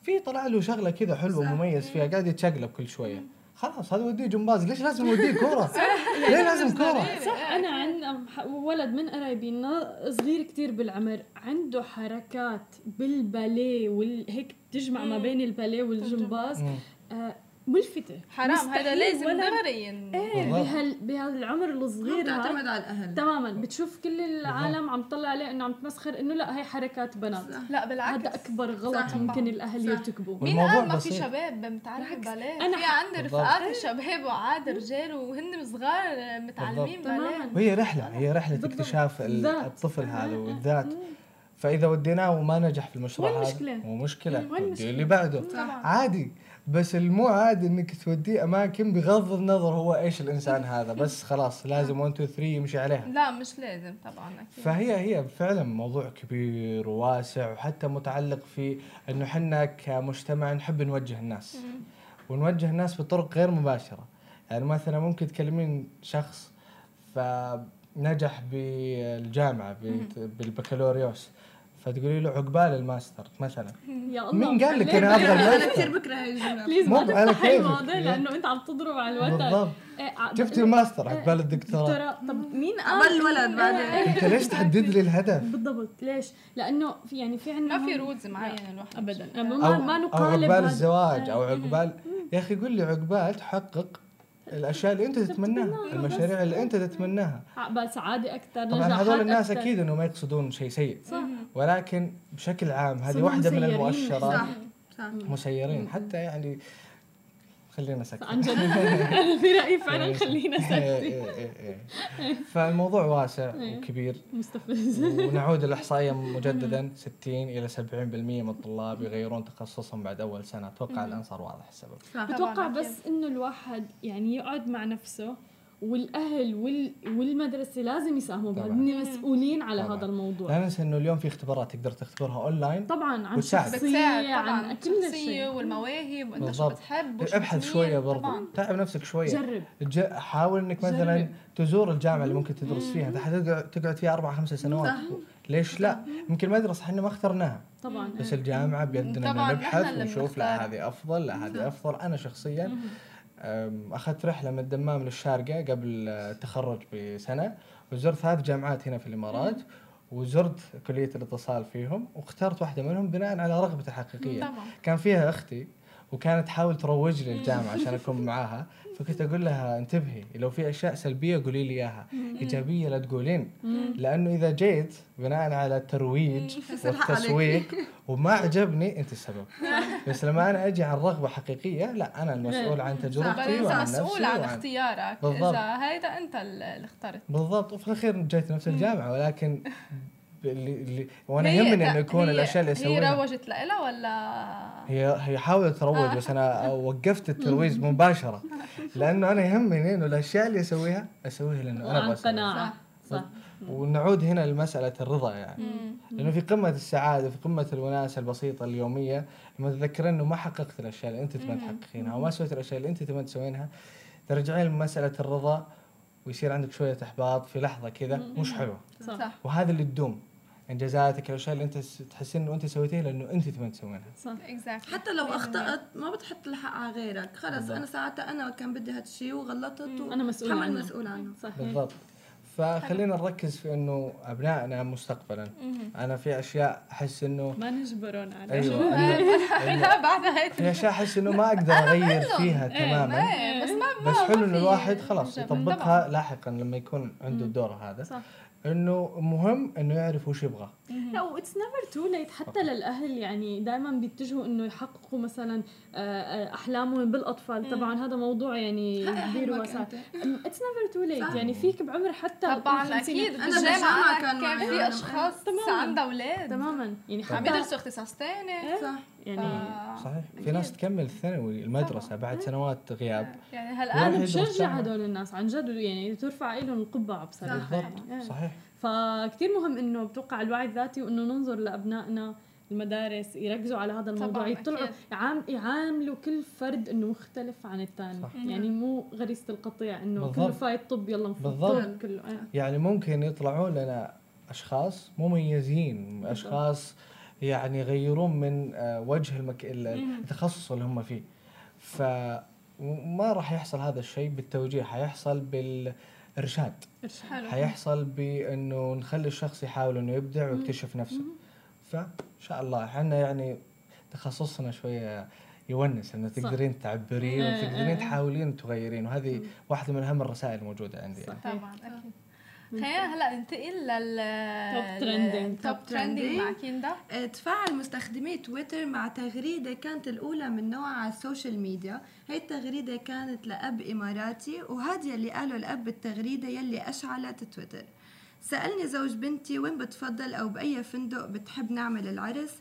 في طلع له شغلة كذا حلوة مميز فيها قاعد يتشقلب كل شوية. خلاص هذا وديه جمباز. ليش لازم وديه كورة؟ [laughs] ليه لازم كورة؟ صح أنا عن ولد من قرايبي صغير كثير بالعمر عنده حركات بالباليه وهيك تجمع ما بين الباليه والجمباز. ملفتة. حرام هذا لازم دغري. إيه بهال بهالعمر الصغير بتعتمد على الأهل. تماما. بتشوف كل العالم عم تطلع عليه إنه عم تمسخر إنه لا هي حركات بنات. صح. لا بالعكس. هذا أكبر غلط. ممكن الأهل. يرتكبوه. مين قال ما في شباب؟ متعلم باليه أنا في عندي رفقات شباب وعاد رجال وهن صغار متعلمين باليه وهي رحلة هي رحلة اكتشاف الطفل هذا والذات. فإذا وديناه وما نجح في المشروع هذا مو مشكلة. اللي بعده. عادي. بس المو عادي إنك توديه أماكن بغض النظر هو إيش الإنسان هذا. بس خلاص لازم 1 2 3 يمشي عليها. لا مش لازم طبعا أكيد. فهي هي فعلا موضوع كبير وواسع وحتى متعلق في إنه إحنا كمجتمع نحب نوجه الناس. ونوجه الناس بطرق غير مباشرة. يعني مثلا ممكن تكلمين شخص فنجح بالجامعة بالبكالوريوس. فتقولي له عقبال الماستر مثلا. [laughs] يا الله. مين قال لك أنا أبغى؟ أنا كثير بكرة هاي الجمله please ما تفتح المواضيع لأنه أنت عم تضرب على الوتر. بالضبط. شفتي الماستر؟ عقبال الدكتوراه. طب مين قال؟ الولد بعدين. أنت ليش تحدد لي الهدف؟ بالضبط. ليش؟ لأنه في يعني في عندنا ما في رولز معين الواحد. ابدا. ما ما نقالب أو عقبال الزواج أو عقبال يا أخي قول لي عقبال تحقق الأشياء اللي أنت تتمناها المشاريع اللي أنت تتمناها عقبال سعاده أكثر طبعا هذول الناس أكتر. أكيد إنه ما يقصدون شيء سيء صح. ولكن بشكل عام هذه واحدة من المؤشرات صح. صح. مسيرين حتى يعني خلينا ساكتين عن جد. أنا [laughs] في رأيي فعلا إيه. خلينا إيه، ساكتين إيه، فالموضوع واسع وكبير. مستفز. [laughs] ونعود الاحصائيه [laughs] مجددا. 60 إلى 70% من الطلاب يغيرون تخصصهم بعد أول سنة. أتوقع الان صار واضح السبب. أتوقع بس إنه الواحد يعني يقعد مع نفسه. والأهل وال... والمدرسة لازم يساهموا بهذا مسؤولين على طبعًا. هذا الموضوع. لا ننسى إنه اليوم في اختبارات تقدر تختبرها اونلاين طبعا عن شخصية عن كل شيء. والمواهب وإنت شو بتحب ابحث شوية برضه تعب نفسك شوية. جرب. ج... حاول إنك مثلا جرب. تزور الجامعة اللي ممكن تدرس فيها. انت حتقعد تقعد فيها أربع خمس سنوات صح. ليش لا؟ يمكن المدرسة إحنا ما اخترناها. طبعا. بس الجامعة بيدنا نبحث ونشوف لا هذه أفضل لا هذه أفضل. أنا شخصيا أخذت رحلة من الدمام للشارقة قبل التخرج بسنة وزرت ثلاث جامعات هنا في الإمارات وزرت كلية الاتصال فيهم واخترت واحدة منهم بناء على رغبتي الحقيقية. كان فيها أختي وكانت تحاول تروج لي الجامعة عشان أكون معاها فكنت أقول لها انتبهي لو في أشياء سلبية قولي لي إياها إيجابية لا تقولين. لأنه إذا جيت بناء على الترويج والتسويق [laughs] وما عجبني أنت السبب. بس لما أنا أجي عن رغبه حقيقية لا أنا المسؤول عن تجربتي وعن نفسي مسؤول عن اختيارك. بالضبط. اذا هيدا أنت اللي اخترت. بالضبط. وفي الأخير جيت نفس الجامعة ولكن [laughs] اللي, اللي وأنا يهمني إنه يكون الأشياء اللي اسويها هي روجت لها ولا؟ هي هي حاولت تروج آه. بس أنا [laughs] وقفت الترويج مباشرة. [laughs] لأنه أنا يهمني إنه الأشياء اللي أسويها أسويها لأنه أنا بس قناعه صح, صح. ونعود هنا لمسألة الرضا يعني. لأنه في قمة السعادة في قمة الوناسه البسيطة اليومية لما تتذكرين إنه ما حققت الأشياء اللي أنت تبغى تحققينها وما سويت الأشياء اللي أنت تبغى تسوينها. ترجعين لمسألة الرضا. ويصير عندك شوية إحباط في لحظة كذا مش حلوة صح. وهذا اللي تدوم. انجازاتك الأشياء اللي أنت تحسين إنه أنت سويتيها لأنه أنت تبغى تسوينها. صح. Exactly. حتى لو أخطأت ما بتحط الحق على غيرك. خلص أنا ساعتها أنا كان بدي هذا الشيء وغلطت وأنا مسؤول عنه. مسؤول عنه. صح بالضبط. فخلينا نركز في إنه أبنائنا مستقبلا. أنا في أشياء أحس إنه ما نجبرون على أيوه [laughs] لا بعدها في أشياء أحس إنه ما أقدر أغير فيها إيه، تماما. بس ما بس حلو إنه الواحد خلاص يطبقها لاحقا لما يكون عنده الدور هذا. صح. إنه مهم إنه يعرف وش يبغى. لا و it's never too late حتى للأهل يعني دائما بيتجهوا إنه يحققوا مثلا آه، آه، أحلامهم بالأطفال. طبعا هذا موضوع يعني [laughs] كبير واسع it's never too late يعني فيك بعمر حتى طبعا أكيد. أنا بالجامعة كان, كان في أشخاص عندها أولاد. تماما. يعني حتى عم يدرسوا اختصاص ثاني صح. يعني صحيح. في ناس تكمل الثانوي المدرسة بعد سنوات غياب. يعني هلأ أنا بشجع هدول الناس عن جد يعني ترفع لهم القبعة بصراحة بالضبط. يعني. صحيح. فكتير مهم إنه بتوقع الوعي الذاتي وإنه ننظر لأبنائنا المدارس يركزوا على هذا الموضوع يطلعوا يعام يعاملوا كل فرد إنه مختلف عن الثاني يعني مو غريزة القطيع إنه كله فايت طب يلا بالضبط. كله. آه. يعني ممكن يطلعون لنا أشخاص مميزين أشخاص يعني يغيرون من آه، وجه المك... التخصص اللي هم فيه. فما راح يحصل هذا الشيء بالتوجيه حيحصل بالإرشاد. حيحصل بإنه نخلي الشخص يحاول إنه يبدع ويكتشف نفسه. فان شاء الله. إحنا يعني تخصصنا شوية يونس إنه تقدرين تعبرين إيه، وتقدرين إيه. تحاولين تغيرين وهذه واحدة من أهم الرسائل الموجودة عندي صح. يعني. طبعا أكيد. خلينا هلا ننتقل لل top trending top trending مع كيندا. آه، تفاعل مستخدمي تويتر مع تغريدة كانت الأولى من نوعها على ال social media. هي التغريدة كانت لأب إماراتي وهذا اللي قاله الأب بالتغريده يلي أشعلت تويتر. سألني زوج بنتي وين بتفضل أو بأي فندق بتحب نعمل العرس.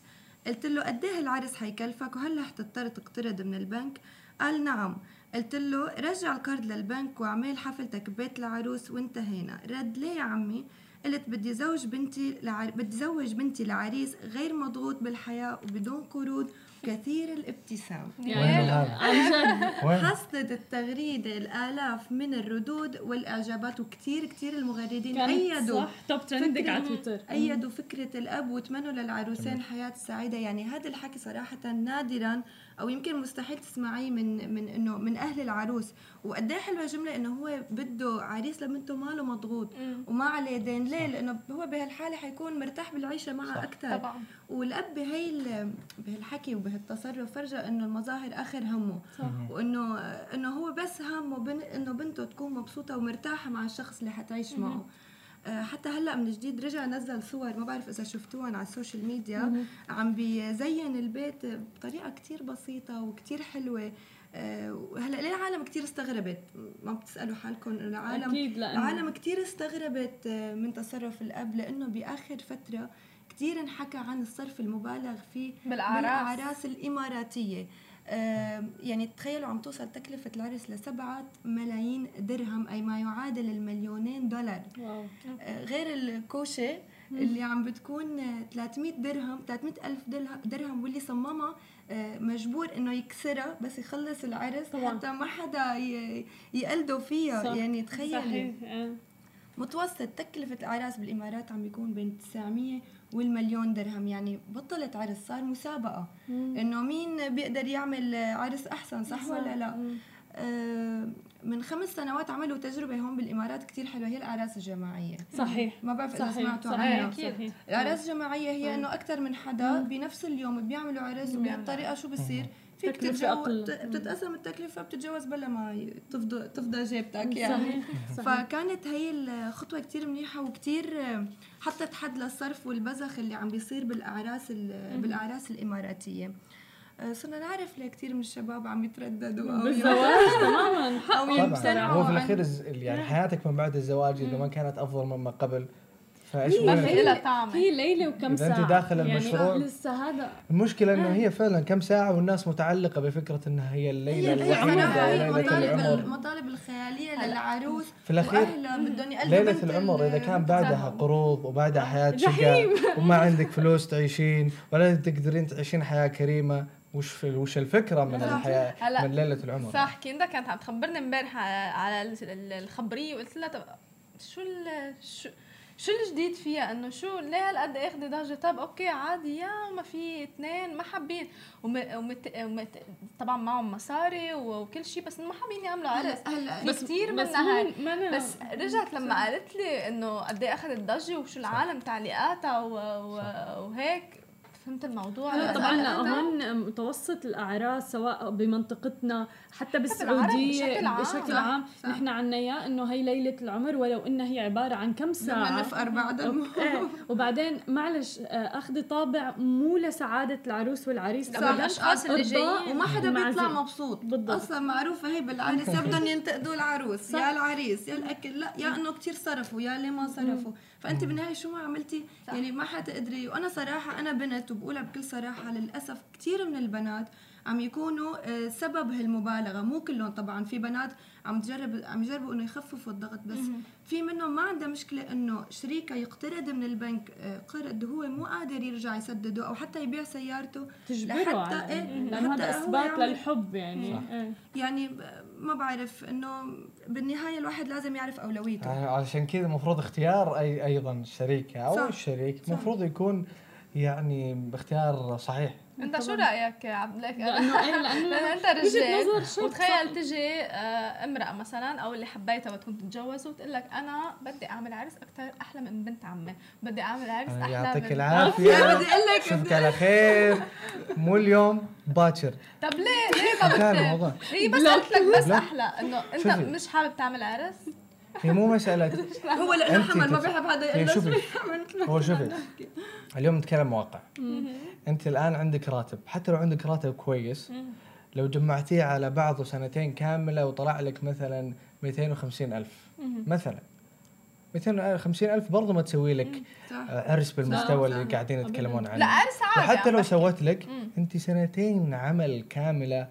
قلت له قد إيه العرس حيكلفك وهل رح تضطر تقترض من البنك؟ قال نعم. قلت له رجع الكارد للبنك واعمل حفلتك ببيت العروس وانتهينا. رد ليه يا عمي؟ قلت بدي زوج بنتي لعر... بدي زوج بنتي لعريس غير مضغوط بالحياة وبدون قروض كثير الابتسام. يعني حصلت التغريدة الآلاف من الردود والإعجابات وكثير كثير المغردين أيدوا صح؟ توب ترندك على تويتر. أيدوا فكرة الأب وتمنوا للعروسين حياة سعيدة. يعني هذا الحكي صراحة نادرا أو يمكن مستحيل تسمعيه من من إنه من أهل العروس. وقد إيه حلوة جملة إنه هو بده عريس لبنته ماله مضغوط وما عليه دين. ليه؟ لأنه هو بهالحالة حيكون مرتاح بالعيشة معها أكثر. طبعا. والأب بهي بهالحكي وبهالتصرف فرجى إنه المظاهر آخر همه. صح. وإنه إنه هو بس همه بن إنه بنته تكون مبسوطة ومرتاحة مع الشخص اللي حتعيش معه. حتى هلأ من جديد رجع نزل صور ما بعرف إذا شفتوهم على السوشيال ميديا. عم بيزين البيت بطريقة كتير بسيطة وكتير حلوة. آه، هلأ ليه العالم كثير استغربت؟ ما بتسألوا حالكم العالم أكيد لأنه. العالم كثير استغربت آه، من تصرف الأب لأنه بآخر فترة كثير انحكى عن الصرف المبالغ فيه بالأعراس, بالأعراس الإماراتية. يعني تخيلوا عم توصل تكلفة العرس لسبعة ملايين درهم أي ما يعادل المليونين دولار واو. آه، غير الكوشة اللي عم بتكون 300 درهم 300 ألف درهم واللي صممها آه، مجبور إنه يكسرها بس يخلص العرس طبعا. حتى ما حدا يقلدوا فيها صح. يعني تخيلي آه. متوسط تكلفة الأعراس بالإمارات عم بيكون بين 900 والمليون درهم. يعني بطلت عرس صار مسابقة. إنه مين بيقدر يعمل عرس أحسن صح, صح. ولا لا؟ آه من خمس سنوات عملوا تجربة هون بالإمارات كتير حلوة هي الأعراس الجماعية. صحيح. ما بعرف إذا سمعتوا عنها. أكيد. الأعراس الجماعية هي إنه أكثر من حدا بنفس اليوم بيعملوا عرس وبهالطريقة شو بصير فيك تتجوز بتتقسم التكلفة بتتجوز بلا ما تفضى تفضى جيبتك يعني. صحيح. فكانت هي الخطوة كتير منيحة وكتير حطت حد للصرف والبذخ اللي عم بيصير بالأعراس بالأعراس الإماراتية. آه، صرنا نعرف ليه كثير من الشباب عم يترددوا أو بالزواج تماما. أو يمتنعوا هو في الأخير يعني حياتك من بعد الزواج إذا ما كانت أفضل مما قبل ما في لها طعم هي ليلة وكم ساعه أنت داخل يعني المشروع. يعني لسه هذا المشكلة إنه هي فعلا كم ساعة والناس متعلقة بفكرة إنها هي الليلة الوحيدة ليلة العمر. المطالب الخيالية للعروس في الأخير ليلة العمر إذا كان بعدها قروض وبعدها حياة شقاء [laughs] وما عندك فلوس تعيشين ولا تقدرين تعيشين حياة كريمة وش وش الفكرة من الحياة من ليلة العمر؟ صح كيندا كانت عم تخبرني امبارح على الخبرية وقلت لها طب شو شو شو الجديد فيها؟ إنه شو ليه هالقد آخذ ضجه طب أوكي عادي يا ما في اثنين ما حابين. ومت... ومت... طبعا معهم مصاري وكل شيء بس ما حابين يعملوا عرس. بس كثير منها هاي. بس رجعت لما قالت لي إنه قد إيه أخذت ضجه وشو العالم تعليقاتها وهيك. فهمت الموضوع؟ طبعا هون متوسط الأعراس سواء بمنطقتنا حتى بالسعودية بشكل عام, بشكل عام نحن عنا اياه إنه هي ليلة العمر ولو انها هي عبارة عن كم ساعة. بدنا نفقر بعدها. وبعدين معلش آه، أخذ طابع مو لسعادة العروس والعريس. صح الأشخاص اللي جايين. وما حدا بيطلع مبسوط. بالضبط. أصلا معروفة هي بالعريس. [laughs] يا بدهم ينتقدوا العروس يا العريس يا الأكل. لا يا إنه كثير صرفوا يا اللي ما صرفوا. فأنت بالنهاية شو ما عملتي؟ صح. يعني ما حتقدري. وأنا صراحة أنا بنت وبقولها بكل صراحة للأسف كثير من البنات عم يكونوا آه، سبب هالمبالغة. مو كلهم طبعا. في بنات عم تجرب عم يجربوا إنه يخففوا الضغط بس في منهم ما عنده مشكلة إنه شريكة يقترض من البنك آه، قرض هو مو قادر يرجع يسدده أو حتى يبيع سيارته تجبره لحتى إيه لأنه هذا إثبات للحب يعني. صح. إيه. يعني ما بعرف إنه بالنهاية الواحد لازم يعرف أولويته. يعني علشان كذا المفروض اختيار اي أيضا الشريكه أو صح. الشريك المفروض يكون يعني باختيار صحيح. انت شو رأيك يا عبد لك لأنه لأنه [laughs] انت رجال. وتخيل تجي آه، امرأة مثلا أو اللي حبيتها وتكون تتجوز وتقول لك أنا بدي أعمل عرس أكثر أحلى من بنت عمي. بدي أعمل عرس أحلى يعطيك العافية. بدي أقول لك اشوفك على خير؟ مو اليوم باكر. طب ليه؟ ليه ما هي بس قلت لك بس أحلى إنه أنت مش حابب تعمل عرس؟ هي مو مسألة [laughs] هو لأنه حمل ما بيحب هذا إلا شوفي هو شوفي [laughs] اليوم نتكلم واقع. أنت الآن عندك راتب حتى لو عندك راتب كويس لو جمعتيه على بعضه سنتين كاملة وطلع لك مثلا 250 ألف مثلا. 250 ألف برضه ما تسوي لك عرس بالمستوى اللي قاعدين يتكلمون عنه. لا عرس عادي وحتى لو سوت لك أنت سنتين عمل كاملة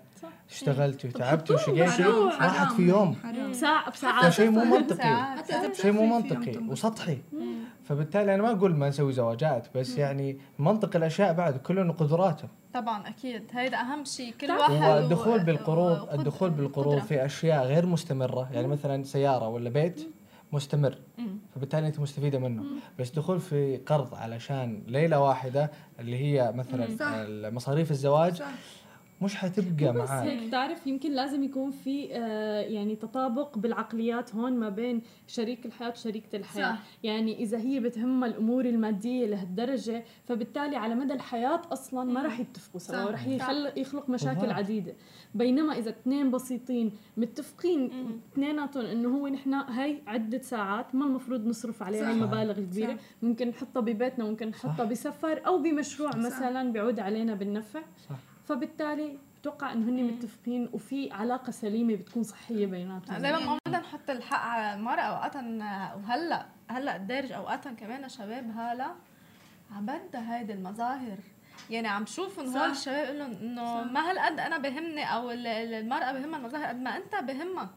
اشتغلتي وتعبتي وشقيتي راحت في يوم. ساعة بساعات شيء مو منطقي. شيء مو منطقي. وسطحي. فبالتالي أنا ما أقول ما نسوي زواجات بس يعني منطق الأشياء بعد كل قدراته طبعا أكيد. هيدا أهم شيء. كل واحد والدخول بالقروض الدخول بالقروض في أشياء غير مستمرة. يعني مثلا سيارة ولا بيت مستمر. فبالتالي أنت مستفيدة منه. بس دخول في قرض علشان ليلة واحدة اللي هي مثلا مصاريف الزواج مش حتبقى معاك. هيك تعرف يمكن لازم يكون في آه يعني تطابق بالعقليات هون ما بين شريك الحياة وشريكة الحياة. صح. يعني إذا هي بتهمها الأمور المادية لهالدرجة فبالتالي على مدى الحياة أصلا ما راح يتفقوا سوا راح يخلق مشاكل عديدة. بينما إذا اثنين بسيطين متفقين اثنيناتهم إنه هو نحن هي عدة ساعات ما المفروض نصرف عليها مبالغ كبيرة صح. ممكن نحطها ببيتنا ممكن نحطها بسفر أو بمشروع صح. مثلا بيعود علينا بالنفع. صح. فبالتالي بتوقع إنه هن متفقين وفي علاقة سليمة بتكون صحية بيناتهم. دائما ما بدنا نحط الحق على المراه اوقات وهلأ هلأ الدارج اوقات كمان شباب هلأ عم بدها هيدي المظاهر. يعني عم شوف إنه هول الشباب لهم إنه ما هالقد أنا بهمني أو المرأة بهمها المظاهر قد ما أنت بهمك.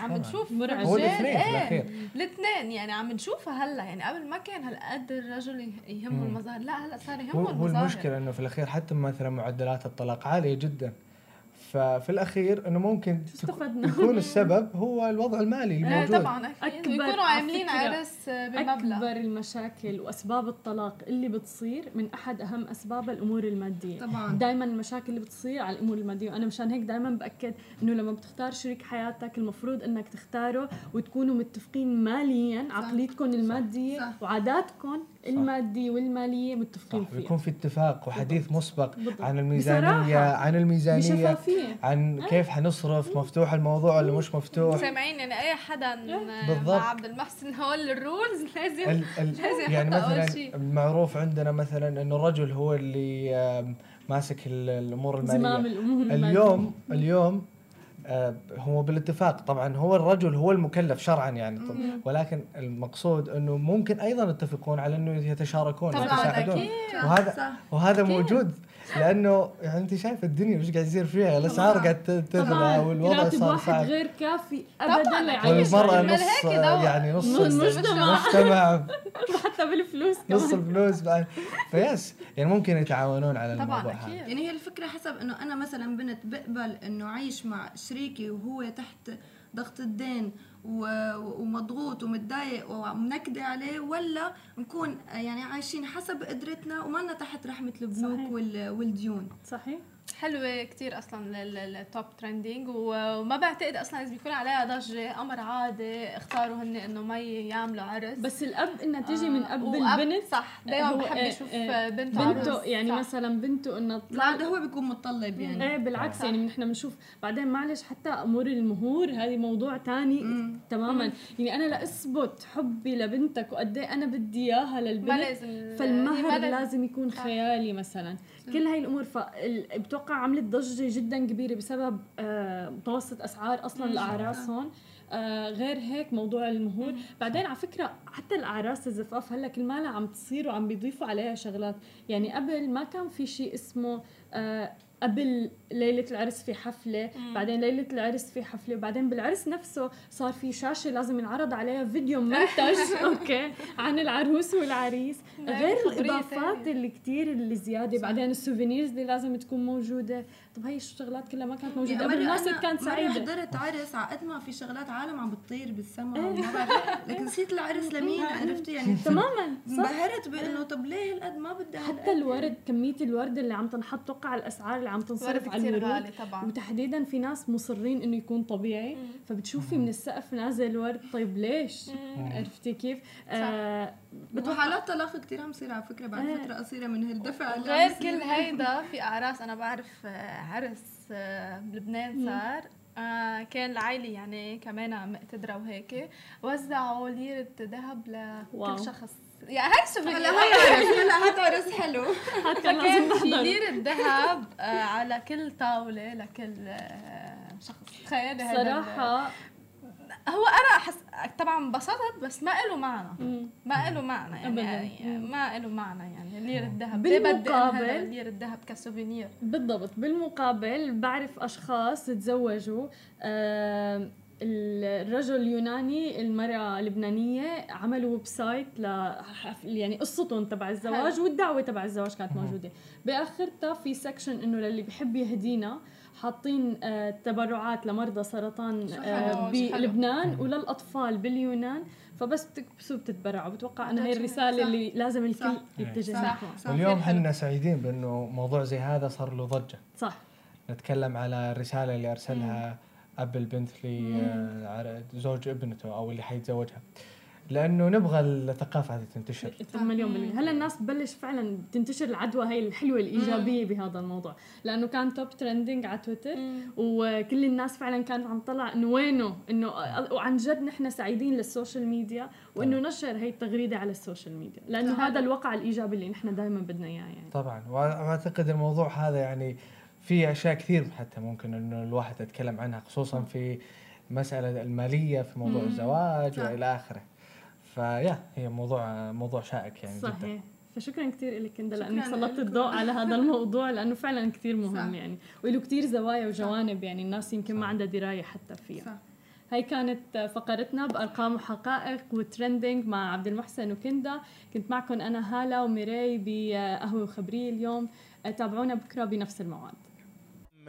عم نشوف مرعب. هو الاثنين يعني عم نشوفها هلأ يعني قبل ما كان هالقد الرجل يهمه المظاهر لا هلأ صار يهمه المظاهر هو المشكلة إنه في الأخير حتى مثلا معدلات الطلاق عالية جدا. ففي الأخير إنه ممكن استفدنا. يكون السبب هو الوضع المالي الموجود طبعا أكيد يكونوا عاملين عرس بمبلغ أكبر المشاكل وأسباب الطلاق اللي بتصير من أحد أهم أسباب الأمور المادية طبعا دائما المشاكل اللي بتصير على الأمور المادية وأنا مشان هيك دائما بأكد إنه لما بتختار شريك حياتك المفروض إنك تختاره وتكونوا متفقين ماليا صح. عقليتكم المادية صح. وعاداتكم الماديه والمالية متفقين فيها يكون في اتفاق وحديث بالضبط. مسبق بالضبط. عن الميزانية عن الميزانية بشفافية. عن كيف حنصرف مفتوح الموضوع ولا مش مفتوح سامعين يعني أي حدا بالضبط. مع عبد المحسن هول الرولز لازم ال ال لازم يعني مثلا المعروف عندنا مثلا إنه الرجل هو اللي ماسك الأمور المالية زمام الأمور المالية. اليوم اليوم هو بالاتفاق. طبعا هو الرجل هو المكلف شرعا يعني. ولكن المقصود إنه ممكن أيضا يتفقون على إنه يتشاركون ويتساعدون وهذا وهذا موجود. لأنه يعني أنت شايف الدنيا مش قاعد يصير فيها الاسعار قاعد تغلى والوضع صار صعب. غير كافي ابدا والمراه نص يعني نص المجتمع. [laughs] حتى بالفلوس نص الفلوس بعد. فيس يعني ممكن يتعاونون على الموضوع هذا. يعني هي الفكرة حسب إنه أنا مثلا بنت بقبل إنه أعيش مع شريكي وهو تحت ضغط الدين. ومضغوط ومتضايق ومنكدة عليه ولا نكون يعني عايشين حسب قدرتنا وما تحت رحمة البنوك والديون. صحيح. حلوة كتير أصلا ال top trending وما بعتقد أصلا إذا بيكون عليها ضجة. أمر عادي اختاروا هن إنه ما يعملوا عرس. بس الأب إنها تيجي من أب البنت صح. دائما بحب يشوف آه بنته بنته يعني صح. مثلا بنته انه طلع ده هو بيكون متطلب يعني. إيه بالعكس يعني نحن بنشوف بعدين معلش حتى أمور المهور هذه موضوع تاني مم. تماما. مم. يعني أنا لاثبت حبي لبنتك وقد إيه أنا بدي إياها للبنت فالمهر لازم. يكون خيالي مثلا. كل هاي الأمور فبتوقع عملت ضجة جدا كبيرة بسبب آه، متوسط أسعار أصلا الأعراس هون. آه غير هيك موضوع المهور. بعدين على فكرة حتى الأعراس الزفاف هلأ كل مالها عم تصير وعم بيضيفوا عليها شغلات. يعني قبل ما كان في شيء اسمه آه قبل ليلة العرس في حفلة مم. بعدين ليلة العرس في حفلة وبعدين بالعرس نفسه صار في شاشة لازم ينعرض عليها فيديو منتج [laughs] أوكي عن العروس والعريس. غير الإضافات اللي كثير اللي زيادة صح. بعدين السوفينيرز اللي لازم تكون موجودة. طب هي الشغلات كلها ما كانت موجودة. قبل الناس كانت سعيدة. حضرت عرس على قد ما في شغلات عالم عم بتطير بالسماء إيه. لكن نسيت العرس [laughs] لمين؟ عرفتي يعني [laughs] تماما انبهرت بأنه طب ليه هالقد ما بدها حتى الورد كمية الورد اللي عم تنحط توقع الأسعار اللي عم تنصرف على الورود طبعا. وتحديدا في ناس مصرين إنه يكون طبيعي. مم. فبتشوفي من السقف نازل ورد. طيب ليش؟ عرفتي كيف؟ آه وحالات طلاق كثير عم تصير على فكرة بعد آه. فترة قصيرة من هالدفع. غير كل هيدا في أعراس. أنا بعرف آه، عرس آه، بلبنان صار. آه كان العائلة يعني كمان مقتدرة وهيك. وزعوا ليرة ذهب لكل شخص. هاي سوفينير هلا هلا عرس حلو. فكان في ليرة ذهب آه على كل طاولة لكل آه شخص. تخيلي هذا صراحة. هو أنا أحس طبعا انبسطت بس ما له معنى. ما له معنى يعني, يعني ما له معنى يعني. ليرة الذهب. بالمقابل ليرة الذهب ك souvenir. بالضبط. بالمقابل بعرف أشخاص تزوجوا آه الرجل اليوناني المرأة اللبنانية عملوا website ل يعني قصتهم تبع الزواج والدعوة تبع الزواج كانت موجودة. بآخرتها في section إنه للي بحب يهدينا حاطين آه تبرعات لمرضى سرطان آه بلبنان وللأطفال باليونان فبس بتكبسوا بتتبرعوا. بتوقع أنه هي الرسالة اللي لازم الكل يتجه نحوها اليوم إحنا سعيدين بأنه موضوع زي هذا صار له ضجة. صح. نتكلم على الرسالة اللي أرسلها اب البنت لزوج ابنته أو اللي حيتزوجها. لأنه نبغى الثقافة هذه تنتشر. مليون بالمية هلا الناس تبلش فعلا تنتشر العدوى هي الحلوة الإيجابية بهذا الموضوع. لأنه كان top trending على تويتر وكل الناس فعلا كانت عم تطلع إنه وينه انه وعن جد نحن سعيدين للسوشيال ميديا وإنه نشر هي التغريدة على السوشيال ميديا. لأنه هذا الوقع الإيجابي اللي نحن دائما بدنا إياه يعني. طبعا. وأعتقد الموضوع هذا يعني في أشياء كثير حتى ممكن إنه الواحد يتكلم عنها خصوصا في مسألة المالية في موضوع الزواج وإلى آخره. فيا هي موضوع موضوع شائك يعني صحيح. جدا فشكرا كثير لك كندا لأنك سلطت الضوء على هذا [laughs] الموضوع لأنه فعلا كثير مهم صح. يعني. وله كثير زوايا وجوانب يعني الناس يمكن صح. ما عندها دراية حتى فيها. صح. هاي كانت فقرتنا بأرقام وحقائق وترندنج مع عبد المحسن وكندا. كنت معكم أنا هالة وميري بقهوة وخبرية اليوم. تابعونا بكرة بنفس الموعد.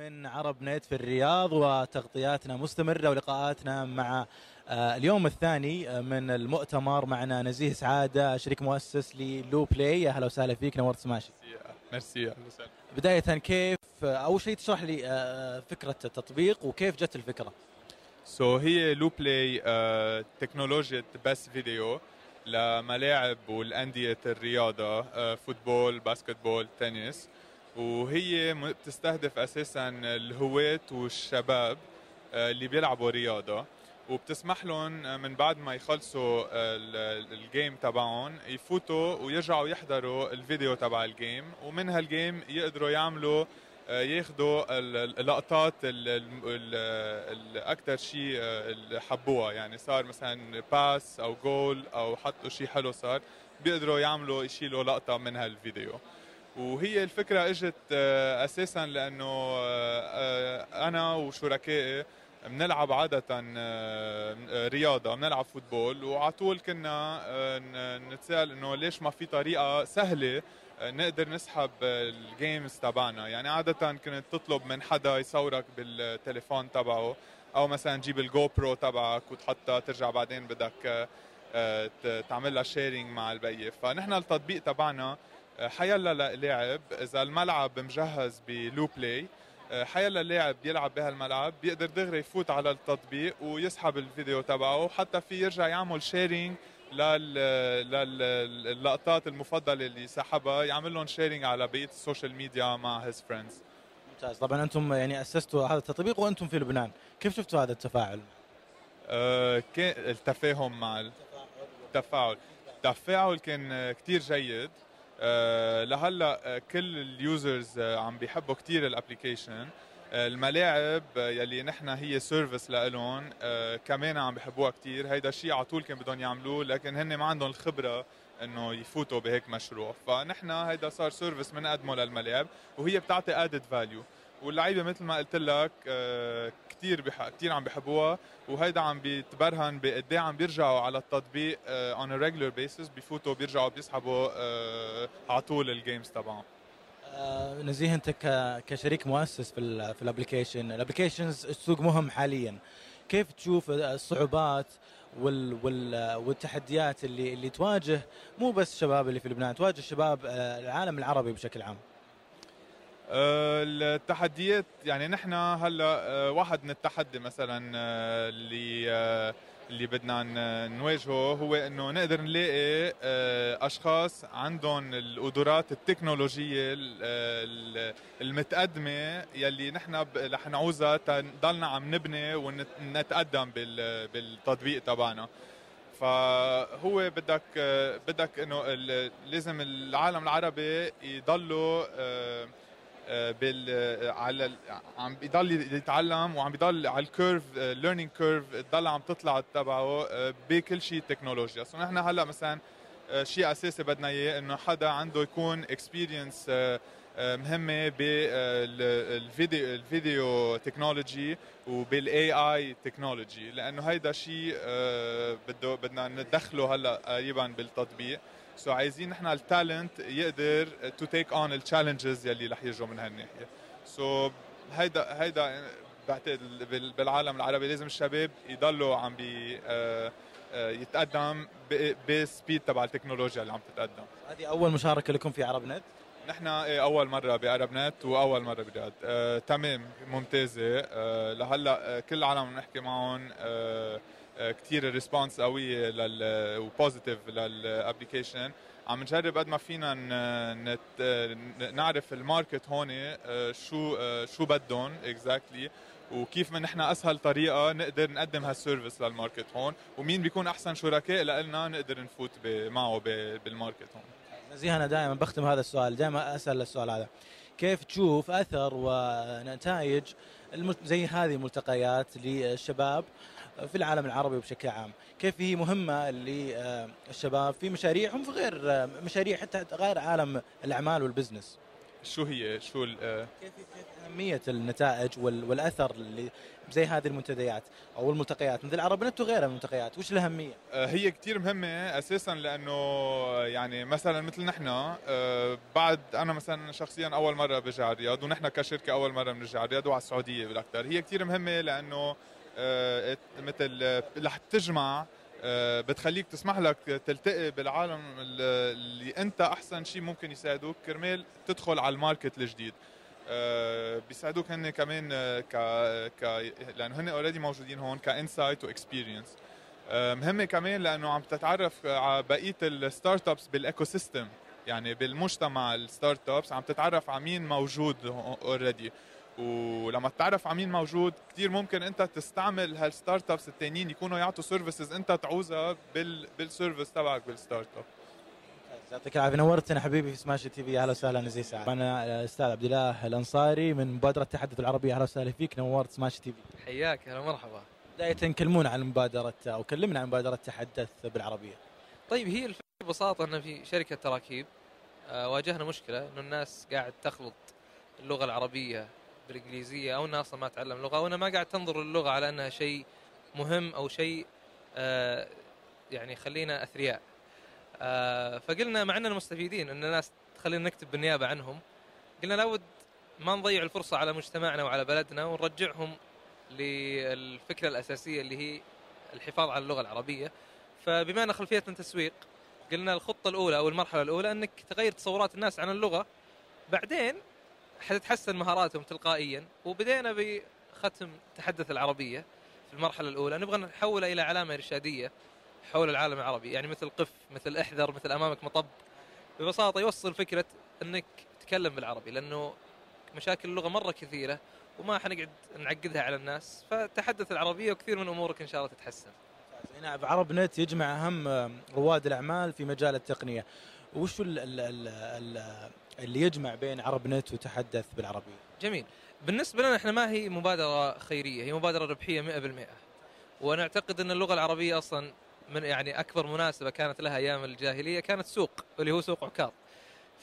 من عرب نت في الرياض وتغطياتنا مستمرة ولقاءاتنا مع آه، اليوم الثاني آه، من المؤتمر معنا نزيه سعادة شريك مؤسس للو بلاي أهلا وسهلا فيك نورت سماشي. ميرسي أهلا وسهلا. بداية كيف آه، أول شيء تشرح لي فكرة التطبيق وكيف جت الفكرة؟ so هي لو بلاي تكنولوجيا بس فيديو لملاعب والأندية الرياضة football basketball tennis. وهي بتستهدف أساسا الهواة والشباب اللي بيلعبوا رياضة. وبتسمح لهم من بعد ما يخلصوا ال game تبعهم يفوتوا ويرجعوا يحضروا الفيديو تبع ال game ومن هال game يقدروا يعملوا ياخذوا اللقطات الاكثر شيء حبوها. يعني صار مثلا pass أو جول أو شوط شيء حلو صار بيقدروا يعملوا يشيلوا لقطة من هالفيديو. وهي الفكرة إجت أساسا لأنه أنا وشركائي بنلعب عادة رياضة بنلعب football وعلى طول كنا نتساءل إنه ليش ما في طريقة سهلة نقدر نسحب ال games تبعنا. يعني عادة كنت تطلب من حدا يصورك بالتليفون تبعه أو مثلا تجيب الجو برو تبعك وتحطها ترجع بعدين بدك آه، تعمل لها sharing مع البقية. فنحن التطبيق تبعنا آه، حيلا لاعب إذا الملعب مجهز بلو بلاي حيلا لاعب بيلعب بهالملعب بيقدر دغري يفوت على التطبيق ويسحب الفيديو تبعه حتى في يرجع يعمل sharing للقطات المفضلة اللي سحبها يعمل لهم sharing على بقية السوشيال ميديا مع his friends ممتاز. طبعا أنتم يعني أسستوا هذا التطبيق وأنتم في لبنان. كيف شفتوا هذا التفاعل؟ أه التفاعل مع التفاعل. التفاعل كان كثير جيد. لهلا كل ال users عم بيحبوا كثير ال application الملاعب يلي نحن هي service لهم آه، كمان عم بحبوها كثير هيدا الشيء على طول كان بدهم يعملوه لكن هن ما عندهم الخبرة إنه يفوتوا بهيك مشروع. فنحن هيدا صار service بنقدمه للملاعب وهي بتعطي added value واللعيبة مثل ما قلت لك آه، كثير بح... كثير عم بحبوها وهيدا عم بيتبرهن بقد إيه عم بيرجعوا على التطبيق on regular basis بفوتوا بيرجعوا بيسحبوا آه، على طول ال games تبعهم. آه، نزيه أنت كشريك مؤسس في في ال application ال applications السوق مهم حاليا. كيف تشوف الصعوبات وال وال والتحديات اللي اللي تواجه مو بس الشباب اللي في لبنان تواجه الشباب آه، العالم العربي بشكل عام؟ التحديات يعني نحن هلا واحد من التحدي مثلا اللي اللي بدنا نواجهه هو إنه نقدر نلاقي آه، أشخاص عندهم القدرات التكنولوجية المتقدمة يلي نحن رح نعوزها تضلنا عم نبني ونتقدم بالتطبيق تبعنا. فهو بدك بدك إنه لازم العالم العربي يضلوا آه، بال على عم بيضل يتعلم وعم بيضل على ال curve learning curve تضل عم تطلع تبعه آه، بكل شيء تكنولوجيا so نحن هلا مثلا آه، شيء أساسي بدنا إياه إنه حدا عنده يكون experience آه، مهمة بالفيديو ال video technology وبال AI technology لأنه هيدا شيء بده بدنا ندخله هلا قريبا بالتطبيق. so عايزين نحن ال talent يقدر to take on ال challenges يلي رح يجوا من هالناحية. so هيدا هيدا بعتقد بالعالم العربي لازم الشباب يضلوا عم بي آه، آه، يتقدم ب speed تبع التكنولوجيا اللي عم تتقدم. هذه أول مشاركة لكم في عرب نت نحن إيه، أول مرة بعرب نت وأول مرة برياض. آه، تمام ممتازة. آه، لهلأ كل العالم نحكي معهم. آه، كثير response قويه لل و positive لل application عم نجرب قد ما فينا نت نعرف ال market هون آه، شو آه، شو بدهم exactly وكيف من نحن أسهل طريقة نقدر نقدم هال service لل market هون ومين بيكون أحسن شركاء لنا نقدر نفوت معه بال market هون. نزيه أنا دائما بختم هذا السؤال دائما أسأل السؤال هذا. كيف تشوف أثر ونتائج زي هذه الملتقيات للشباب؟ في العالم العربي بشكل عام. كيف هي مهمة للشباب في مشاريعهم في غير مشاريع حتى غير عالم الأعمال والبزنس؟ شو هي؟ شو كيف كيف أهمية النتائج والأثر اللي زي هذه المنتديات أو الملتقيات؟ مثل عرب نت وغيرها من الملتقيات وش الأهمية؟ آه، هي كثير مهمة أساسا لأنه يعني مثلا مثل نحن آه، بعد أنا مثلا شخصيا أول مرة بجي على الرياض ونحن كشركة أول مرة بنرجع على الرياض وعلى السعودية بالأكثر. هي كثير مهمة لأنه مثل رح تجمع آه، بتخليك تسمح لك تلتقي بالعالم اللي أنت أحسن شيء ممكن يساعدوك. كرمال تدخل على ال market الجديد. آه، بيساعدوك هن كمان ك ك لأنه هن already موجودين هون ك insight و experience. مهمه كمان لأنه عم تتعرف على بقية ال startups بال ecosystem يعني بالمجتمع ال startups عم تتعرف على مين موجود already ولما تتعرف على مين موجود كثير ممكن انت تستعمل هال startups الثانيين يكونوا يعطوا services انت تعوزها بال بال service تبعك بال startup يعطيك العافية. نورتنا حبيبي في سماشي تي في. أهلا وسهلا نزيه سعد. أنا الاستاذ عبد الله الأنصاري من مبادرة التحدث العربي أهلا وسهلا فيك. نورت سماشي تي في. حياك. أهلا مرحبا بداية كلمونا عن مبادرة أو كلمنا عن مبادرة تحدث بالعربية. طيب هي الفكرة ببساطة إن في شركة تراكيب آه، واجهنا مشكلة إنه الناس قاعد تخلط اللغة العربية بالإنجليزية أو انها أصلا ما تعلم لغة أو انها ما قاعد تنظر للغة على أنها شيء مهم أو شيء آه، يعني خلينا أثرياء. آه، فقلنا مع إننا مستفيدين إن الناس تخلينا نكتب بالنيابة عنهم قلنا لابد ما نضيع الفرصة على مجتمعنا وعلى بلدنا ونرجعهم للفكرة الأساسية اللي هي الحفاظ على اللغة العربية. فبما إن خلفيتنا تسويق قلنا الخطة الأولى أو المرحلة الأولى إنك تغير تصورات الناس عن اللغة. بعدين حتتحسن مهاراتهم تلقائيا. وبدينا بختم تحدث العربية في المرحلة الأولى. نبغى نحولها إلى علامة إرشادية حول العالم العربي. يعني مثل قف مثل أحذر مثل أمامك مطب. ببساطة يوصل فكرة إنك تتكلم بالعربي لأنه مشاكل اللغة مرة كثيرة وما حنقعد نعقدها على الناس. فتحدث العربية وكثير من أمورك إن شاء الله تتحسن. نعم عرب نت يجمع أهم رواد الأعمال في مجال التقنية. وش اللي يجمع بين عرب نت وتحدث بالعربية؟ جميل. بالنسبة لنا إحنا ما هي مبادرة خيرية، هي مبادرة ربحية 100%. ونعتقد إن اللغة العربية أصلا من يعني أكبر مناسبة كانت لها أيام الجاهلية كانت سوق اللي هو سوق عكاظ.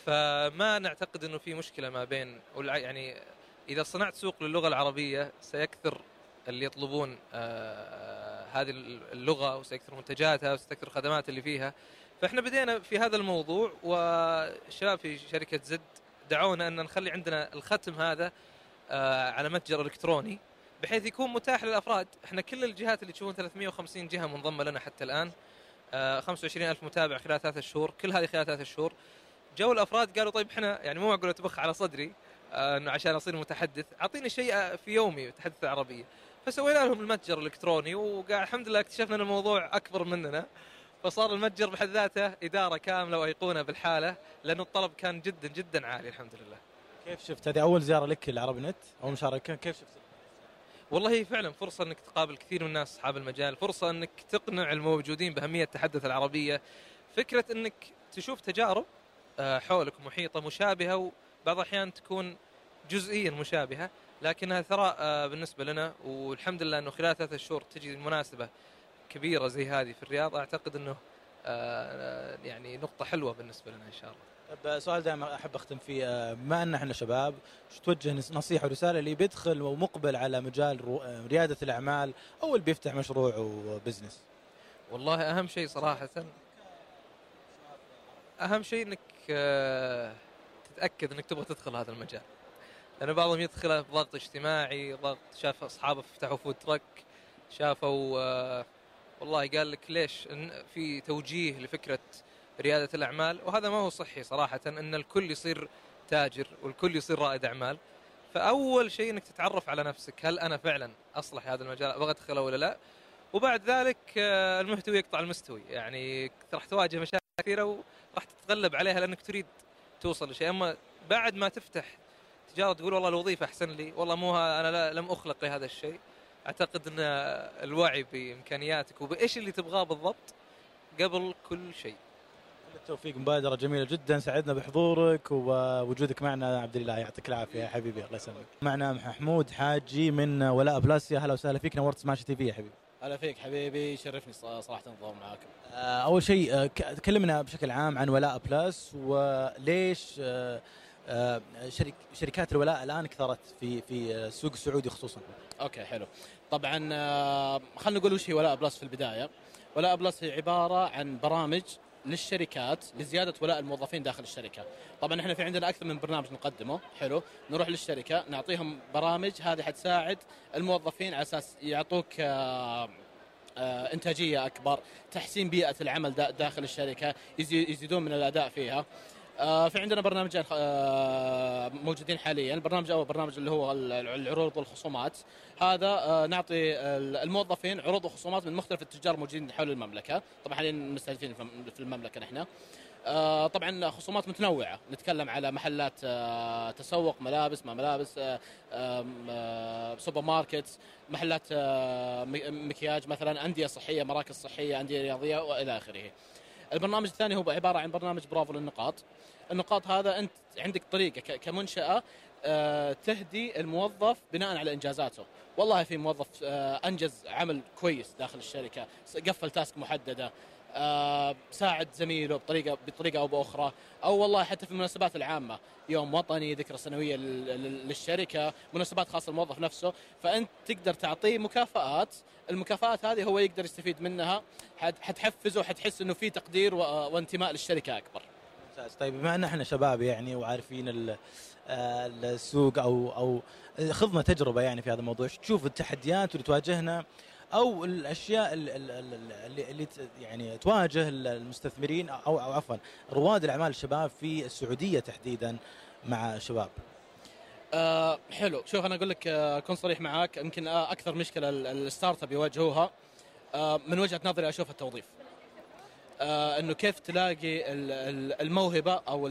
فما نعتقد إنه في مشكلة ما بين يعني إذا صنعت سوق للغة العربية سيكثر اللي يطلبون آه هذه اللغة وسيكثر منتجاتها وستكثر الخدمات اللي فيها فإحنا بدينا في هذا الموضوع والشباب في شركة زد دعونا أن نخلي عندنا الختم هذا آه على متجر إلكتروني بحيث يكون متاح للأفراد. إحنا كل الجهات اللي تشوفون 350 جهة منضمة لنا حتى الآن آه 25 ألف متابع خلال ثلاثة شهور كل هذه خلال ثلاثة شهور. جو الأفراد قالوا طيب إحنا يعني مو معقول تبخ على صدري آه، إنه عشان أصير متحدث. أعطيني شيء في يومي تحدث العربيه فسوينا لهم المتجر الإلكتروني وقاعد الحمد لله اكتشفنا إن الموضوع أكبر مننا. فصار المتجر بحد ذاته إدارة كاملة وأيقونة بالحالة لأنه الطلب كان جدا جدا عالي الحمد لله. كيف شفت هذه أول زيارة لك لعرب نت أو مشاركة كيف شفت؟ والله فعلا فرصة إنك تقابل كثير من الناس أصحاب المجال، فرصة إنك تقنع الموجودين بأهمية التحدث العربية، فكرة إنك تشوف تجارب آه، حولك محيطة مشابهة وبعض الأحيان تكون جزئيا مشابهة لكنها ثراء آه، بالنسبة لنا والحمد لله إنه خلال ثلاثة شهور تجي مناسبه كبيرة زي هذه في الرياض أعتقد إنه آه، يعني نقطة حلوة بالنسبة لنا إن شاء الله. طيب سؤال دائما أحب أختم فيه بما إن إحنا شباب شو توجه نصيحة ورسالة اللي بيدخل ومقبل على مجال ريادة الأعمال أو اللي بيفتح مشروع وبزنس؟ والله أهم شيء صراحة أهم شيء إنك آه، تتأكد إنك تبغى تدخل هذا المجال لأن بعضهم يدخله بضغط اجتماعي ضغط شاف أصحابه فتحوا فود ترك شافوا آه، والله قال لك ليش؟ في توجيه لفكرة ريادة الأعمال وهذا ما هو صحي صراحة إن الكل يصير تاجر والكل يصير رائد أعمال. فأول شيء إنك تتعرف على نفسك هل أنا فعلا أصلح هذا المجال أبغى أدخله ولا لا؟ وبعد ذلك آه، المحتوي يقطع المستوي. يعني راح تواجه مشاكل كثيرة راح تتغلب عليها لأنك تريد توصل لشيء. أما بعد ما تفتح تجارة تقول والله الوظيفة أحسن لي والله مو أنا لم أخلق لهذا الشيء. أعتقد أن الوعي بإمكانياتك وبإيش اللي تبغاه بالضبط قبل كل شيء التوفيق مبادرة جميلة جدا سعدنا بحضورك ووجودك معنا عبد الله يعطيك العافية يا حبيبي الله يسلمك. معنا محمود حاجي من ولاء بلس يا هلا وسهلا فيك نورت سماشي تي في يا حبيبي. هلا فيك حبيبي شرفني صراحة النظام معاكم آه، أول شيء آه، كلمنا بشكل عام عن ولاء بلس وليش آه، شرك شركات الولاء الآن كثرت في في السوق السعودي خصوصا أوكي حلو طبعا خلينا نقول وش هي ولاء بلس في البداية. ولاء بلس هي عبارة عن برامج للشركات لزيادة ولاء الموظفين داخل الشركة. طبعا إحنا في عندنا أكثر من برنامج نقدمه. حلو. نروح للشركة نعطيهم برامج هذه حتساعد الموظفين على أساس يعطوك آه، آه، إنتاجية أكبر تحسين بيئة العمل داخل الشركة يزيدون من الأداء فيها. آه، في عندنا برنامجين موجودين حاليا. البرنامج الأول برنامج اللي هو العروض والخصومات. هذا آه، نعطي الموظفين عروض وخصومات من مختلف التجار الموجودين حول المملكة. طبعا حاليا مستهدفين في المملكة نحن. آه، طبعا خصومات متنوعة. نتكلم على محلات آه، تسوق ملابس ما ملابس سوبر ماركت محلات مكياج مثلا أندية صحية مراكز صحية أندية رياضية وإلى آخره. البرنامج الثاني هو عبارة عن برنامج برافو للنقاط. النقاط هذا أنت عندك طريقة كمنشأة آه، تهدي الموظف بناء على إنجازاته. والله في موظف آه، أنجز عمل كويس داخل الشركة قفل task محددة. ساعد زميله بطريقه بطريقة أو بأخرى. أو والله حتى في المناسبات العامة. يوم وطني ذكرى سنوية للشركة مناسبات خاصة للموظف نفسه. فأنت تقدر تعطيه مكافآت. المكافآت هذه هو يقدر يستفيد منها. حتحفزه وحتحس إنه في تقدير وانتماء للشركة أكبر. ممتاز. طيب بما إن إحنا شباب يعني وعارفين السوق أو أو خضنا تجربة يعني في هذا الموضوع تشوف التحديات اللي تواجهنا أو الأشياء اللي, اللي يعني تواجه المستثمرين أو عفوا رواد الأعمال الشباب في السعودية تحديدا مع الشباب أه حلو. شوف أنا أقول لك آه، أكون صريح معاك. يمكن آه، أكثر مشكلة ال startup يواجهوها أه من وجهة نظري أشوف التوظيف. آه إنه كيف تلاقي الموهبة أو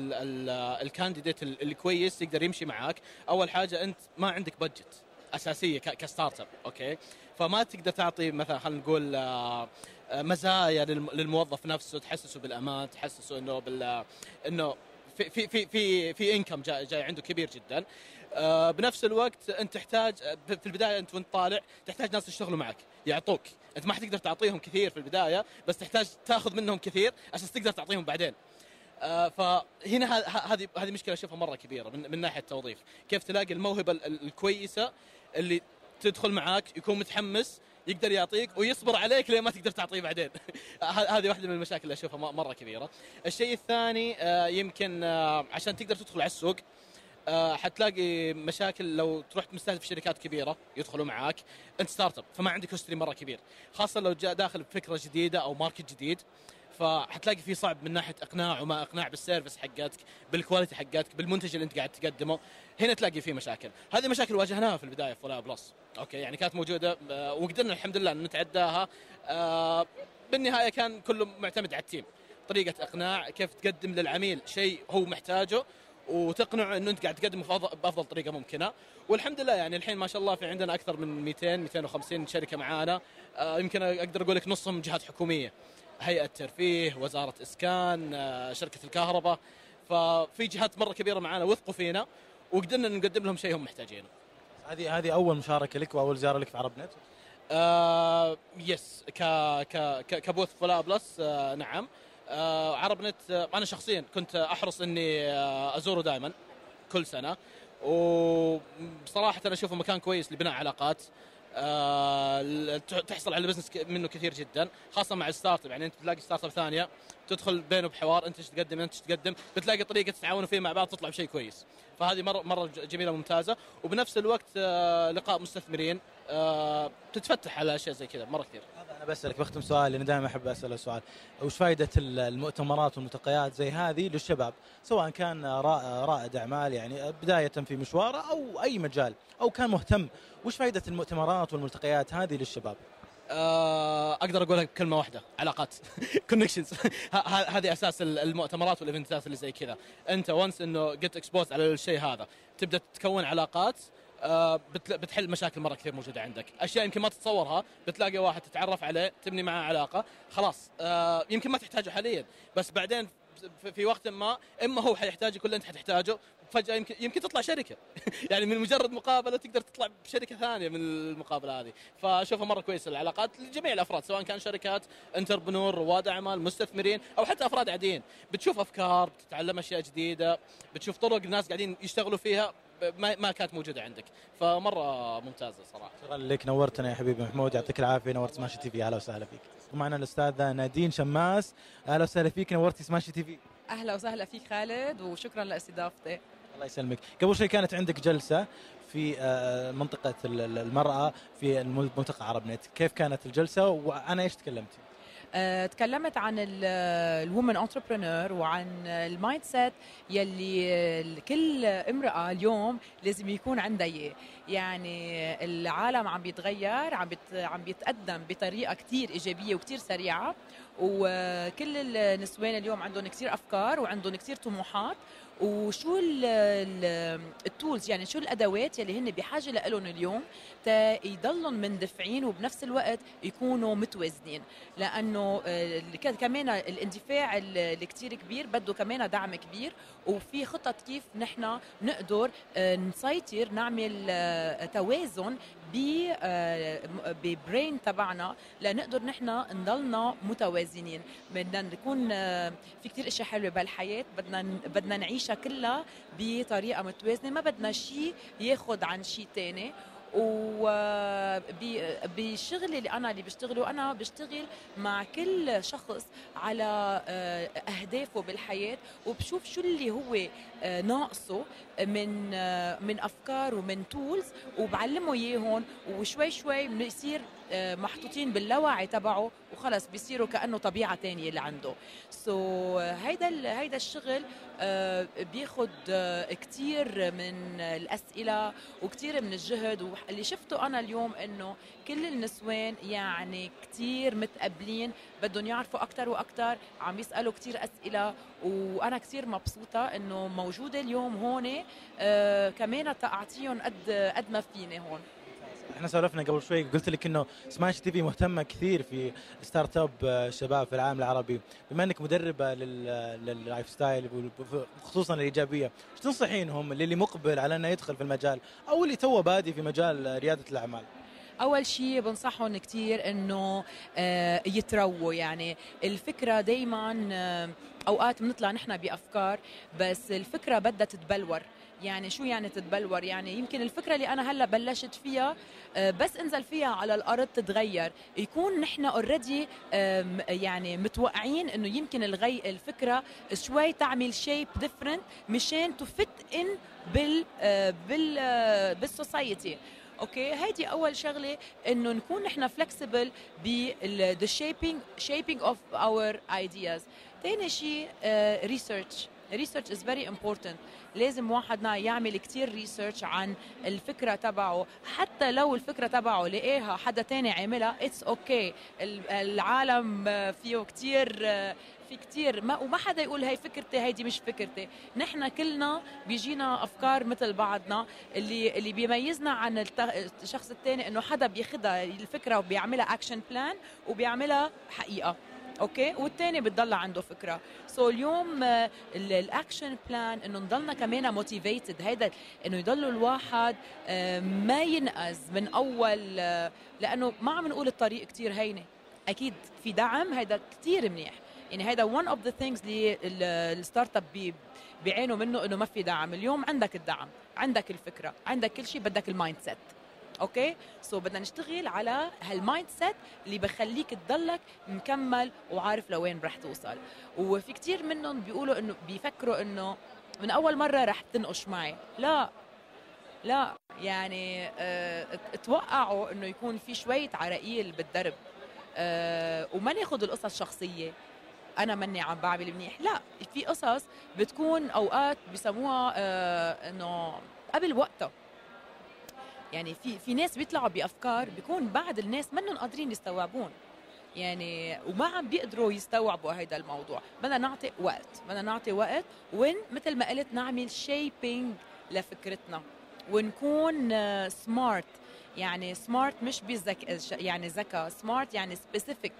ال candidate الكويس يقدر يمشي معاك. أول حاجة أنت ما عندك budget أساسية ك startup أوكي؟ فما تقدر تعطي مثلا خلينا نقول آه، آه، مزايا للموظف نفسه تحسسه بالأمان تحسسه إنه بال إنه في في في في في انكم جاي, جاي عنده كبير جدا. آه، بنفس الوقت أنت تحتاج في البداية أنت وأنت طالع تحتاج ناس يشتغلوا معك يعطوك. أنت ما حتقدر تعطيهم كثير في البداية بس تحتاج تأخذ منهم كثير عشان تقدر تعطيهم بعدين. فهنا هذه هذه مشكلة أشوفها مرة كبيرة من, من ناحية التوظيف. كيف تلاقي الموهبة الكويسة اللي تدخل معاك يكون متحمس يقدر يعطيك ويصبر عليك لين ما تقدر تعطيه بعدين. [laughs] هذه واحدة من المشاكل اللي أشوفها مرة كبيرة. الشيء الثاني آه، يمكن آه، عشان تقدر تدخل على السوق آه، حتلاقي مشاكل لو تروح مستهدف شركات كبيرة يدخلوا معاك. انت startup فما عندك history مرة كبير. خاصة لو جاء داخل بفكرة جديدة أو market جديد فحتلاقي في صعب من ناحية إقناع وما إقناع بال service حقتك بال quality حقتك بالمنتج اللي أنت قاعد تقدمه. هنا تلاقي في مشاكل. هذه مشاكل واجهناها في البداية في ولاء بلس أوكي؟ يعني كانت موجودة آه، وقدرنا الحمد لله إن نتعداها. آه، بالنهاية كان كله معتمد على ال team. طريقة إقناع كيف تقدم للعميل شيء هو محتاجه وتقنعه إنه أنت قاعد تقدمه بأفضل طريقة ممكنة. والحمد لله يعني الحين ما شاء الله في عندنا أكثر من 200 250 شركة معانا. آه، يمكن أقدر أقول لك نصهم جهات حكومية. هيئة ترفيه وزارة إسكان شركة الكهرباء. ففي جهات مرة كبيرة معانا وثقوا فينا وقدرنا نقدم لهم شيء هم محتاجينه. هذه هذه أول مشاركة لك وأول زيارة لك في عرب نت؟ آه yes ك ك ك booth ولاء بلس آه نعم. آه عرب نت آه أنا شخصيا كنت أحرص إني آه أزوره دائما كل سنة. وبصراحه أنا أشوفه مكان كويس لبناء علاقات. آه تحصل على business منه كثير جدا خاصة مع ال startup. يعني أنت تلاقي startup ثانية تدخل بينه بحوار أنت إيش تقدم أنت إيش تقدم. بتلاقي طريقة تتعاونوا فيه مع بعض تطلع بشيء كويس. فهذه مره مرة جميلة وممتازة. وبنفس الوقت آه لقاء مستثمرين آه تتفتح على أشياء زي كذا مرة كثير. أنا بسألك بختم سؤال لأني دائما أحب اسال سؤال. وش فائده المؤتمرات والملتقيات زي هذه للشباب؟ سواء كان رائد أعمال يعني بداية في مشواره أو أي مجال أو كان مهتم. وش فائده المؤتمرات والملتقيات هذه للشباب؟ آه، أقدر أقولها بكلمه واحدة علاقات. [laughs] connections [laughs] هذه أساس المؤتمرات وال event ات اللي زي كذا. أنت once إنه جيت expose على الشيء هذا تبدأ تكون علاقات بتحل مشاكل مرة كثير موجودة عندك. أشياء يمكن ما تتصورها بتلاقي واحد تتعرف عليه تبني معاه علاقة خلاص. آه، يمكن ما تحتاجه حاليا بس بعدين في وقت ما إما هو حيحتاجك ولا أنت حتحتاجه فجأة يمكن يمكن تطلع شركة. [laughs] يعني من مجرد مقابلة تقدر تطلع بشركة ثانية من المقابلة هذه. فأشوفها مرة كويسة العلاقات لجميع الأفراد سواء كان شركات entrepreneur رواد أعمال مستثمرين أو حتى أفراد عاديين بتشوف أفكار بتتعلم أشياء جديدة بتشوف طرق الناس قاعدين يشتغلوا فيها. ما ما كانت موجودة عندك. فمرة ممتازة صراحة. شكرا لك نورتنا يا حبيبي محمود يعطيك العافية. نورت سماشي تي في أهلا وسهلا فيك. ومعنا الأستاذة نادين شماس أهلا وسهلا فيك. نورتي سماشي تي في. أهلا وسهلا فيك خالد وشكرا لأستضافتي. الله يسلمك. قبل شوي كانت عندك جلسة في آه، منطقة المرأة في ملتقى عرب نت كيف كانت الجلسة؟ وأنا إيش تكلمتي تكلمت عن ال women entrepreneur وعن ال mindset يلي كل امرأة اليوم لازم يكون عندها إياه. يعني العالم عم بيتغير عم عم بيتقدم بطريقة كثير إيجابية وكثير سريعة وكل النسوان اليوم عندهم كثير أفكار وعندهم كثير طموحات وشو التولز يعني شو الأدوات يلي هن بحاجة لهم اليوم تا يضلهم مندفعين وبنفس الوقت يكونوا متوازنين. لأنه آه، كمان الاندفاع اللي كثير كبير بده كمان دعم كبير وفي خطط كيف نحن نقدر آه، نسيطر نعمل آه، توازن ببرين تبعنا لنقدر نحن نضلنا متوازنين. بدنا نكون في كثير أشياء حلوة بالحياة بدنا بدنا نعيشها كلها بطريقة متوازنة. ما بدنا شيء ياخذ عن شيء ثاني وبشغلي اللي أنا اللي بشتغله أنا بشتغل مع كل شخص على آه، أهدافه بالحياة وبشوف شو اللي هو آه، ناقصه من آه، من أفكار ومن تولز وبعلمه إياهم وشوي شوي بنصير محطوطين باللاوعي تبعه وخلص بيصيروا كأنه طبيعة تانية اللي عنده. سو so, هيدا هيدا الشغل بياخد آه، كثير من الأسئلة وكثير من الجهد. واللي شفته أنا اليوم إنه كل النسوان يعني كثير متقبلين بدهم يعرفوا أكثر وأكثر عم يسألوا كثير أسئلة. وأنا كثير مبسوطة إنه موجودة اليوم هون. آه كمان تعطيهم قد قد ما فيني هون. إحنا سولفنا قبل شوي قلت لك إنه سماش تي في مهتمة كثير في startup الشباب في العالم العربي. بما إنك مدربة لل lifestyle خصوصا الإيجابية إيش تنصحينهم للي مقبل على إنه يدخل في المجال أو اللي تو بادي في مجال ريادة الأعمال؟ أول شيء بنصحهم كثير إنه آه، يترووا. يعني الفكرة دائما آه، أوقات بنطلع نحن بأفكار بس الفكرة بدها تتبلور. يعني شو يعني تتبلور؟ يعني يمكن الفكرة اللي أنا هلأ بلشت فيها آه، بس انزل فيها على الأرض تتغير. يكون نحن already يعني متوقعين إنه يمكن الغي الفكرة شوي تعمل shape different مشان to fit in بال آه، بال آه، بال society okay؟ هيدي أول شغلة إنه نكون نحن flexible بال shaping shaping of our ideas. ثاني شيء research research is very important لازم واحدنا يعمل كتير research عن الفكرة تبعه. حتى لو الفكرة تبعه لقاها حدا تاني عاملها it's okay okay. العالم فيه كتير في كتير. ما وما حدا يقول هي فكرتي هيدي مش فكرتي. نحن كلنا بيجينا أفكار مثل بعضنا. اللي اللي بيميزنا عن الشخص الثاني إنه حدا بياخذها الفكرة وبيعملها action plan وبيعملها حقيقة. okay؟ والثاني بتضل عنده فكرة. so so اليوم آه، ال action plan إنه نضلنا كمان motivated هيدا إنه يضل الواحد آه، ما ينقز من أول آه، لأنه ما عم نقول الطريق كتير هينة. أكيد في دعم هيدا كتير منيح. يعني هيدا one of the things اللي ال startup بيعانوا منه إنه ما في دعم. اليوم عندك الدعم عندك الفكرة عندك كل شيء بدك ال mindset okay؟ so بدنا نشتغل على هال mindset اللي بخليك تضلك مكمل وعارف لوين رح توصل. وفي كتير منهم بيقولوا انه بيفكروا إنه من أول مرة رح تنقش معي. لا. لا. يعني آه توقعوا إنه يكون في شوية عراقيل بالدرب. آه وما ناخذ القصص شخصية. أنا مني عم بعمل منيح. لا. في قصص بتكون أوقات بسموها آه إنه قبل وقتها. يعني في في ناس بيطلعوا بأفكار بيكون بعد الناس منهم قادرين يستوعبون. يعني وما عم بيقدروا يستوعبوا هذا الموضوع. بدنا نعطي وقت. بدنا نعطي وقت وين مثل ما قلت نعمل shaping لفكرتنا. ونكون smart يعني smart مش بدك يعني ذكاء. smart يعني specific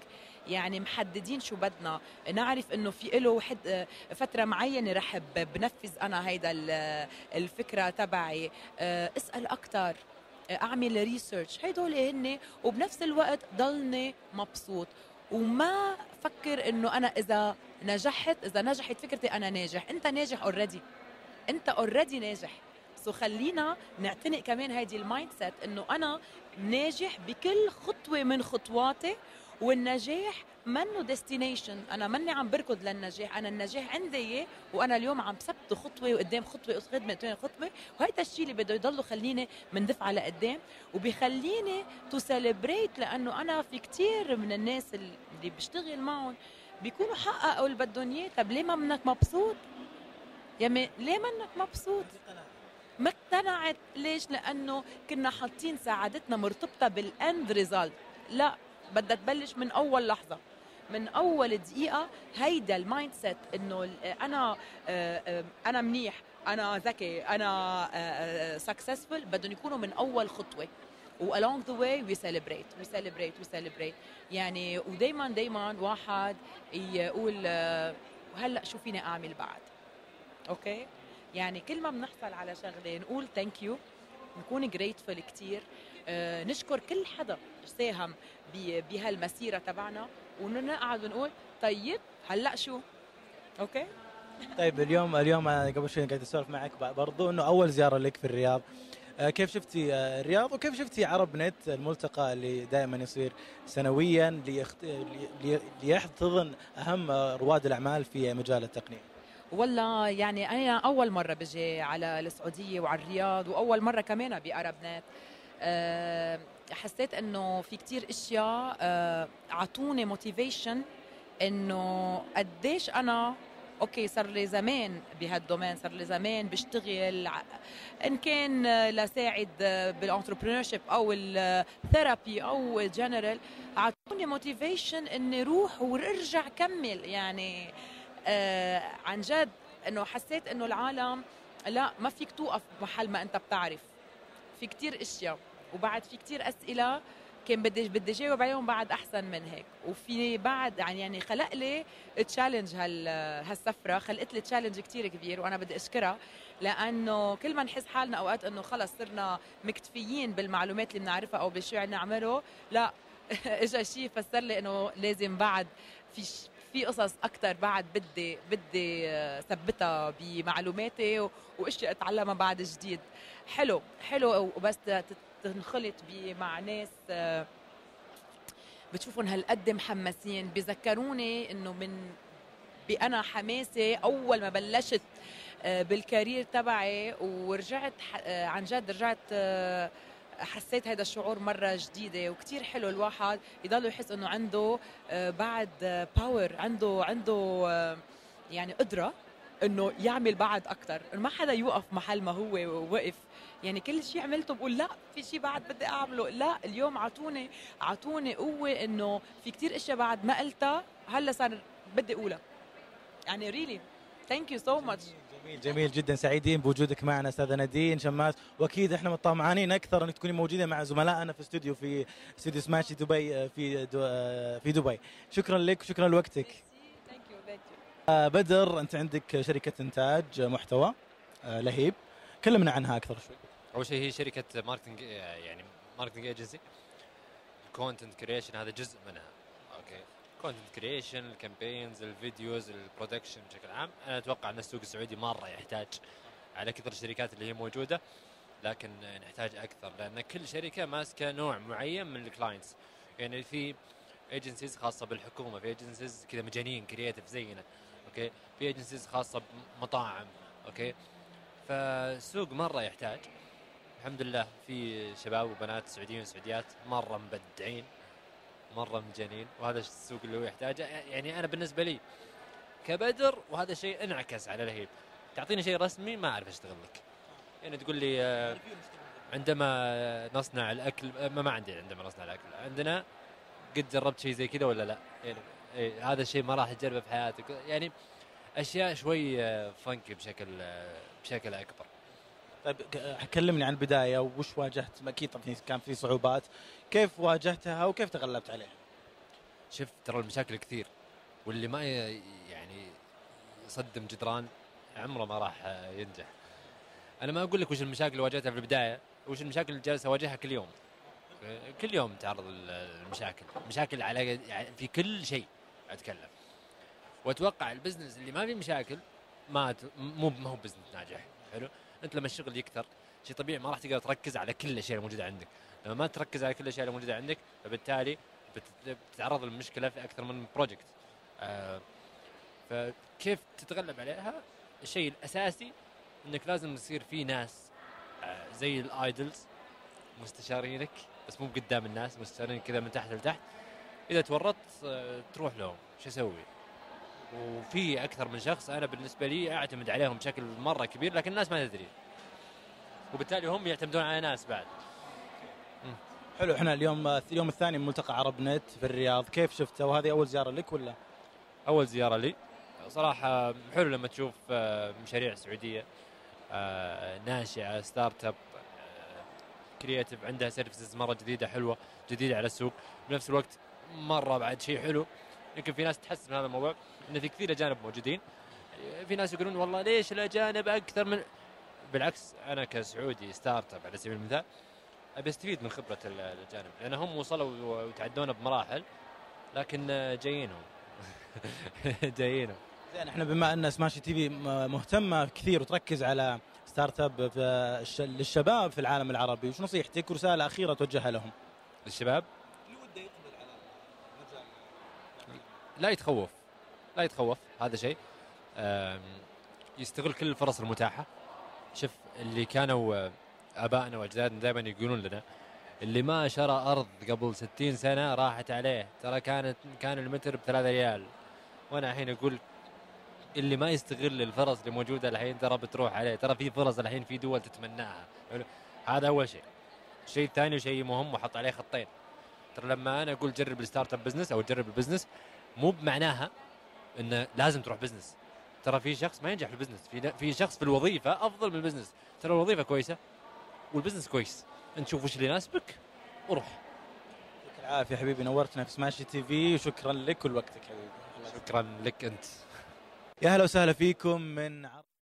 يعني محددين شو بدنا. نعرف إنه في له حد فترة معينة رح بنفذ أنا هيدا الفكرة تبعي. آه، اسأل أكثر أعمل research هدول هن وبنفس الوقت ضلني مبسوط. وما فكر إنه أنا إذا نجحت إذا نجحت فكرتي أنا ناجح. أنت ناجح already أنت already ناجح. so خلينا نعتنق كمان هيدي ال mindset إنه أنا ناجح بكل خطوة من خطواتي والنجاح منه destination أنا ماني عم بركض للنجاح. أنا النجاح عندي إياه وأنا اليوم عم بثبت خطوة وقدام خطوة خدمة ثاني خطوة. وهيدا الشيء اللي بده يضله خليني مندفعه لقدام وبيخليني to celebrate لأنه أنا في كثير من الناس اللي بشتغل معهم بيكونوا حققوا اللي بدهم إياه. طب ليه ما منك مبسوط؟ يعني ليه منك مبسوط؟ ما اقتنعت ليش؟ لأنه كنا حاطين سعادتنا مرتبطة بال end result لا بدها تبلش من أول لحظة. من أول دقيقة هيدا ال mindset انه أنا آه، آه، أنا منيح أنا ذكي أنا successful بدهم يكونوا من أول خطوة. و along the way we celebrate we celebrate we celebrate. يعني ودائما دائما واحد يقول هلأ شو فيني أعمل بعد؟ okay؟ يعني كل ما بنحصل على شغلة نقول thank you نكون grateful كثير آه نشكر كل حدا ساهم بهالمسيرة تبعنا. ونقعد ونقول طيب هلأ شو؟ okay؟ طيب اليوم اليوم قبل شوي قاعد أسولف معك برضو إنه أول زيارة لك في الرياض. آه، كيف شفتي آه، الرياض؟ وكيف شفتي عرب نت الملتقى اللي دائما يصير سنويا ليحتضن أهم رواد الأعمال في مجال التقنية؟ والله يعني أنا أول مرة بجي على السعودية وعلى الرياض وأول مرة كمان بعرب نت. أه حسيت إنه في كتير أشياء اعطوني motivation إنه قديش أنا okay صار لي زمان بهال domain صار لي زمان بشتغل إن كان لساعد بال entrepreneur أو ال therapy أو الجنرال اعطوني motivation إني أروح وارجع كمل. يعني آه عن جد إنه حسيت إنه العالم لا ما فيك توقف محل ما أنت بتعرف. في كتير أشياء. وبعد في كتير أسئلة كان بدي بدي جاوب عليهم بعد أحسن من هيك. وفي بعد يعني يعني خلق لي challenge هال هالسفرة. خلقت لي challenge كثير كبير وأنا بدي أشكرها. لأنه كل ما نحس حالنا أوقات إنه خلص صرنا مكتفيين بالمعلومات اللي بنعرفها أو بالشيء اللي نعمله لا [laughs] اجى شيء فسر لي إنه لازم بعد في في قصص أكثر بعد بدي بدي ثبتها بمعلوماتي وأشياء أتعلمها بعد جديد. حلو حلو وبس تنخلط مع ناس آه، بتشوفهم هالقد محمسين. بذكروني إنه من بانا حماسي أول ما بلشت آه، بالكارير تبعي ورجعت آه، عن جد رجعت حسيت هذا الشعور مرة جديدة. وكتير حلو الواحد يضل يحس إنه عنده بعد باور عنده عنده يعني قدرة إنه يعمل بعد أكثر ما حدا يوقف محل ما هو وقف يعني كل شيء عملته بقول لا في شيء بعد بدي أعمله. لا اليوم اعطوني اعطوني قوة إنه في كتير إشياء بعد ما قلتها هلأ صار بدي أقولها. يعني really thank you so much جميل جميل جدا. سعيدين بوجودك معنا أستاذة نادين شماس. وأكيد إحنا مطمعانين أكثر إنك تكوني موجودة مع زملائنا في استوديو في استوديو سماشي دبي آه، في دو آه، في دبي. شكرا لك وشكرا لوقتك. آه، بدر أنت عندك شركة إنتاج محتوى لهيب. كلمنا عنها أكثر شوي. أول شيء هي شركة marketing يعني marketing agency content creation هذا جزء منها. okay content creation ال campaigns ال videos ال production بشكل عام. أنا أتوقع أن السوق السعودي مرة يحتاج على كثر الشركات اللي هي موجودة لكن نحتاج أكثر لأن كل شركة ماسكة نوع معين من ال clients يعني في agencies خاصة بالحكومة في agencies كذا مجانين creative زينا okay في agencies خاصة بمطاعم. okay فالسوق مرة يحتاج. الحمد لله في شباب وبنات سعوديين وسعوديات مرة مبدعين مرة مجانين وهذا السوق اللي هو يحتاجه. يعني أنا بالنسبة لي كبدر وهذا الشيء انعكس على لهيب تعطيني شيء رسمي ما أعرف اشتغل لك يعني تقول لي آه، عندما نصنع الأكل آه، ما, ما عندي عندما نصنع الأكل. عندنا قد جربت شيء زي كذا ولا لا؟ يعني إيه هذا الشيء ما راح تجربه في حياتك. يعني أشياء شوي فنكي آه، بشكل بشكل أكبر. طيب كلمني عن البداية وش واجهت؟ أكيد طبعا كان في صعوبات. كيف واجهتها وكيف تغلبت عليها؟ شوف ترى المشاكل كثير واللي ما يعني يصدم جدران عمره ما راح ينجح. أنا ما أقول لك وش المشاكل اللي واجهتها في البداية وش المشاكل اللي جالس أواجهها كل يوم. كل يوم تعرض المشاكل مشاكل على يعني في كل شيء أتكلم. وأتوقع ال business اللي ما فيه مشاكل ما مو ما هو business ناجح حلو؟ انت لما الشغل يكثر شيء طبيعي ما راح تقدر تركز على كل الاشياء الموجوده عندك. لما ما تركز على كل الاشياء الموجوده عندك فبالتالي بتتعرض للمشكلة في أكثر من project آه فكيف تتغلب عليها؟ الشيء الأساسي إنك لازم يصير في ناس آه زي ال idols مستشارينك بس مو قدام الناس مستشارين كذا من تحت لتحت. إذا تورطت آه تروح لهم. شو أسوي؟ وفي أكثر من شخص أنا بالنسبة لي أعتمد عليهم بشكل مرة كبير لكن الناس ما تدري. وبالتالي هم يعتمدون على ناس بعد. حلو إحنا اليوم اليوم الثاني من ملتقى عرب نت في الرياض. كيف شفته؟ وهذه أول زيارة لك ولا؟ أول زيارة لي؟ صراحة حلو لما تشوف آه، مشاريع سعودية آه، ناشئة startup creative عندها services مرة جديدة حلوة جديدة على السوق. بنفس الوقت مرة بعد شيء حلو. يمكن في ناس تحس من هذا الموضوع إن في كثير أجانب موجودين. في ناس يقولون والله ليش الأجانب أكثر من؟ بالعكس أنا كسعودي startup على سبيل المثال أبي أستفيد من خبرة الأجانب لأن هم وصلوا وتعدونا بمراحل لكن جايينهم. [laughs] جايينهم. زين إحنا بما أن سماشي تي في مهتمة كثير وتركز على startup للشباب في العالم العربي وش نصيحتك؟ ورساله أخيرة توجهها لهم؟ للشباب؟ اللي وده يقبل على لا يتخوف. لا يتخوف هذا شيء. يستغل كل الفرص المتاحة. شوف اللي كانوا آبائنا وأجدادنا دائما يقولون لنا اللي ما شرى أرض قبل 60 سنة راحت عليه. ترى كانت كان المتر ب 3 ريال. وأنا الحين أقول اللي ما يستغل الفرص اللي موجودة الحين ترى بتروح عليه. ترى في فرص الحين في دول تتمناها. هذا أول شيء. الشيء الثاني وشيء مهم وحط عليه خطين. ترى لما أنا أقول جرب ال startup business أو جرب ال business مو بمعناها انه لازم تروح business ترى في شخص ما ينجح في ال business في في شخص في الوظيفة أفضل من ال business ترى الوظيفة كويسة وال business كويس. انت شوف وش اللي يناسبك وروح. يعطيك العافية حبيبي نورتنا في سماشي تي في. وشكرا لك ولوقتك حبيبي. شكرا لك أنت. يا هلا وسهلا فيكم من